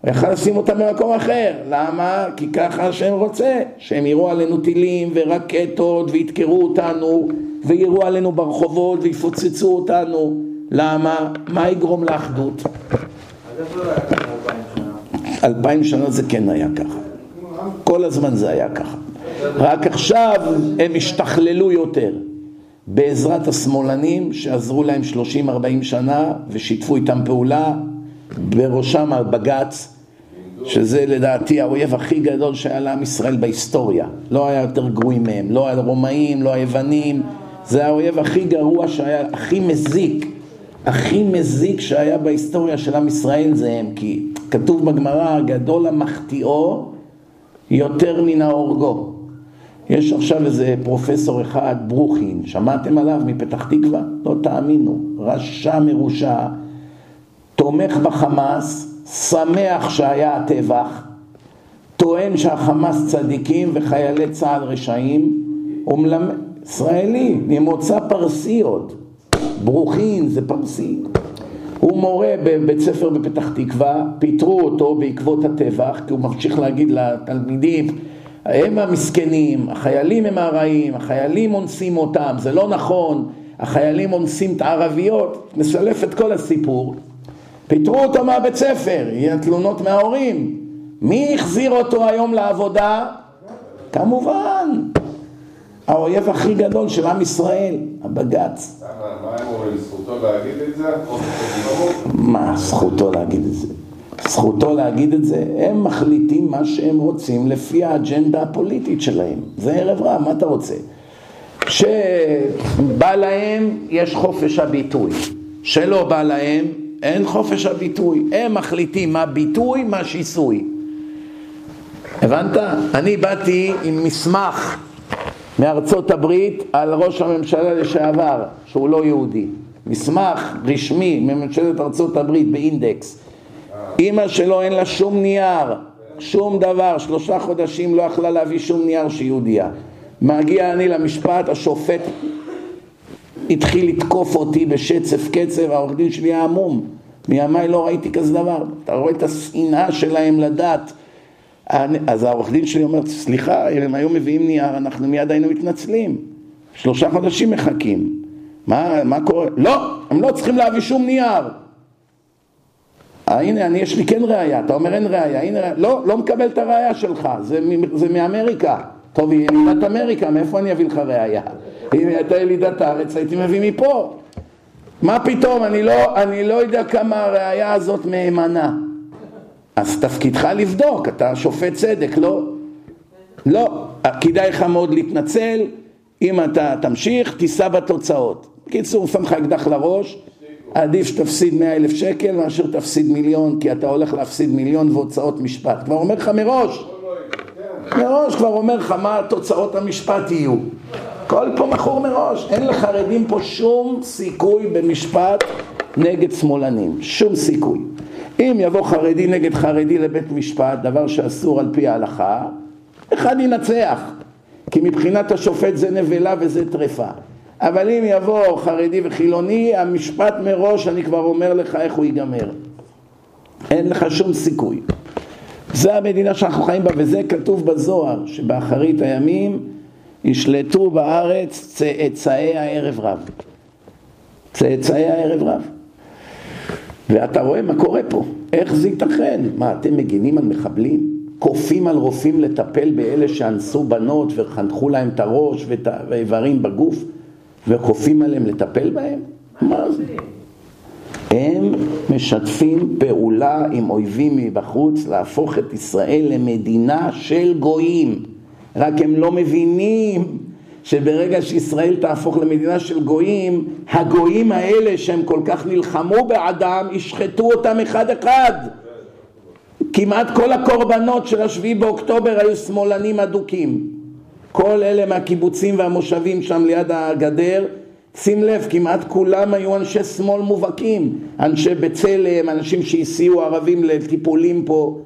הוא יכל לשים אותם במקום אחר. למה? כי ככה השם רוצה. שהם יראו עלינו טילים ורקטות וידקרו אותנו ויראו עלינו ברחובות ויפוצצו אותנו. למה? מה יגרום לאחדות? לא? אלפיים שנה זה כן היה ככה. כל הזמן זה היה ככה. רק עכשיו הם השתכללו יותר. בעזרת השמאלנים שעזרו להם 30-40 שנה ושיתפו איתם פעולה, בראשם הבג"ץ, שזה לדעתי האויב הכי גדול שהיה לעם ישראל בהיסטוריה. לא היה יותר גרועים מהם, לא הרומאים, לא היוונים, זה האויב הכי גרוע שהיה, הכי מזיק, הכי מזיק שהיה בהיסטוריה של עם ישראל זה הם, כי כתוב בגמרא, גדול המחטיאו יותר מן ההורגו. יש עכשיו איזה פרופסור אחד, ברוכין, שמעתם עליו מפתח תקווה? לא תאמינו, רשע מרושע, תומך בחמאס, שמח שהיה הטבח, טוען שהחמאס צדיקים וחיילי צה"ל רשעים, הוא מלמד, ישראלי, ממוצא פרסי עוד, ברוכין זה פרסי. הוא מורה בבית ספר בפתח תקווה, פיטרו אותו בעקבות הטבח, כי הוא ממשיך להגיד לתלמידים, הם המסכנים, החיילים הם הרעים, החיילים אונסים אותם, זה לא נכון, החיילים אונסים את הערביות, מסלף את כל הסיפור. פיטרו אותו מהבית ספר, יהיה תלונות מההורים. מי החזיר אותו היום לעבודה? כמובן, האויב הכי גדול של עם ישראל, הבג"ץ. מה הם אומרים? זכותו להגיד את זה? מה זכותו להגיד את זה? זכותו להגיד את זה, הם מחליטים מה שהם רוצים לפי האג'נדה הפוליטית שלהם. זה ערב רב, מה אתה רוצה? שבא להם, יש חופש הביטוי. שלא בא להם, אין חופש הביטוי. הם מחליטים מה ביטוי, מה שיסוי. הבנת? אני באתי עם מסמך מארצות הברית על ראש הממשלה לשעבר, שהוא לא יהודי. מסמך רשמי מממשלת ארצות הברית באינדקס. אימא שלו אין לה שום נייר, שום דבר, שלושה חודשים לא יכלה להביא שום נייר שהיא יהודייה. מגיע אני למשפט, השופט התחיל לתקוף אותי בשצף קצף, העורך דין שלי היה עמום. מימיי לא ראיתי כזה דבר. אתה רואה את השנאה שלהם לדת. אז העורך דין שלי אומר, סליחה, אם הם היו מביאים נייר, אנחנו מיד היינו מתנצלים. שלושה חודשים מחכים. מה, מה קורה? לא, הם לא צריכים להביא שום נייר. הנה, אני, יש לי כן ראייה, אתה אומר אין ראייה, הנה, לא, לא מקבל את הראייה שלך, זה, זה מאמריקה. טוב, היא ילידת אמריקה, מאיפה אני אביא לך ראייה? אם הייתה ילידת הארץ, הייתי מביא מפה. מה פתאום, אני לא, אני לא יודע כמה הראייה הזאת מהימנה. אז תפקידך לבדוק, אתה שופט צדק, לא? לא, כדאי לך מאוד להתנצל, אם אתה תמשיך, תישא בתוצאות. בקיצור, שם לך אקדח לראש, עדיף שתפסיד מאה אלף שקל מאשר תפסיד מיליון, כי אתה הולך להפסיד מיליון והוצאות משפט. כבר אומר לך מראש, מראש כבר אומר לך מה תוצאות המשפט יהיו. כל פה מכור מראש, אין לחרדים פה שום סיכוי במשפט נגד שמאלנים, שום סיכוי. אם יבוא חרדי נגד חרדי לבית משפט, דבר שאסור על פי ההלכה, אחד ינצח, כי מבחינת השופט זה נבלה וזה טרפה. אבל אם יבוא חרדי וחילוני, המשפט מראש, אני כבר אומר לך איך הוא ייגמר. אין לך שום סיכוי. זה המדינה שאנחנו חיים בה, וזה כתוב בזוהר, שבאחרית הימים ישלטו בארץ צאצאי הערב רב. צאצאי הערב רב. ואתה רואה מה קורה פה, איך זה ייתכן? מה, אתם מגינים על מחבלים? כופים על רופאים לטפל באלה שאנסו בנות וחנכו להם את הראש ואת האיברים בגוף וכופים עליהם לטפל בהם? מה זה? הם משתפים פעולה עם אויבים מבחוץ להפוך את ישראל למדינה של גויים. רק הם לא מבינים שברגע שישראל תהפוך למדינה של גויים, הגויים האלה שהם כל כך נלחמו בעדם, ישחטו אותם אחד אחד. כמעט כל הקורבנות של השביעי באוקטובר היו שמאלנים אדוקים. כל אלה מהקיבוצים והמושבים שם ליד הגדר, שים לב, כמעט כולם היו אנשי שמאל מובהקים, אנשי בצלם, אנשים שהסיעו ערבים לטיפולים פה.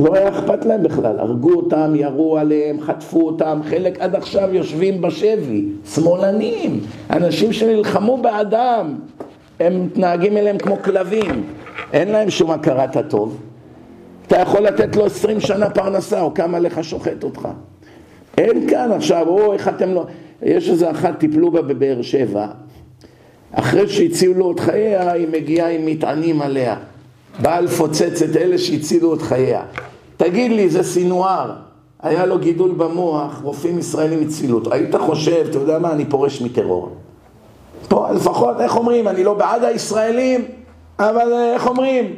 לא היה אכפת להם בכלל, הרגו אותם, ירו עליהם, חטפו אותם, חלק עד עכשיו יושבים בשבי, שמאלנים, אנשים שנלחמו באדם, הם מתנהגים אליהם כמו כלבים, אין להם שום הכרת הטוב. אתה יכול לתת לו עשרים שנה פרנסה, או כמה לך שוחט אותך. אין כאן עכשיו, או איך אתם לא... יש איזה אחת, טיפלו בה בבאר שבע, אחרי שהציעו לו את חייה, היא מגיעה עם מטענים עליה. באה לפוצץ את אלה שהצילו את חייה. תגיד לי, זה סינואר, היה לו גידול במוח, רופאים ישראלים הצילו אותו. היית חושב, אתה יודע מה, אני פורש מטרור. פה לפחות, איך אומרים, אני לא בעד הישראלים, אבל אה, איך אומרים,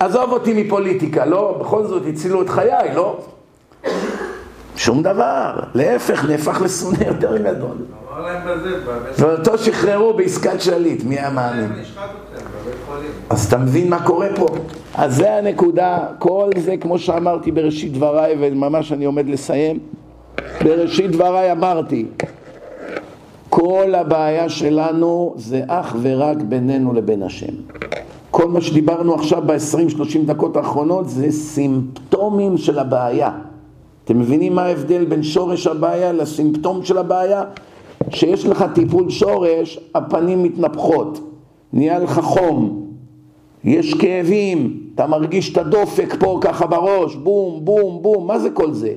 עזוב אותי מפוליטיקה, לא? בכל זאת הצילו את חיי, לא? שום דבר, להפך, נהפך לשונא יותר גדול. ואותו שחררו בעסקת שליט, מי היה מאמין? חולים. אז אתה מבין מה קורה פה? אז זה הנקודה, כל זה כמו שאמרתי בראשית דבריי, וממש אני עומד לסיים. בראשית דבריי אמרתי, כל הבעיה שלנו זה אך ורק בינינו לבין השם. כל מה שדיברנו עכשיו ב-20-30 דקות האחרונות זה סימפטומים של הבעיה. אתם מבינים מה ההבדל בין שורש הבעיה לסימפטום של הבעיה? שיש לך טיפול שורש, הפנים מתנפחות, נהיה לך חום, יש כאבים, אתה מרגיש את הדופק פה ככה בראש, בום, בום, בום, מה זה כל זה?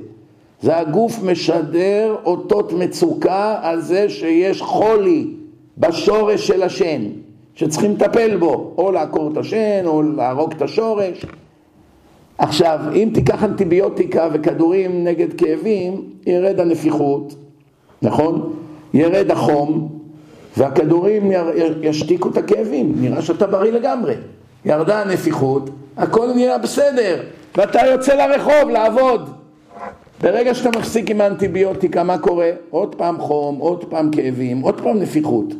זה הגוף משדר אותות מצוקה על זה שיש חולי בשורש של השן, שצריכים לטפל בו, או לעקור את השן, או להרוג את השורש. עכשיו, אם תיקח אנטיביוטיקה וכדורים נגד כאבים, ירד הנפיחות, נכון? ירד החום, והכדורים ישתיקו את הכאבים, נראה שאתה בריא לגמרי. ירדה הנפיחות, הכל נהיה בסדר, ואתה יוצא לרחוב לעבוד. ברגע שאתה מפסיק עם האנטיביוטיקה, מה קורה? עוד פעם חום, עוד פעם כאבים, עוד פעם נפיחות.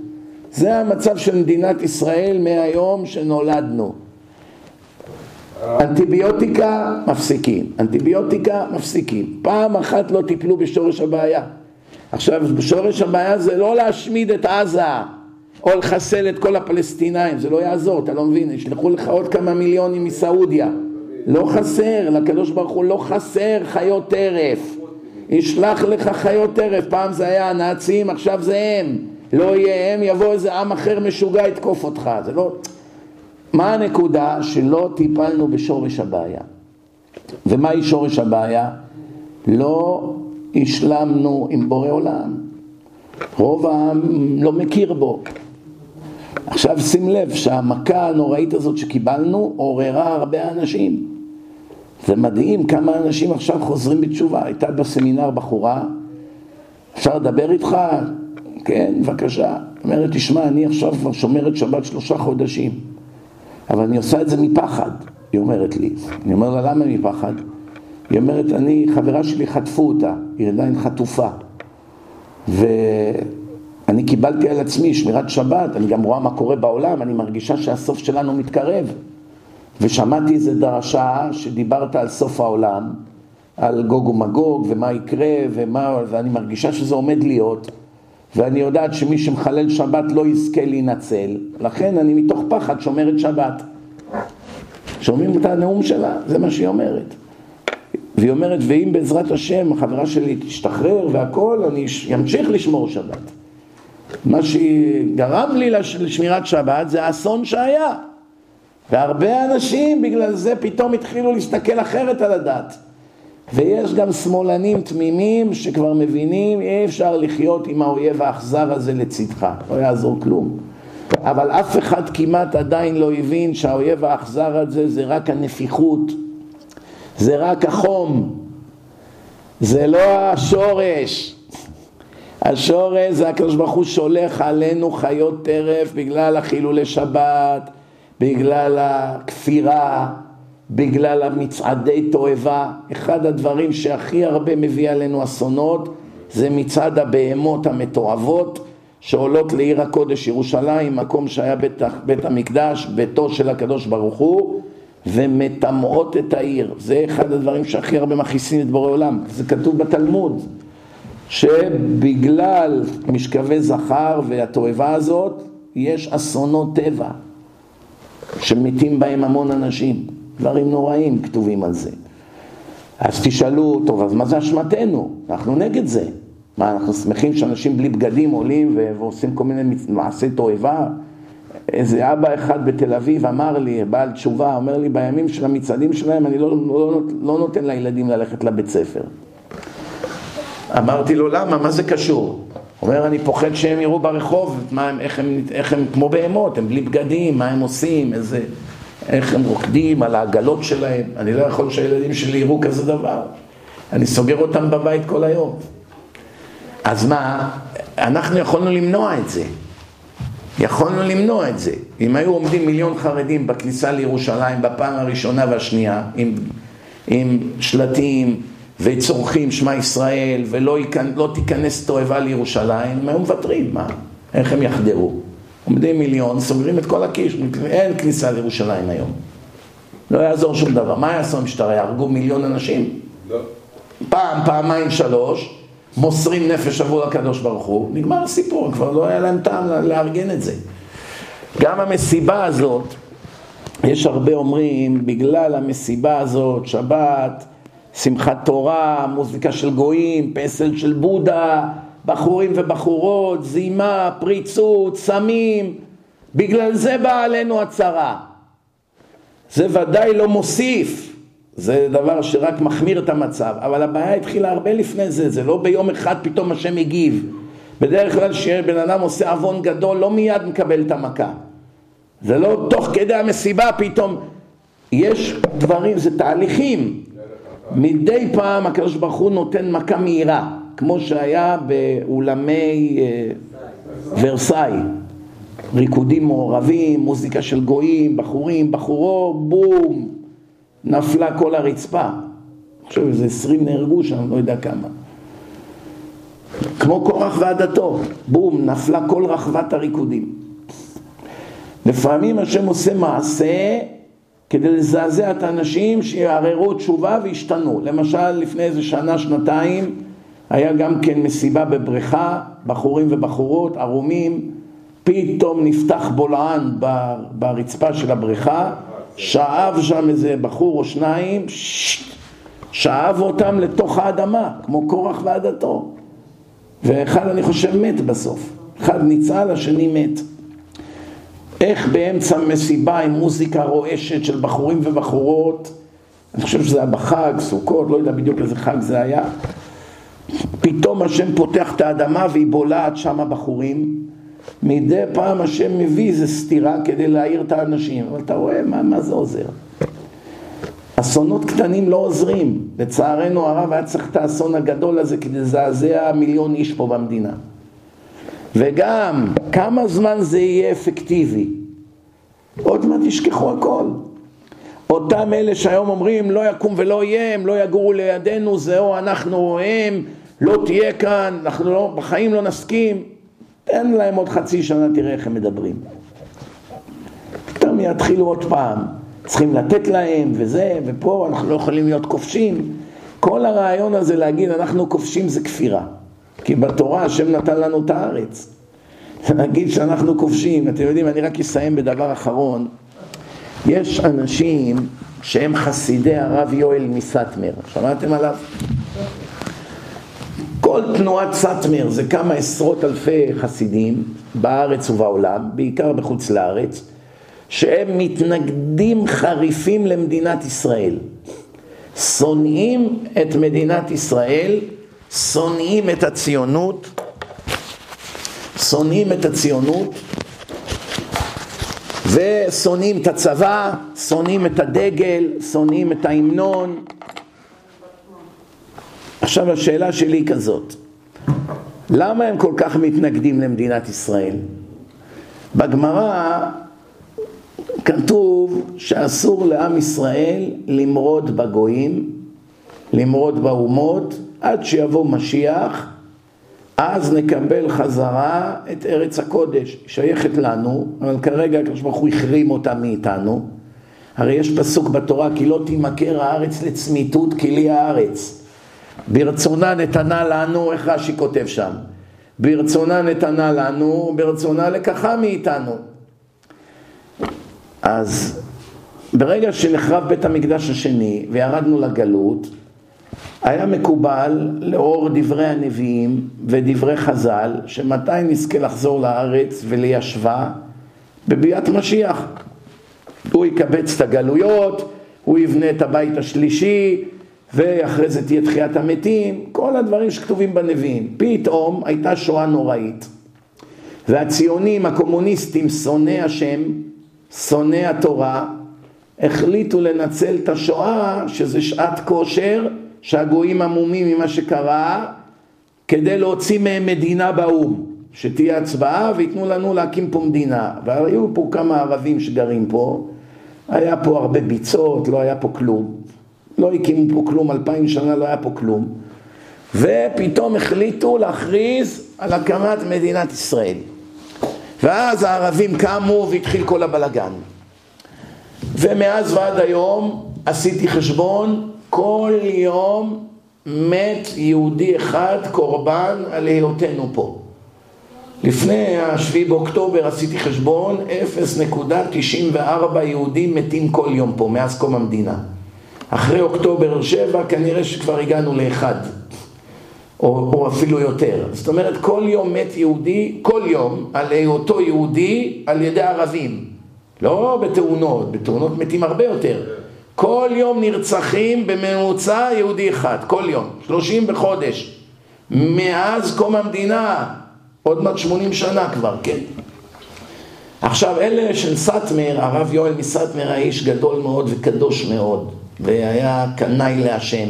זה המצב של מדינת ישראל מהיום שנולדנו. אנטיביוטיקה מפסיקים, אנטיביוטיקה מפסיקים. פעם אחת לא טיפלו בשורש הבעיה. עכשיו, שורש הבעיה זה לא להשמיד את עזה או לחסל את כל הפלסטינאים, זה לא יעזור, אתה לא מבין, ישלחו לך עוד כמה מיליונים מסעודיה. לא חסר, לקדוש ברוך הוא לא חסר חיות טרף. ישלח לך חיות טרף, פעם זה היה הנאצים, עכשיו זה הם. לא יהיה הם, יבוא איזה עם אחר משוגע יתקוף אותך, זה לא... מה הנקודה? שלא טיפלנו בשורש הבעיה. ומהי שורש הבעיה? לא השלמנו עם בורא עולם. רוב העם לא מכיר בו. עכשיו שים לב שהמכה הנוראית הזאת שקיבלנו עוררה הרבה אנשים. זה מדהים כמה אנשים עכשיו חוזרים בתשובה. הייתה בסמינר בחורה, אפשר לדבר איתך? כן, בבקשה. אומרת, תשמע, אני עכשיו כבר שומרת שבת שלושה חודשים. אבל אני עושה את זה מפחד, היא אומרת לי. אני אומר לה, למה מפחד? היא אומרת, אני, חברה שלי חטפו אותה, היא עדיין חטופה. ואני קיבלתי על עצמי שמירת שבת, אני גם רואה מה קורה בעולם, אני מרגישה שהסוף שלנו מתקרב. ושמעתי איזה דרשה שדיברת על סוף העולם, על גוג ומגוג ומה יקרה ומה, ואני מרגישה שזה עומד להיות. ואני יודעת שמי שמחלל שבת לא יזכה להינצל, לכן אני מתוך פחד שומרת שבת. שומעים את הנאום שלה? זה מה שהיא אומרת. והיא אומרת, ואם בעזרת השם החברה שלי תשתחרר והכל, אני אמשיך לשמור שבת. מה שגרם לי לש- לשמירת שבת זה האסון שהיה. והרבה אנשים בגלל זה פתאום התחילו להסתכל אחרת על הדת. ויש גם שמאלנים תמימים שכבר מבינים אי אפשר לחיות עם האויב האכזר הזה לצדך, לא יעזור כלום. אבל אף אחד כמעט עדיין לא הבין שהאויב האכזר הזה זה רק הנפיחות, זה רק החום, זה לא השורש. השורש זה הקדוש ברוך הוא שולח עלינו חיות טרף בגלל החילולי שבת, בגלל הכפירה, בגלל המצעדי תועבה. אחד הדברים שהכי הרבה מביא עלינו אסונות זה מצעד הבהמות המתועבות שעולות לעיר הקודש ירושלים, מקום שהיה בית, בית המקדש, ביתו של הקדוש ברוך הוא, ומטמאות את העיר. זה אחד הדברים שהכי הרבה מכעיסים את בורא עולם. זה כתוב בתלמוד, שבגלל משכבי זכר והתועבה הזאת, יש אסונות טבע, שמתים בהם המון אנשים. דברים נוראים כתובים על זה. אז תשאלו, טוב, אז מה זה אשמתנו? אנחנו נגד זה. מה, אנחנו שמחים שאנשים בלי בגדים עולים ועושים כל מיני מעשי תועבה? איזה אבא אחד בתל אביב אמר לי, בעל תשובה, אומר לי, בימים של המצעדים שלהם אני לא, לא, לא נותן לילדים ללכת לבית ספר. אמרתי לו, למה? מה זה קשור? אומר, אני פוחד שהם יראו ברחוב מה הם, איך, הם, איך הם כמו בהמות, הם בלי בגדים, מה הם עושים, איזה, איך הם רוקדים על העגלות שלהם. אני לא יכול שהילדים שלי יראו כזה דבר. אני סוגר אותם בבית כל היום. אז מה, אנחנו יכולנו למנוע את זה. יכולנו למנוע את זה. אם היו עומדים מיליון חרדים בכניסה לירושלים בפעם הראשונה והשנייה, עם, עם שלטים וצורכים שמע ישראל ולא לא תיכנס תועבה לירושלים, הם היו מוותרים, מה? איך הם יחדרו? עומדים מיליון, סוגרים את כל הכיש, אין כניסה לירושלים היום. לא יעזור שום דבר. מה יעשו המשטרה? יהרגו מיליון אנשים? לא. פעם, פעמיים, שלוש, מוסרים נפש עבור הקדוש ברוך הוא, נגמר הסיפור, כבר לא היה להם טעם לארגן את זה. גם המסיבה הזאת, יש הרבה אומרים, בגלל המסיבה הזאת, שבת, שמחת תורה, מוזיקה של גויים, פסל של בודה, בחורים ובחורות, זימה, פריצות, סמים, בגלל זה באה עלינו הצרה. זה ודאי לא מוסיף, זה דבר שרק מחמיר את המצב, אבל הבעיה התחילה הרבה לפני זה, זה לא ביום אחד פתאום השם הגיב. בדרך כלל כשבן אדם עושה עוון גדול לא מיד מקבל את המכה. זה לא תוך כדי המסיבה פתאום, יש דברים, זה תהליכים. מדי פעם הקדוש ברוך הוא נותן מכה מהירה, כמו שהיה באולמי אה, ורסאי. ריקודים מעורבים, מוזיקה של גויים, בחורים, בחורות, בום, נפלה כל הרצפה. חושב איזה עשרים נהרגו שם, לא יודע כמה. כמו קורח ועדתו, בום, נפלה כל רחבת הריקודים. לפעמים השם עושה מעשה כדי לזעזע את האנשים שיערערו תשובה וישתנו. למשל, לפני איזה שנה, שנתיים, היה גם כן מסיבה בבריכה, בחורים ובחורות, ערומים, פתאום נפתח בולען ברצפה של הבריכה, שאב שם איזה בחור או שניים, שאב אותם לתוך האדמה, כמו קורח ועדתו. ואחד אני חושב מת בסוף. אחד ניצל, השני מת. איך באמצע מסיבה עם מוזיקה רועשת של בחורים ובחורות, אני חושב שזה היה בחג, סוכות, לא יודע בדיוק איזה חג זה היה, פתאום השם פותח את האדמה והיא בולעת שם בחורים, מדי פעם השם מביא איזה סתירה כדי להעיר את האנשים, אבל אתה רואה מה, מה זה עוזר. אסונות קטנים לא עוזרים, לצערנו הרב היה צריך את האסון הגדול הזה כדי לזעזע מיליון איש פה במדינה. וגם, כמה זמן זה יהיה אפקטיבי? עוד מעט ישכחו הכל. אותם אלה שהיום אומרים לא יקום ולא יהיה, הם לא יגורו לידינו, זה או אנחנו או הם, לא תהיה כאן, אנחנו לא, בחיים לא נסכים. תן להם עוד חצי שנה, תראה איך הם מדברים. פתאום יתחילו עוד פעם, צריכים לתת להם וזה, ופה אנחנו לא יכולים להיות כובשים. כל הרעיון הזה להגיד אנחנו כובשים זה כפירה. כי בתורה השם נתן לנו את הארץ. להגיד שאנחנו כובשים, אתם יודעים, אני רק אסיים בדבר אחרון. יש אנשים שהם חסידי הרב יואל מסטמר, שמעתם עליו? כל תנועת סאטמר זה כמה עשרות אלפי חסידים בארץ ובעולם, בעיקר בחוץ לארץ, שהם מתנגדים חריפים למדינת ישראל. שונאים את מדינת ישראל, שונאים את הציונות, שונאים את הציונות, ושונאים את הצבא, שונאים את הדגל, שונאים את ההמנון. עכשיו השאלה שלי היא כזאת, למה הם כל כך מתנגדים למדינת ישראל? בגמרא כתוב שאסור לעם ישראל למרוד בגויים, למרוד באומות, עד שיבוא משיח, אז נקבל חזרה את ארץ הקודש, שייכת לנו, אבל כרגע הקדוש ברוך הוא החרים אותה מאיתנו. הרי יש פסוק בתורה, כי לא תימכר הארץ לצמיתות כלי הארץ. ברצונה נתנה לנו, איך רש"י כותב שם? ברצונה נתנה לנו, ברצונה לקחה מאיתנו. אז ברגע שנחרב בית המקדש השני וירדנו לגלות, היה מקובל לאור דברי הנביאים ודברי חז"ל, שמתי נזכה לחזור לארץ וליישבה? בביאת משיח. הוא יקבץ את הגלויות, הוא יבנה את הבית השלישי, ואחרי זה תהיה תחיית המתים, כל הדברים שכתובים בנביאים. פתאום הייתה שואה נוראית. והציונים, הקומוניסטים, שונאי השם, שונאי התורה, החליטו לנצל את השואה, שזה שעת כושר, שהגויים עמומים ממה שקרה, כדי להוציא מהם מדינה באו"ם, שתהיה הצבעה וייתנו לנו להקים פה מדינה. והיו פה כמה ערבים שגרים פה, היה פה הרבה ביצות, לא היה פה כלום. לא הקימו פה כלום, אלפיים שנה לא היה פה כלום. ופתאום החליטו להכריז על הקמת מדינת ישראל. ואז הערבים קמו והתחיל כל הבלגן. ומאז ועד היום עשיתי חשבון, כל יום מת יהודי אחד קורבן על היותנו פה. לפני השביעי באוקטובר עשיתי חשבון, 0.94 יהודים מתים כל יום פה, מאז קום המדינה. אחרי אוקטובר 7 כנראה שכבר הגענו לאחד, או, או אפילו יותר. זאת אומרת, כל יום מת יהודי, כל יום, על היותו יהודי על ידי ערבים. לא בתאונות, בתאונות מתים הרבה יותר. כל יום נרצחים בממוצע יהודי אחד, כל יום, 30 בחודש. מאז קום המדינה, עוד מעט 80 שנה כבר, כן. עכשיו, אלה של סאטמר, הרב יואל מסאטמר היה איש גדול מאוד וקדוש מאוד, והיה קנאי להשם.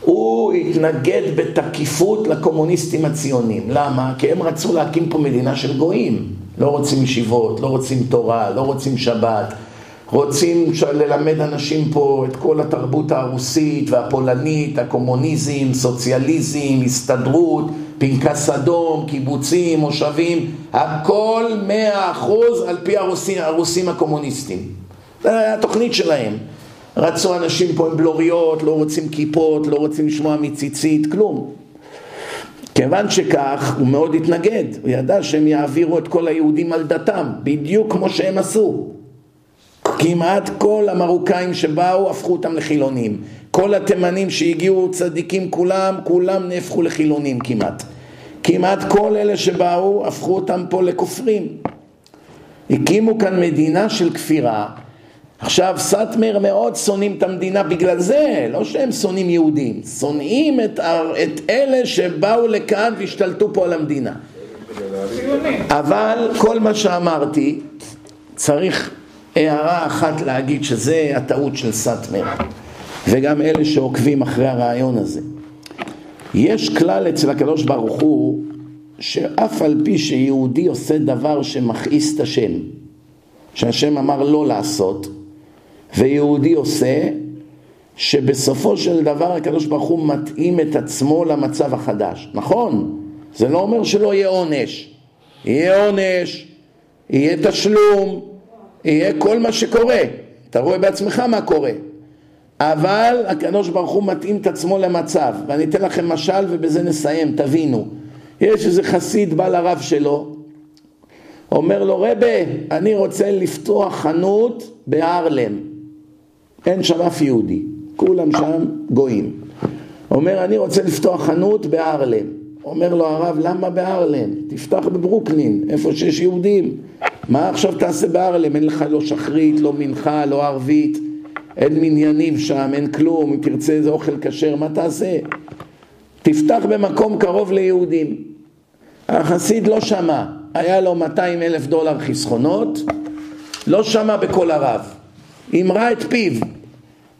הוא התנגד בתקיפות לקומוניסטים הציונים. למה? כי הם רצו להקים פה מדינה של גויים. לא רוצים ישיבות, לא רוצים תורה, לא רוצים שבת. רוצים ללמד אנשים פה את כל התרבות הרוסית והפולנית, הקומוניזם, סוציאליזם, הסתדרות, פנקס אדום, קיבוצים, מושבים, הכל מאה אחוז על פי הרוסים, הרוסים הקומוניסטים. זו התוכנית שלהם. רצו אנשים פה עם בלוריות, לא רוצים כיפות, לא רוצים לשמוע מציצית, כלום. כיוון שכך, הוא מאוד התנגד, הוא ידע שהם יעבירו את כל היהודים על דתם, בדיוק כמו שהם עשו. כמעט כל המרוקאים שבאו הפכו אותם לחילונים. כל התימנים שהגיעו צדיקים כולם, כולם נהפכו לחילונים כמעט. כמעט כל אלה שבאו הפכו אותם פה לכופרים. הקימו כאן מדינה של כפירה. עכשיו סאטמר מאוד שונאים את המדינה בגלל זה, לא שהם שונאים יהודים, שונאים את, את אלה שבאו לכאן והשתלטו פה על המדינה. אבל כל מה שאמרתי צריך הערה אחת להגיד שזה הטעות של סאטמר וגם אלה שעוקבים אחרי הרעיון הזה. יש כלל אצל הקדוש ברוך הוא שאף על פי שיהודי עושה דבר שמכעיס את השם, שהשם אמר לא לעשות, ויהודי עושה, שבסופו של דבר הקדוש ברוך הוא מתאים את עצמו למצב החדש. נכון, זה לא אומר שלא יהיה עונש. יהיה עונש, יהיה תשלום, יהיה כל מה שקורה. אתה רואה בעצמך מה קורה. אבל הקדוש ברוך הוא מתאים את עצמו למצב. ואני אתן לכם משל ובזה נסיים, תבינו. יש איזה חסיד בא לרב שלו, אומר לו, רבה, אני רוצה לפתוח חנות בהרלם. אין שם אף יהודי, כולם שם גויים. אומר, אני רוצה לפתוח חנות בהרלם. אומר לו הרב, למה בהרלם? תפתח בברוקלין, איפה שיש יהודים. מה עכשיו תעשה בהרלם? אין לך לא שחרית, לא מנחה, לא ערבית, אין מניינים שם, אין כלום, אם תרצה איזה אוכל כשר, מה תעשה? תפתח במקום קרוב ליהודים. החסיד לא שמע, היה לו 200 אלף דולר חסכונות, לא שמע בקול הרב, אמרה את פיו,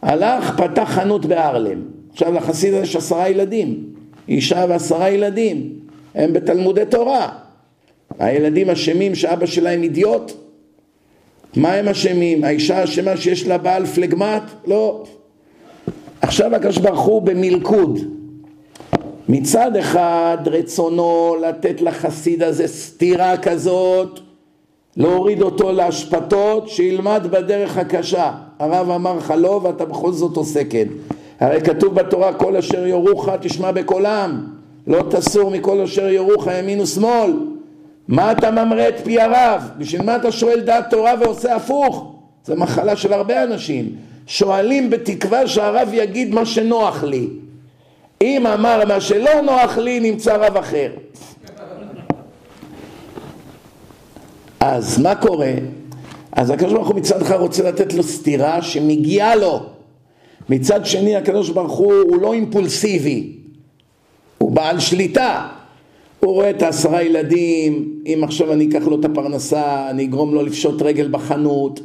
הלך, פתח חנות בארלם. עכשיו לחסיד יש עשרה ילדים, אישה ועשרה ילדים, הם בתלמודי תורה. הילדים אשמים שאבא שלהם אידיוט? מה הם אשמים? האישה אשמה שיש לה בעל פלגמט? לא. עכשיו הקדוש ברוך הוא במלכוד. מצד אחד רצונו לתת לחסיד הזה סתירה כזאת, להוריד אותו לאשפתות, שילמד בדרך הקשה. הרב אמר לך לא ואתה בכל זאת עושה כן. הרי כתוב בתורה כל אשר יורוך תשמע בקולם, לא תסור מכל אשר יורוך ימין ושמאל. מה אתה ממרה את פי הרב? בשביל מה אתה שואל דעת תורה ועושה הפוך? זה מחלה של הרבה אנשים. שואלים בתקווה שהרב יגיד מה שנוח לי. אם אמר מה שלא נוח לי, נמצא רב אחר. אז מה קורה? אז הקדוש ברוך הוא מצד אחד רוצה לתת לו סתירה שמגיעה לו. מצד שני הקדוש ברוך הוא הוא לא אימפולסיבי, הוא בעל שליטה. הוא רואה את העשרה ילדים, אם עכשיו אני אקח לו את הפרנסה, אני אגרום לו לפשוט רגל בחנות,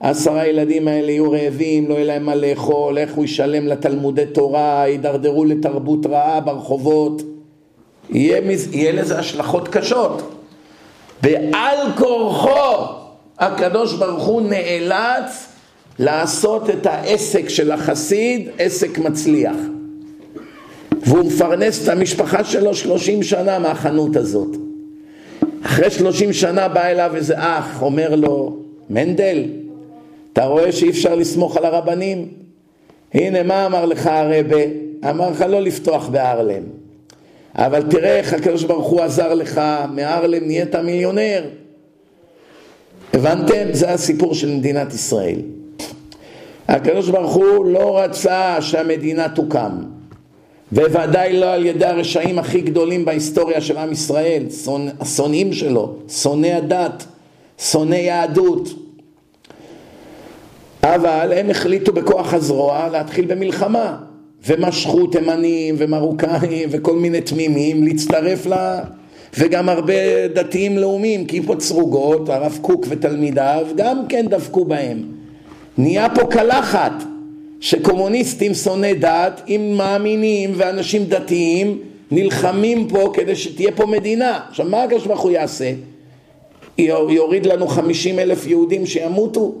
העשרה ילדים האלה יהיו רעבים, לא יהיה להם מה לאכול, איך הוא ישלם לתלמודי תורה, יידרדרו לתרבות רעה ברחובות, יהיה, יהיה לזה השלכות קשות. בעל כורחו הקדוש ברוך הוא נאלץ לעשות את העסק של החסיד עסק מצליח. והוא מפרנס את המשפחה שלו שלושים שנה מהחנות הזאת. אחרי שלושים שנה בא אליו איזה אח, אומר לו, מנדל, אתה רואה שאי אפשר לסמוך על הרבנים? הנה מה אמר לך הרבה? אמר לך לא לפתוח בארלם. אבל תראה איך הקדוש ברוך הוא עזר לך, מארלם נהיית מיליונר. הבנתם? זה הסיפור של מדינת ישראל. הקדוש ברוך הוא לא רצה שהמדינה תוקם, וודאי לא על ידי הרשעים הכי גדולים בהיסטוריה של עם ישראל, השונאים שלו, שונאי הדת, שונאי יהדות. אבל הם החליטו בכוח הזרוע להתחיל במלחמה, ומשכו תימנים ומרוקאים וכל מיני תמימים להצטרף ל... וגם הרבה דתיים לאומיים, כיפות סרוגות, הרב קוק ותלמידיו, גם כן דבקו בהם. נהיה פה קלחת שקומוניסטים שונאי דת עם מאמינים ואנשים דתיים נלחמים פה כדי שתהיה פה מדינה. עכשיו מה הקדוש ברוך הוא יעשה? יוריד לנו חמישים אלף יהודים שימותו?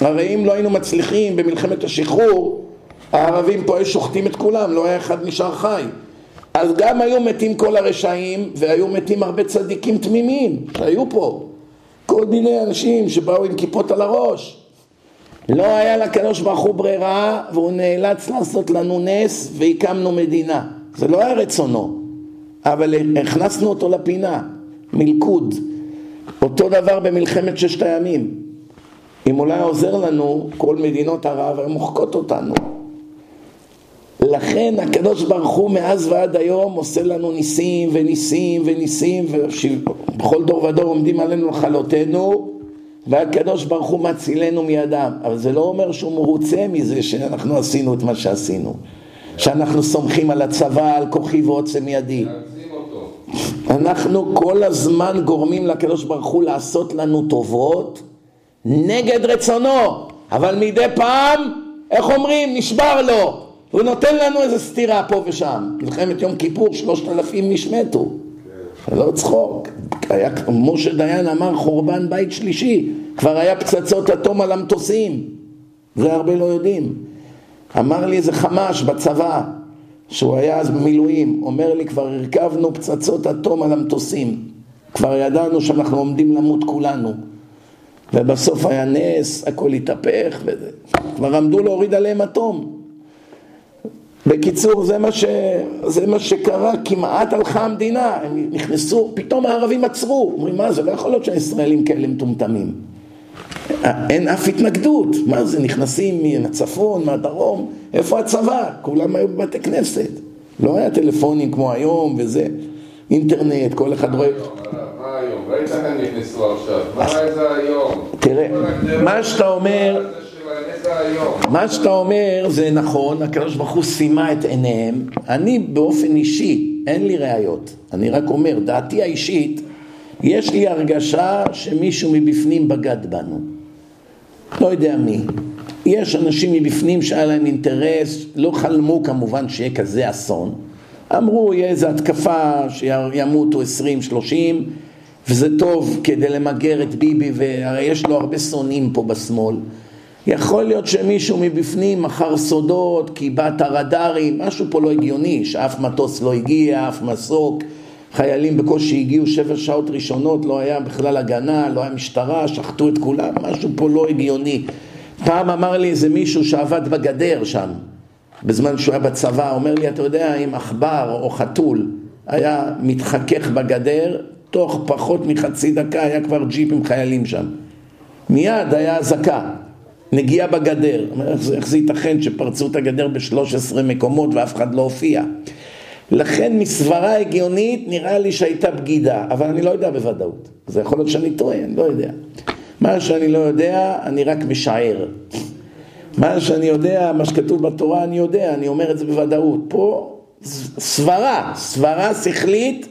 הרי אם לא היינו מצליחים במלחמת השחרור, הערבים פה היו שוחטים את כולם, לא היה אחד נשאר חי. אז גם היו מתים כל הרשעים, והיו מתים הרבה צדיקים תמימים שהיו פה. כל מיני אנשים שבאו עם כיפות על הראש. לא היה לקדוש ברוך הוא ברירה, והוא נאלץ לעשות לנו נס, והקמנו מדינה. זה לא היה רצונו, אבל הכנסנו אותו לפינה, מלכוד. אותו דבר במלחמת ששת הימים. אם היה עוזר לנו, כל מדינות ערב מוחקות אותנו. לכן הקדוש ברוך הוא מאז ועד היום עושה לנו ניסים וניסים וניסים ובכל דור ודור עומדים עלינו לכלותנו והקדוש ברוך הוא מצילנו מידם. אבל זה לא אומר שהוא מרוצה מזה שאנחנו עשינו את מה שעשינו שאנחנו סומכים על הצבא, על כוחי ועוצם ידי. אנחנו כל הזמן גורמים לקדוש ברוך הוא לעשות לנו טובות נגד רצונו. אבל מדי פעם, איך אומרים, נשבר לו הוא נותן לנו איזה סתירה פה ושם. מלחמת יום כיפור, שלושת אלפים איש מתו. זה לא צחוק. היה, משה דיין אמר חורבן בית שלישי, כבר היה פצצות אטום על המטוסים. זה הרבה לא יודעים. אמר לי איזה חמש בצבא, שהוא היה אז במילואים, אומר לי כבר הרכבנו פצצות אטום על המטוסים. כבר ידענו שאנחנו עומדים למות כולנו. ובסוף היה נס, הכל התהפך, וזה. כבר עמדו להוריד עליהם אטום. בקיצור, זה מה, ש... זה מה שקרה, כמעט הלכה המדינה, הם נכנסו, פתאום הערבים עצרו, אומרים מה זה, לא יכול להיות שהישראלים כאלה מטומטמים. אין אף התנגדות, מה זה, נכנסים מהצפון, מהדרום, איפה הצבא? כולם היו בבתי כנסת. לא היה טלפונים כמו היום וזה, אינטרנט, כל אחד רואה... מה היום? ראית איך הם נכנסו עכשיו? מה זה היום? תראה, מה שאתה אומר... מה שאתה אומר זה נכון, הקדוש ברוך הוא סימה את עיניהם. אני באופן אישי, אין לי ראיות. אני רק אומר, דעתי האישית, יש לי הרגשה שמישהו מבפנים בגד בנו. לא יודע מי. יש אנשים מבפנים שהיה להם אינטרס, לא חלמו כמובן שיהיה כזה אסון. אמרו, יהיה איזו התקפה שימותו 20-30, וזה טוב כדי למגר את ביבי, והרי יש לו הרבה שונאים פה בשמאל. יכול להיות שמישהו מבפנים מכר סודות, קיבע את הרדארים, משהו פה לא הגיוני, שאף מטוס לא הגיע, אף מסוק, חיילים בקושי הגיעו שבע שעות ראשונות, לא היה בכלל הגנה, לא היה משטרה, שחטו את כולם, משהו פה לא הגיוני. פעם אמר לי איזה מישהו שעבד בגדר שם, בזמן שהוא היה בצבא, אומר לי, אתה יודע, אם עכבר או חתול היה מתחכך בגדר, תוך פחות מחצי דקה היה כבר ג'יפ עם חיילים שם. מיד היה אזעקה, נגיעה בגדר. איך זה, איך זה ייתכן שפרצו את הגדר ב-13 מקומות ואף אחד לא הופיע? לכן מסברה הגיונית נראה לי שהייתה בגידה, אבל אני לא יודע בוודאות. זה יכול להיות שאני טועה, אני לא יודע. מה שאני לא יודע, אני רק משער. מה שאני יודע, מה שכתוב בתורה, אני יודע, אני אומר את זה בוודאות. פה סברה, סברה שכלית,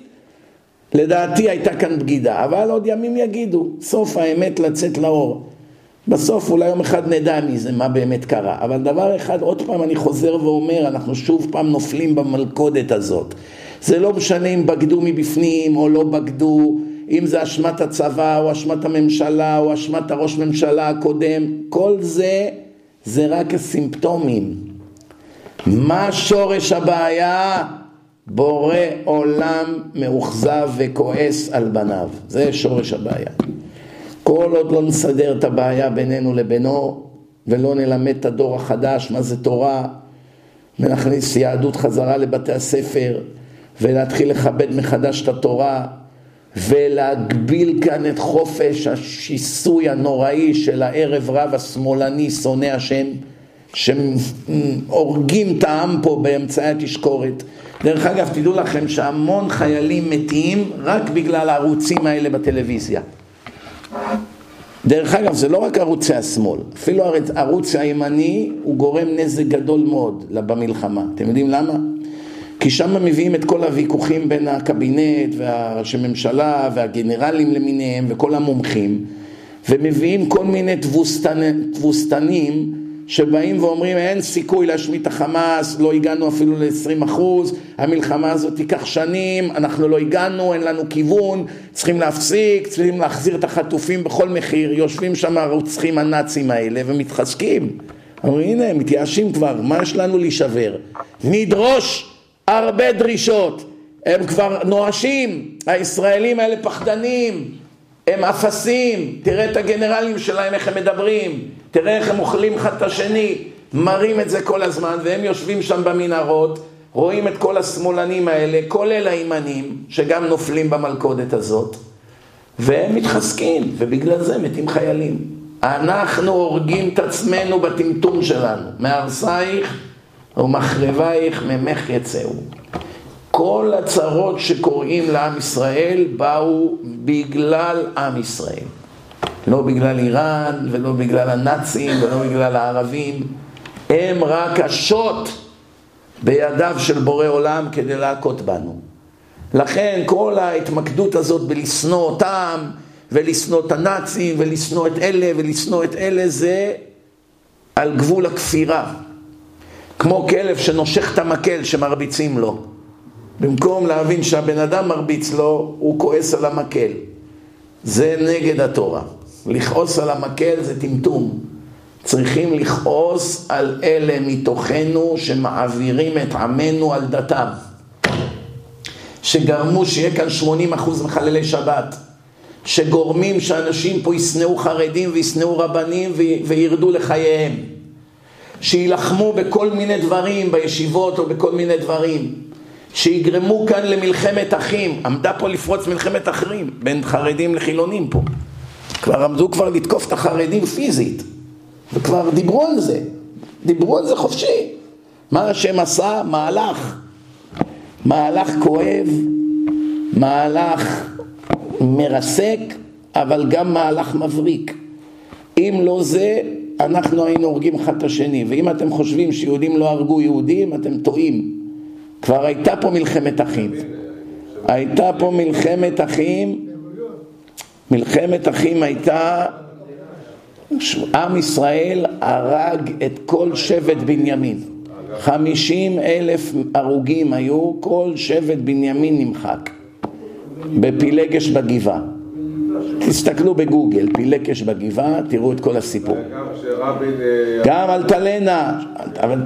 לדעתי הייתה כאן בגידה, אבל עוד ימים יגידו, סוף האמת לצאת לאור. בסוף אולי יום אחד נדע מזה, מה באמת קרה. אבל דבר אחד, עוד פעם אני חוזר ואומר, אנחנו שוב פעם נופלים במלכודת הזאת. זה לא משנה אם בגדו מבפנים או לא בגדו, אם זה אשמת הצבא או אשמת הממשלה או אשמת הראש ממשלה הקודם, כל זה, זה רק הסימפטומים. מה שורש הבעיה? בורא עולם מאוכזב וכועס על בניו. זה שורש הבעיה. כל עוד לא נסדר את הבעיה בינינו לבינו ולא נלמד את הדור החדש מה זה תורה ונכניס יהדות חזרה לבתי הספר ולהתחיל לכבד מחדש את התורה ולהגביל כאן את חופש השיסוי הנוראי של הערב רב השמאלני שונא השם שהורגים את העם פה באמצעי התשקורת. דרך אגב, תדעו לכם שהמון חיילים מתים רק בגלל הערוצים האלה בטלוויזיה. דרך אגב, זה לא רק ערוצי השמאל, אפילו הערוץ הימני הוא גורם נזק גדול מאוד במלחמה. אתם יודעים למה? כי שם מביאים את כל הוויכוחים בין הקבינט והראשי ממשלה והגנרלים למיניהם וכל המומחים ומביאים כל מיני תבוסתנים, תבוסתנים שבאים ואומרים אין סיכוי להשמיט את החמאס, לא הגענו אפילו ל-20 אחוז, המלחמה הזאת תיקח שנים, אנחנו לא הגענו, אין לנו כיוון, צריכים להפסיק, צריכים להחזיר את החטופים בכל מחיר, יושבים שם הרוצחים הנאצים האלה ומתחזקים. אומרים הנה, מתייאשים כבר, מה יש לנו להישבר? נדרוש הרבה דרישות, הם כבר נואשים, הישראלים האלה פחדנים, הם אפסים, תראה את הגנרלים שלהם איך הם מדברים, תראה איך הם אוכלים אחד את השני, מראים את זה כל הזמן, והם יושבים שם במנהרות, רואים את כל השמאלנים האלה, כולל הימנים, שגם נופלים במלכודת הזאת, והם מתחזקים, ובגלל זה מתים חיילים. אנחנו הורגים את עצמנו בטמטום שלנו, מהרסייך ומחרבייך ממך יצאו. כל הצרות שקורים לעם ישראל באו בגלל עם ישראל. לא בגלל איראן ולא בגלל הנאצים ולא בגלל הערבים. הם רק השוט בידיו של בורא עולם כדי להכות בנו. לכן כל ההתמקדות הזאת בלשנוא אותם ולשנוא את הנאצים ולשנוא את אלה ולשנוא את אלה זה על גבול הכפירה. כמו כלב שנושך את המקל שמרביצים לו. במקום להבין שהבן אדם מרביץ לו, הוא כועס על המקל. זה נגד התורה. לכעוס על המקל זה טמטום. צריכים לכעוס על אלה מתוכנו שמעבירים את עמנו על דתם. שגרמו שיהיה כאן 80% מחללי שבת. שגורמים שאנשים פה ישנאו חרדים וישנאו רבנים וירדו לחייהם. שיילחמו בכל מיני דברים, בישיבות או בכל מיני דברים. שיגרמו כאן למלחמת אחים. עמדה פה לפרוץ מלחמת אחים בין חרדים לחילונים פה. כבר עמדו כבר לתקוף את החרדים פיזית, וכבר דיברו על זה, דיברו על זה חופשי. מה השם עשה? מהלך. מהלך כואב, מהלך מרסק, אבל גם מהלך מבריק. אם לא זה, אנחנו היינו הורגים אחד את השני, ואם אתם חושבים שיהודים לא הרגו יהודים, אתם טועים. כבר הייתה פה מלחמת אחים. הייתה פה מלחמת אחים, מלחמת אחים הייתה עם ישראל הרג את כל שבט בנימין. חמישים אלף הרוגים היו, כל שבט בנימין נמחק. בפילגש בגבעה. תסתכלו בגוגל, פילגש בגבעה, תראו את כל הסיפור. גם כשרבין... אה, גם אלטלנה, אבל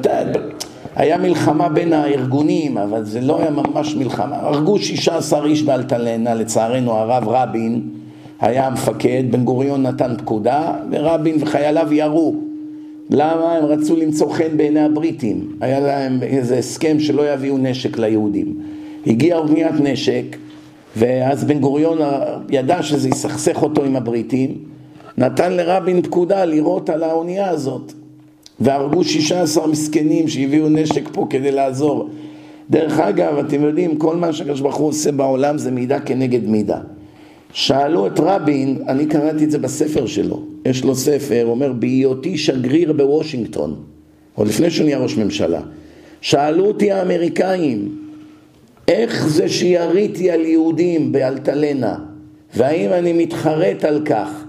היה מלחמה בין הארגונים, אבל זה לא היה ממש מלחמה. הרגו 16 איש באלטלנה, לצערנו הרב רבין היה המפקד, בן גוריון נתן פקודה, ורבין וחייליו ירו. למה? הם רצו למצוא חן בעיני הבריטים. היה להם איזה הסכם שלא יביאו נשק ליהודים. הגיעה אוניית נשק, ואז בן גוריון ידע שזה יסכסך אותו עם הבריטים, נתן לרבין פקודה לירות על האונייה הזאת. והרגו 16 מסכנים שהביאו נשק פה כדי לעזור. דרך אגב, אתם יודעים, כל מה שהקדוש ברוך הוא עושה בעולם זה מידה כנגד מידה. שאלו את רבין, אני קראתי את זה בספר שלו, יש לו ספר, אומר, בהיותי שגריר בוושינגטון, עוד לפני שהוא נהיה ראש ממשלה, שאלו אותי האמריקאים, איך זה שיריתי על יהודים באלטלנה, והאם אני מתחרט על כך?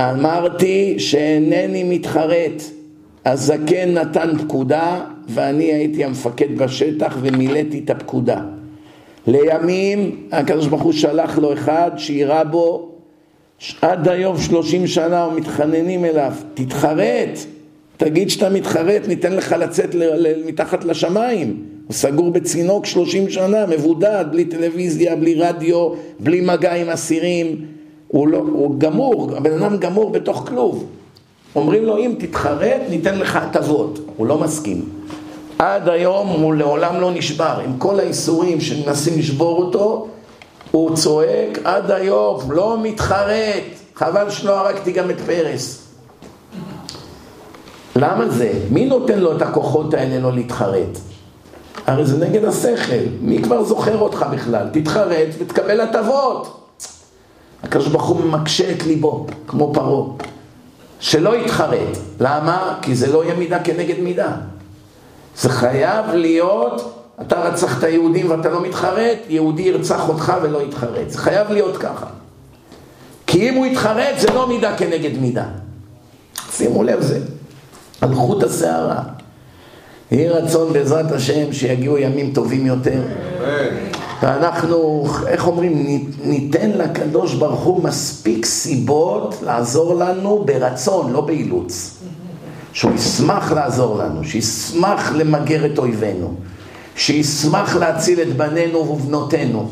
אמרתי שאינני מתחרט. הזקן נתן פקודה ואני הייתי המפקד בשטח ומילאתי את הפקודה. לימים הקדוש ברוך הוא שלח לו אחד שירה בו עד היום שלושים שנה ומתחננים אליו, תתחרט, תגיד שאתה מתחרט, ניתן לך לצאת ל- ל- מתחת לשמיים. הוא סגור בצינוק שלושים שנה, מבודד, בלי טלוויזיה, בלי רדיו, בלי מגע עם אסירים. הוא, לא, הוא גמור, הבן אדם גמור בתוך כלוב. אומרים לו, אם תתחרט, ניתן לך הטבות. הוא לא מסכים. עד היום הוא לעולם לא נשבר. עם כל האיסורים שמנסים לשבור אותו, הוא צועק עד היום, לא מתחרט. חבל שלא הרגתי גם את פרס. למה זה? מי נותן לו את הכוחות האלה לא להתחרט? הרי זה נגד השכל. מי כבר זוכר אותך בכלל? תתחרט ותקבל הטבות. הקדוש ברוך הוא מקשה את ליבו, כמו פרעה. שלא יתחרט. למה? כי זה לא יהיה מידה כנגד מידה. זה חייב להיות, אתה רצחת יהודים ואתה לא מתחרט, יהודי ירצח אותך ולא יתחרט. זה חייב להיות ככה. כי אם הוא יתחרט זה לא מידה כנגד מידה. שימו לב זה, על חוט השערה. יהי רצון בעזרת השם שיגיעו ימים טובים יותר. ואנחנו, איך אומרים, ניתן לקדוש ברוך הוא מספיק סיבות לעזור לנו ברצון, לא באילוץ. שהוא ישמח לעזור לנו, שישמח למגר את אויבינו, שישמח להציל את בנינו ובנותינו,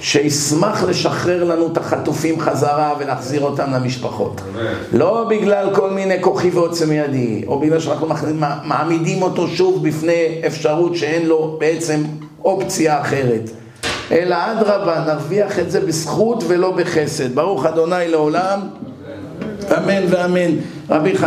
שישמח לשחרר לנו את החטופים חזרה ולהחזיר אותם למשפחות. לא בגלל כל מיני כוחי ועוצם ידי, או בגלל שאנחנו מעמידים אותו שוב בפני אפשרות שאין לו בעצם אופציה אחרת. אלא אדרבה, נרוויח את זה בזכות ולא בחסד. ברוך אדוני לעולם, אמן ואמן. רבי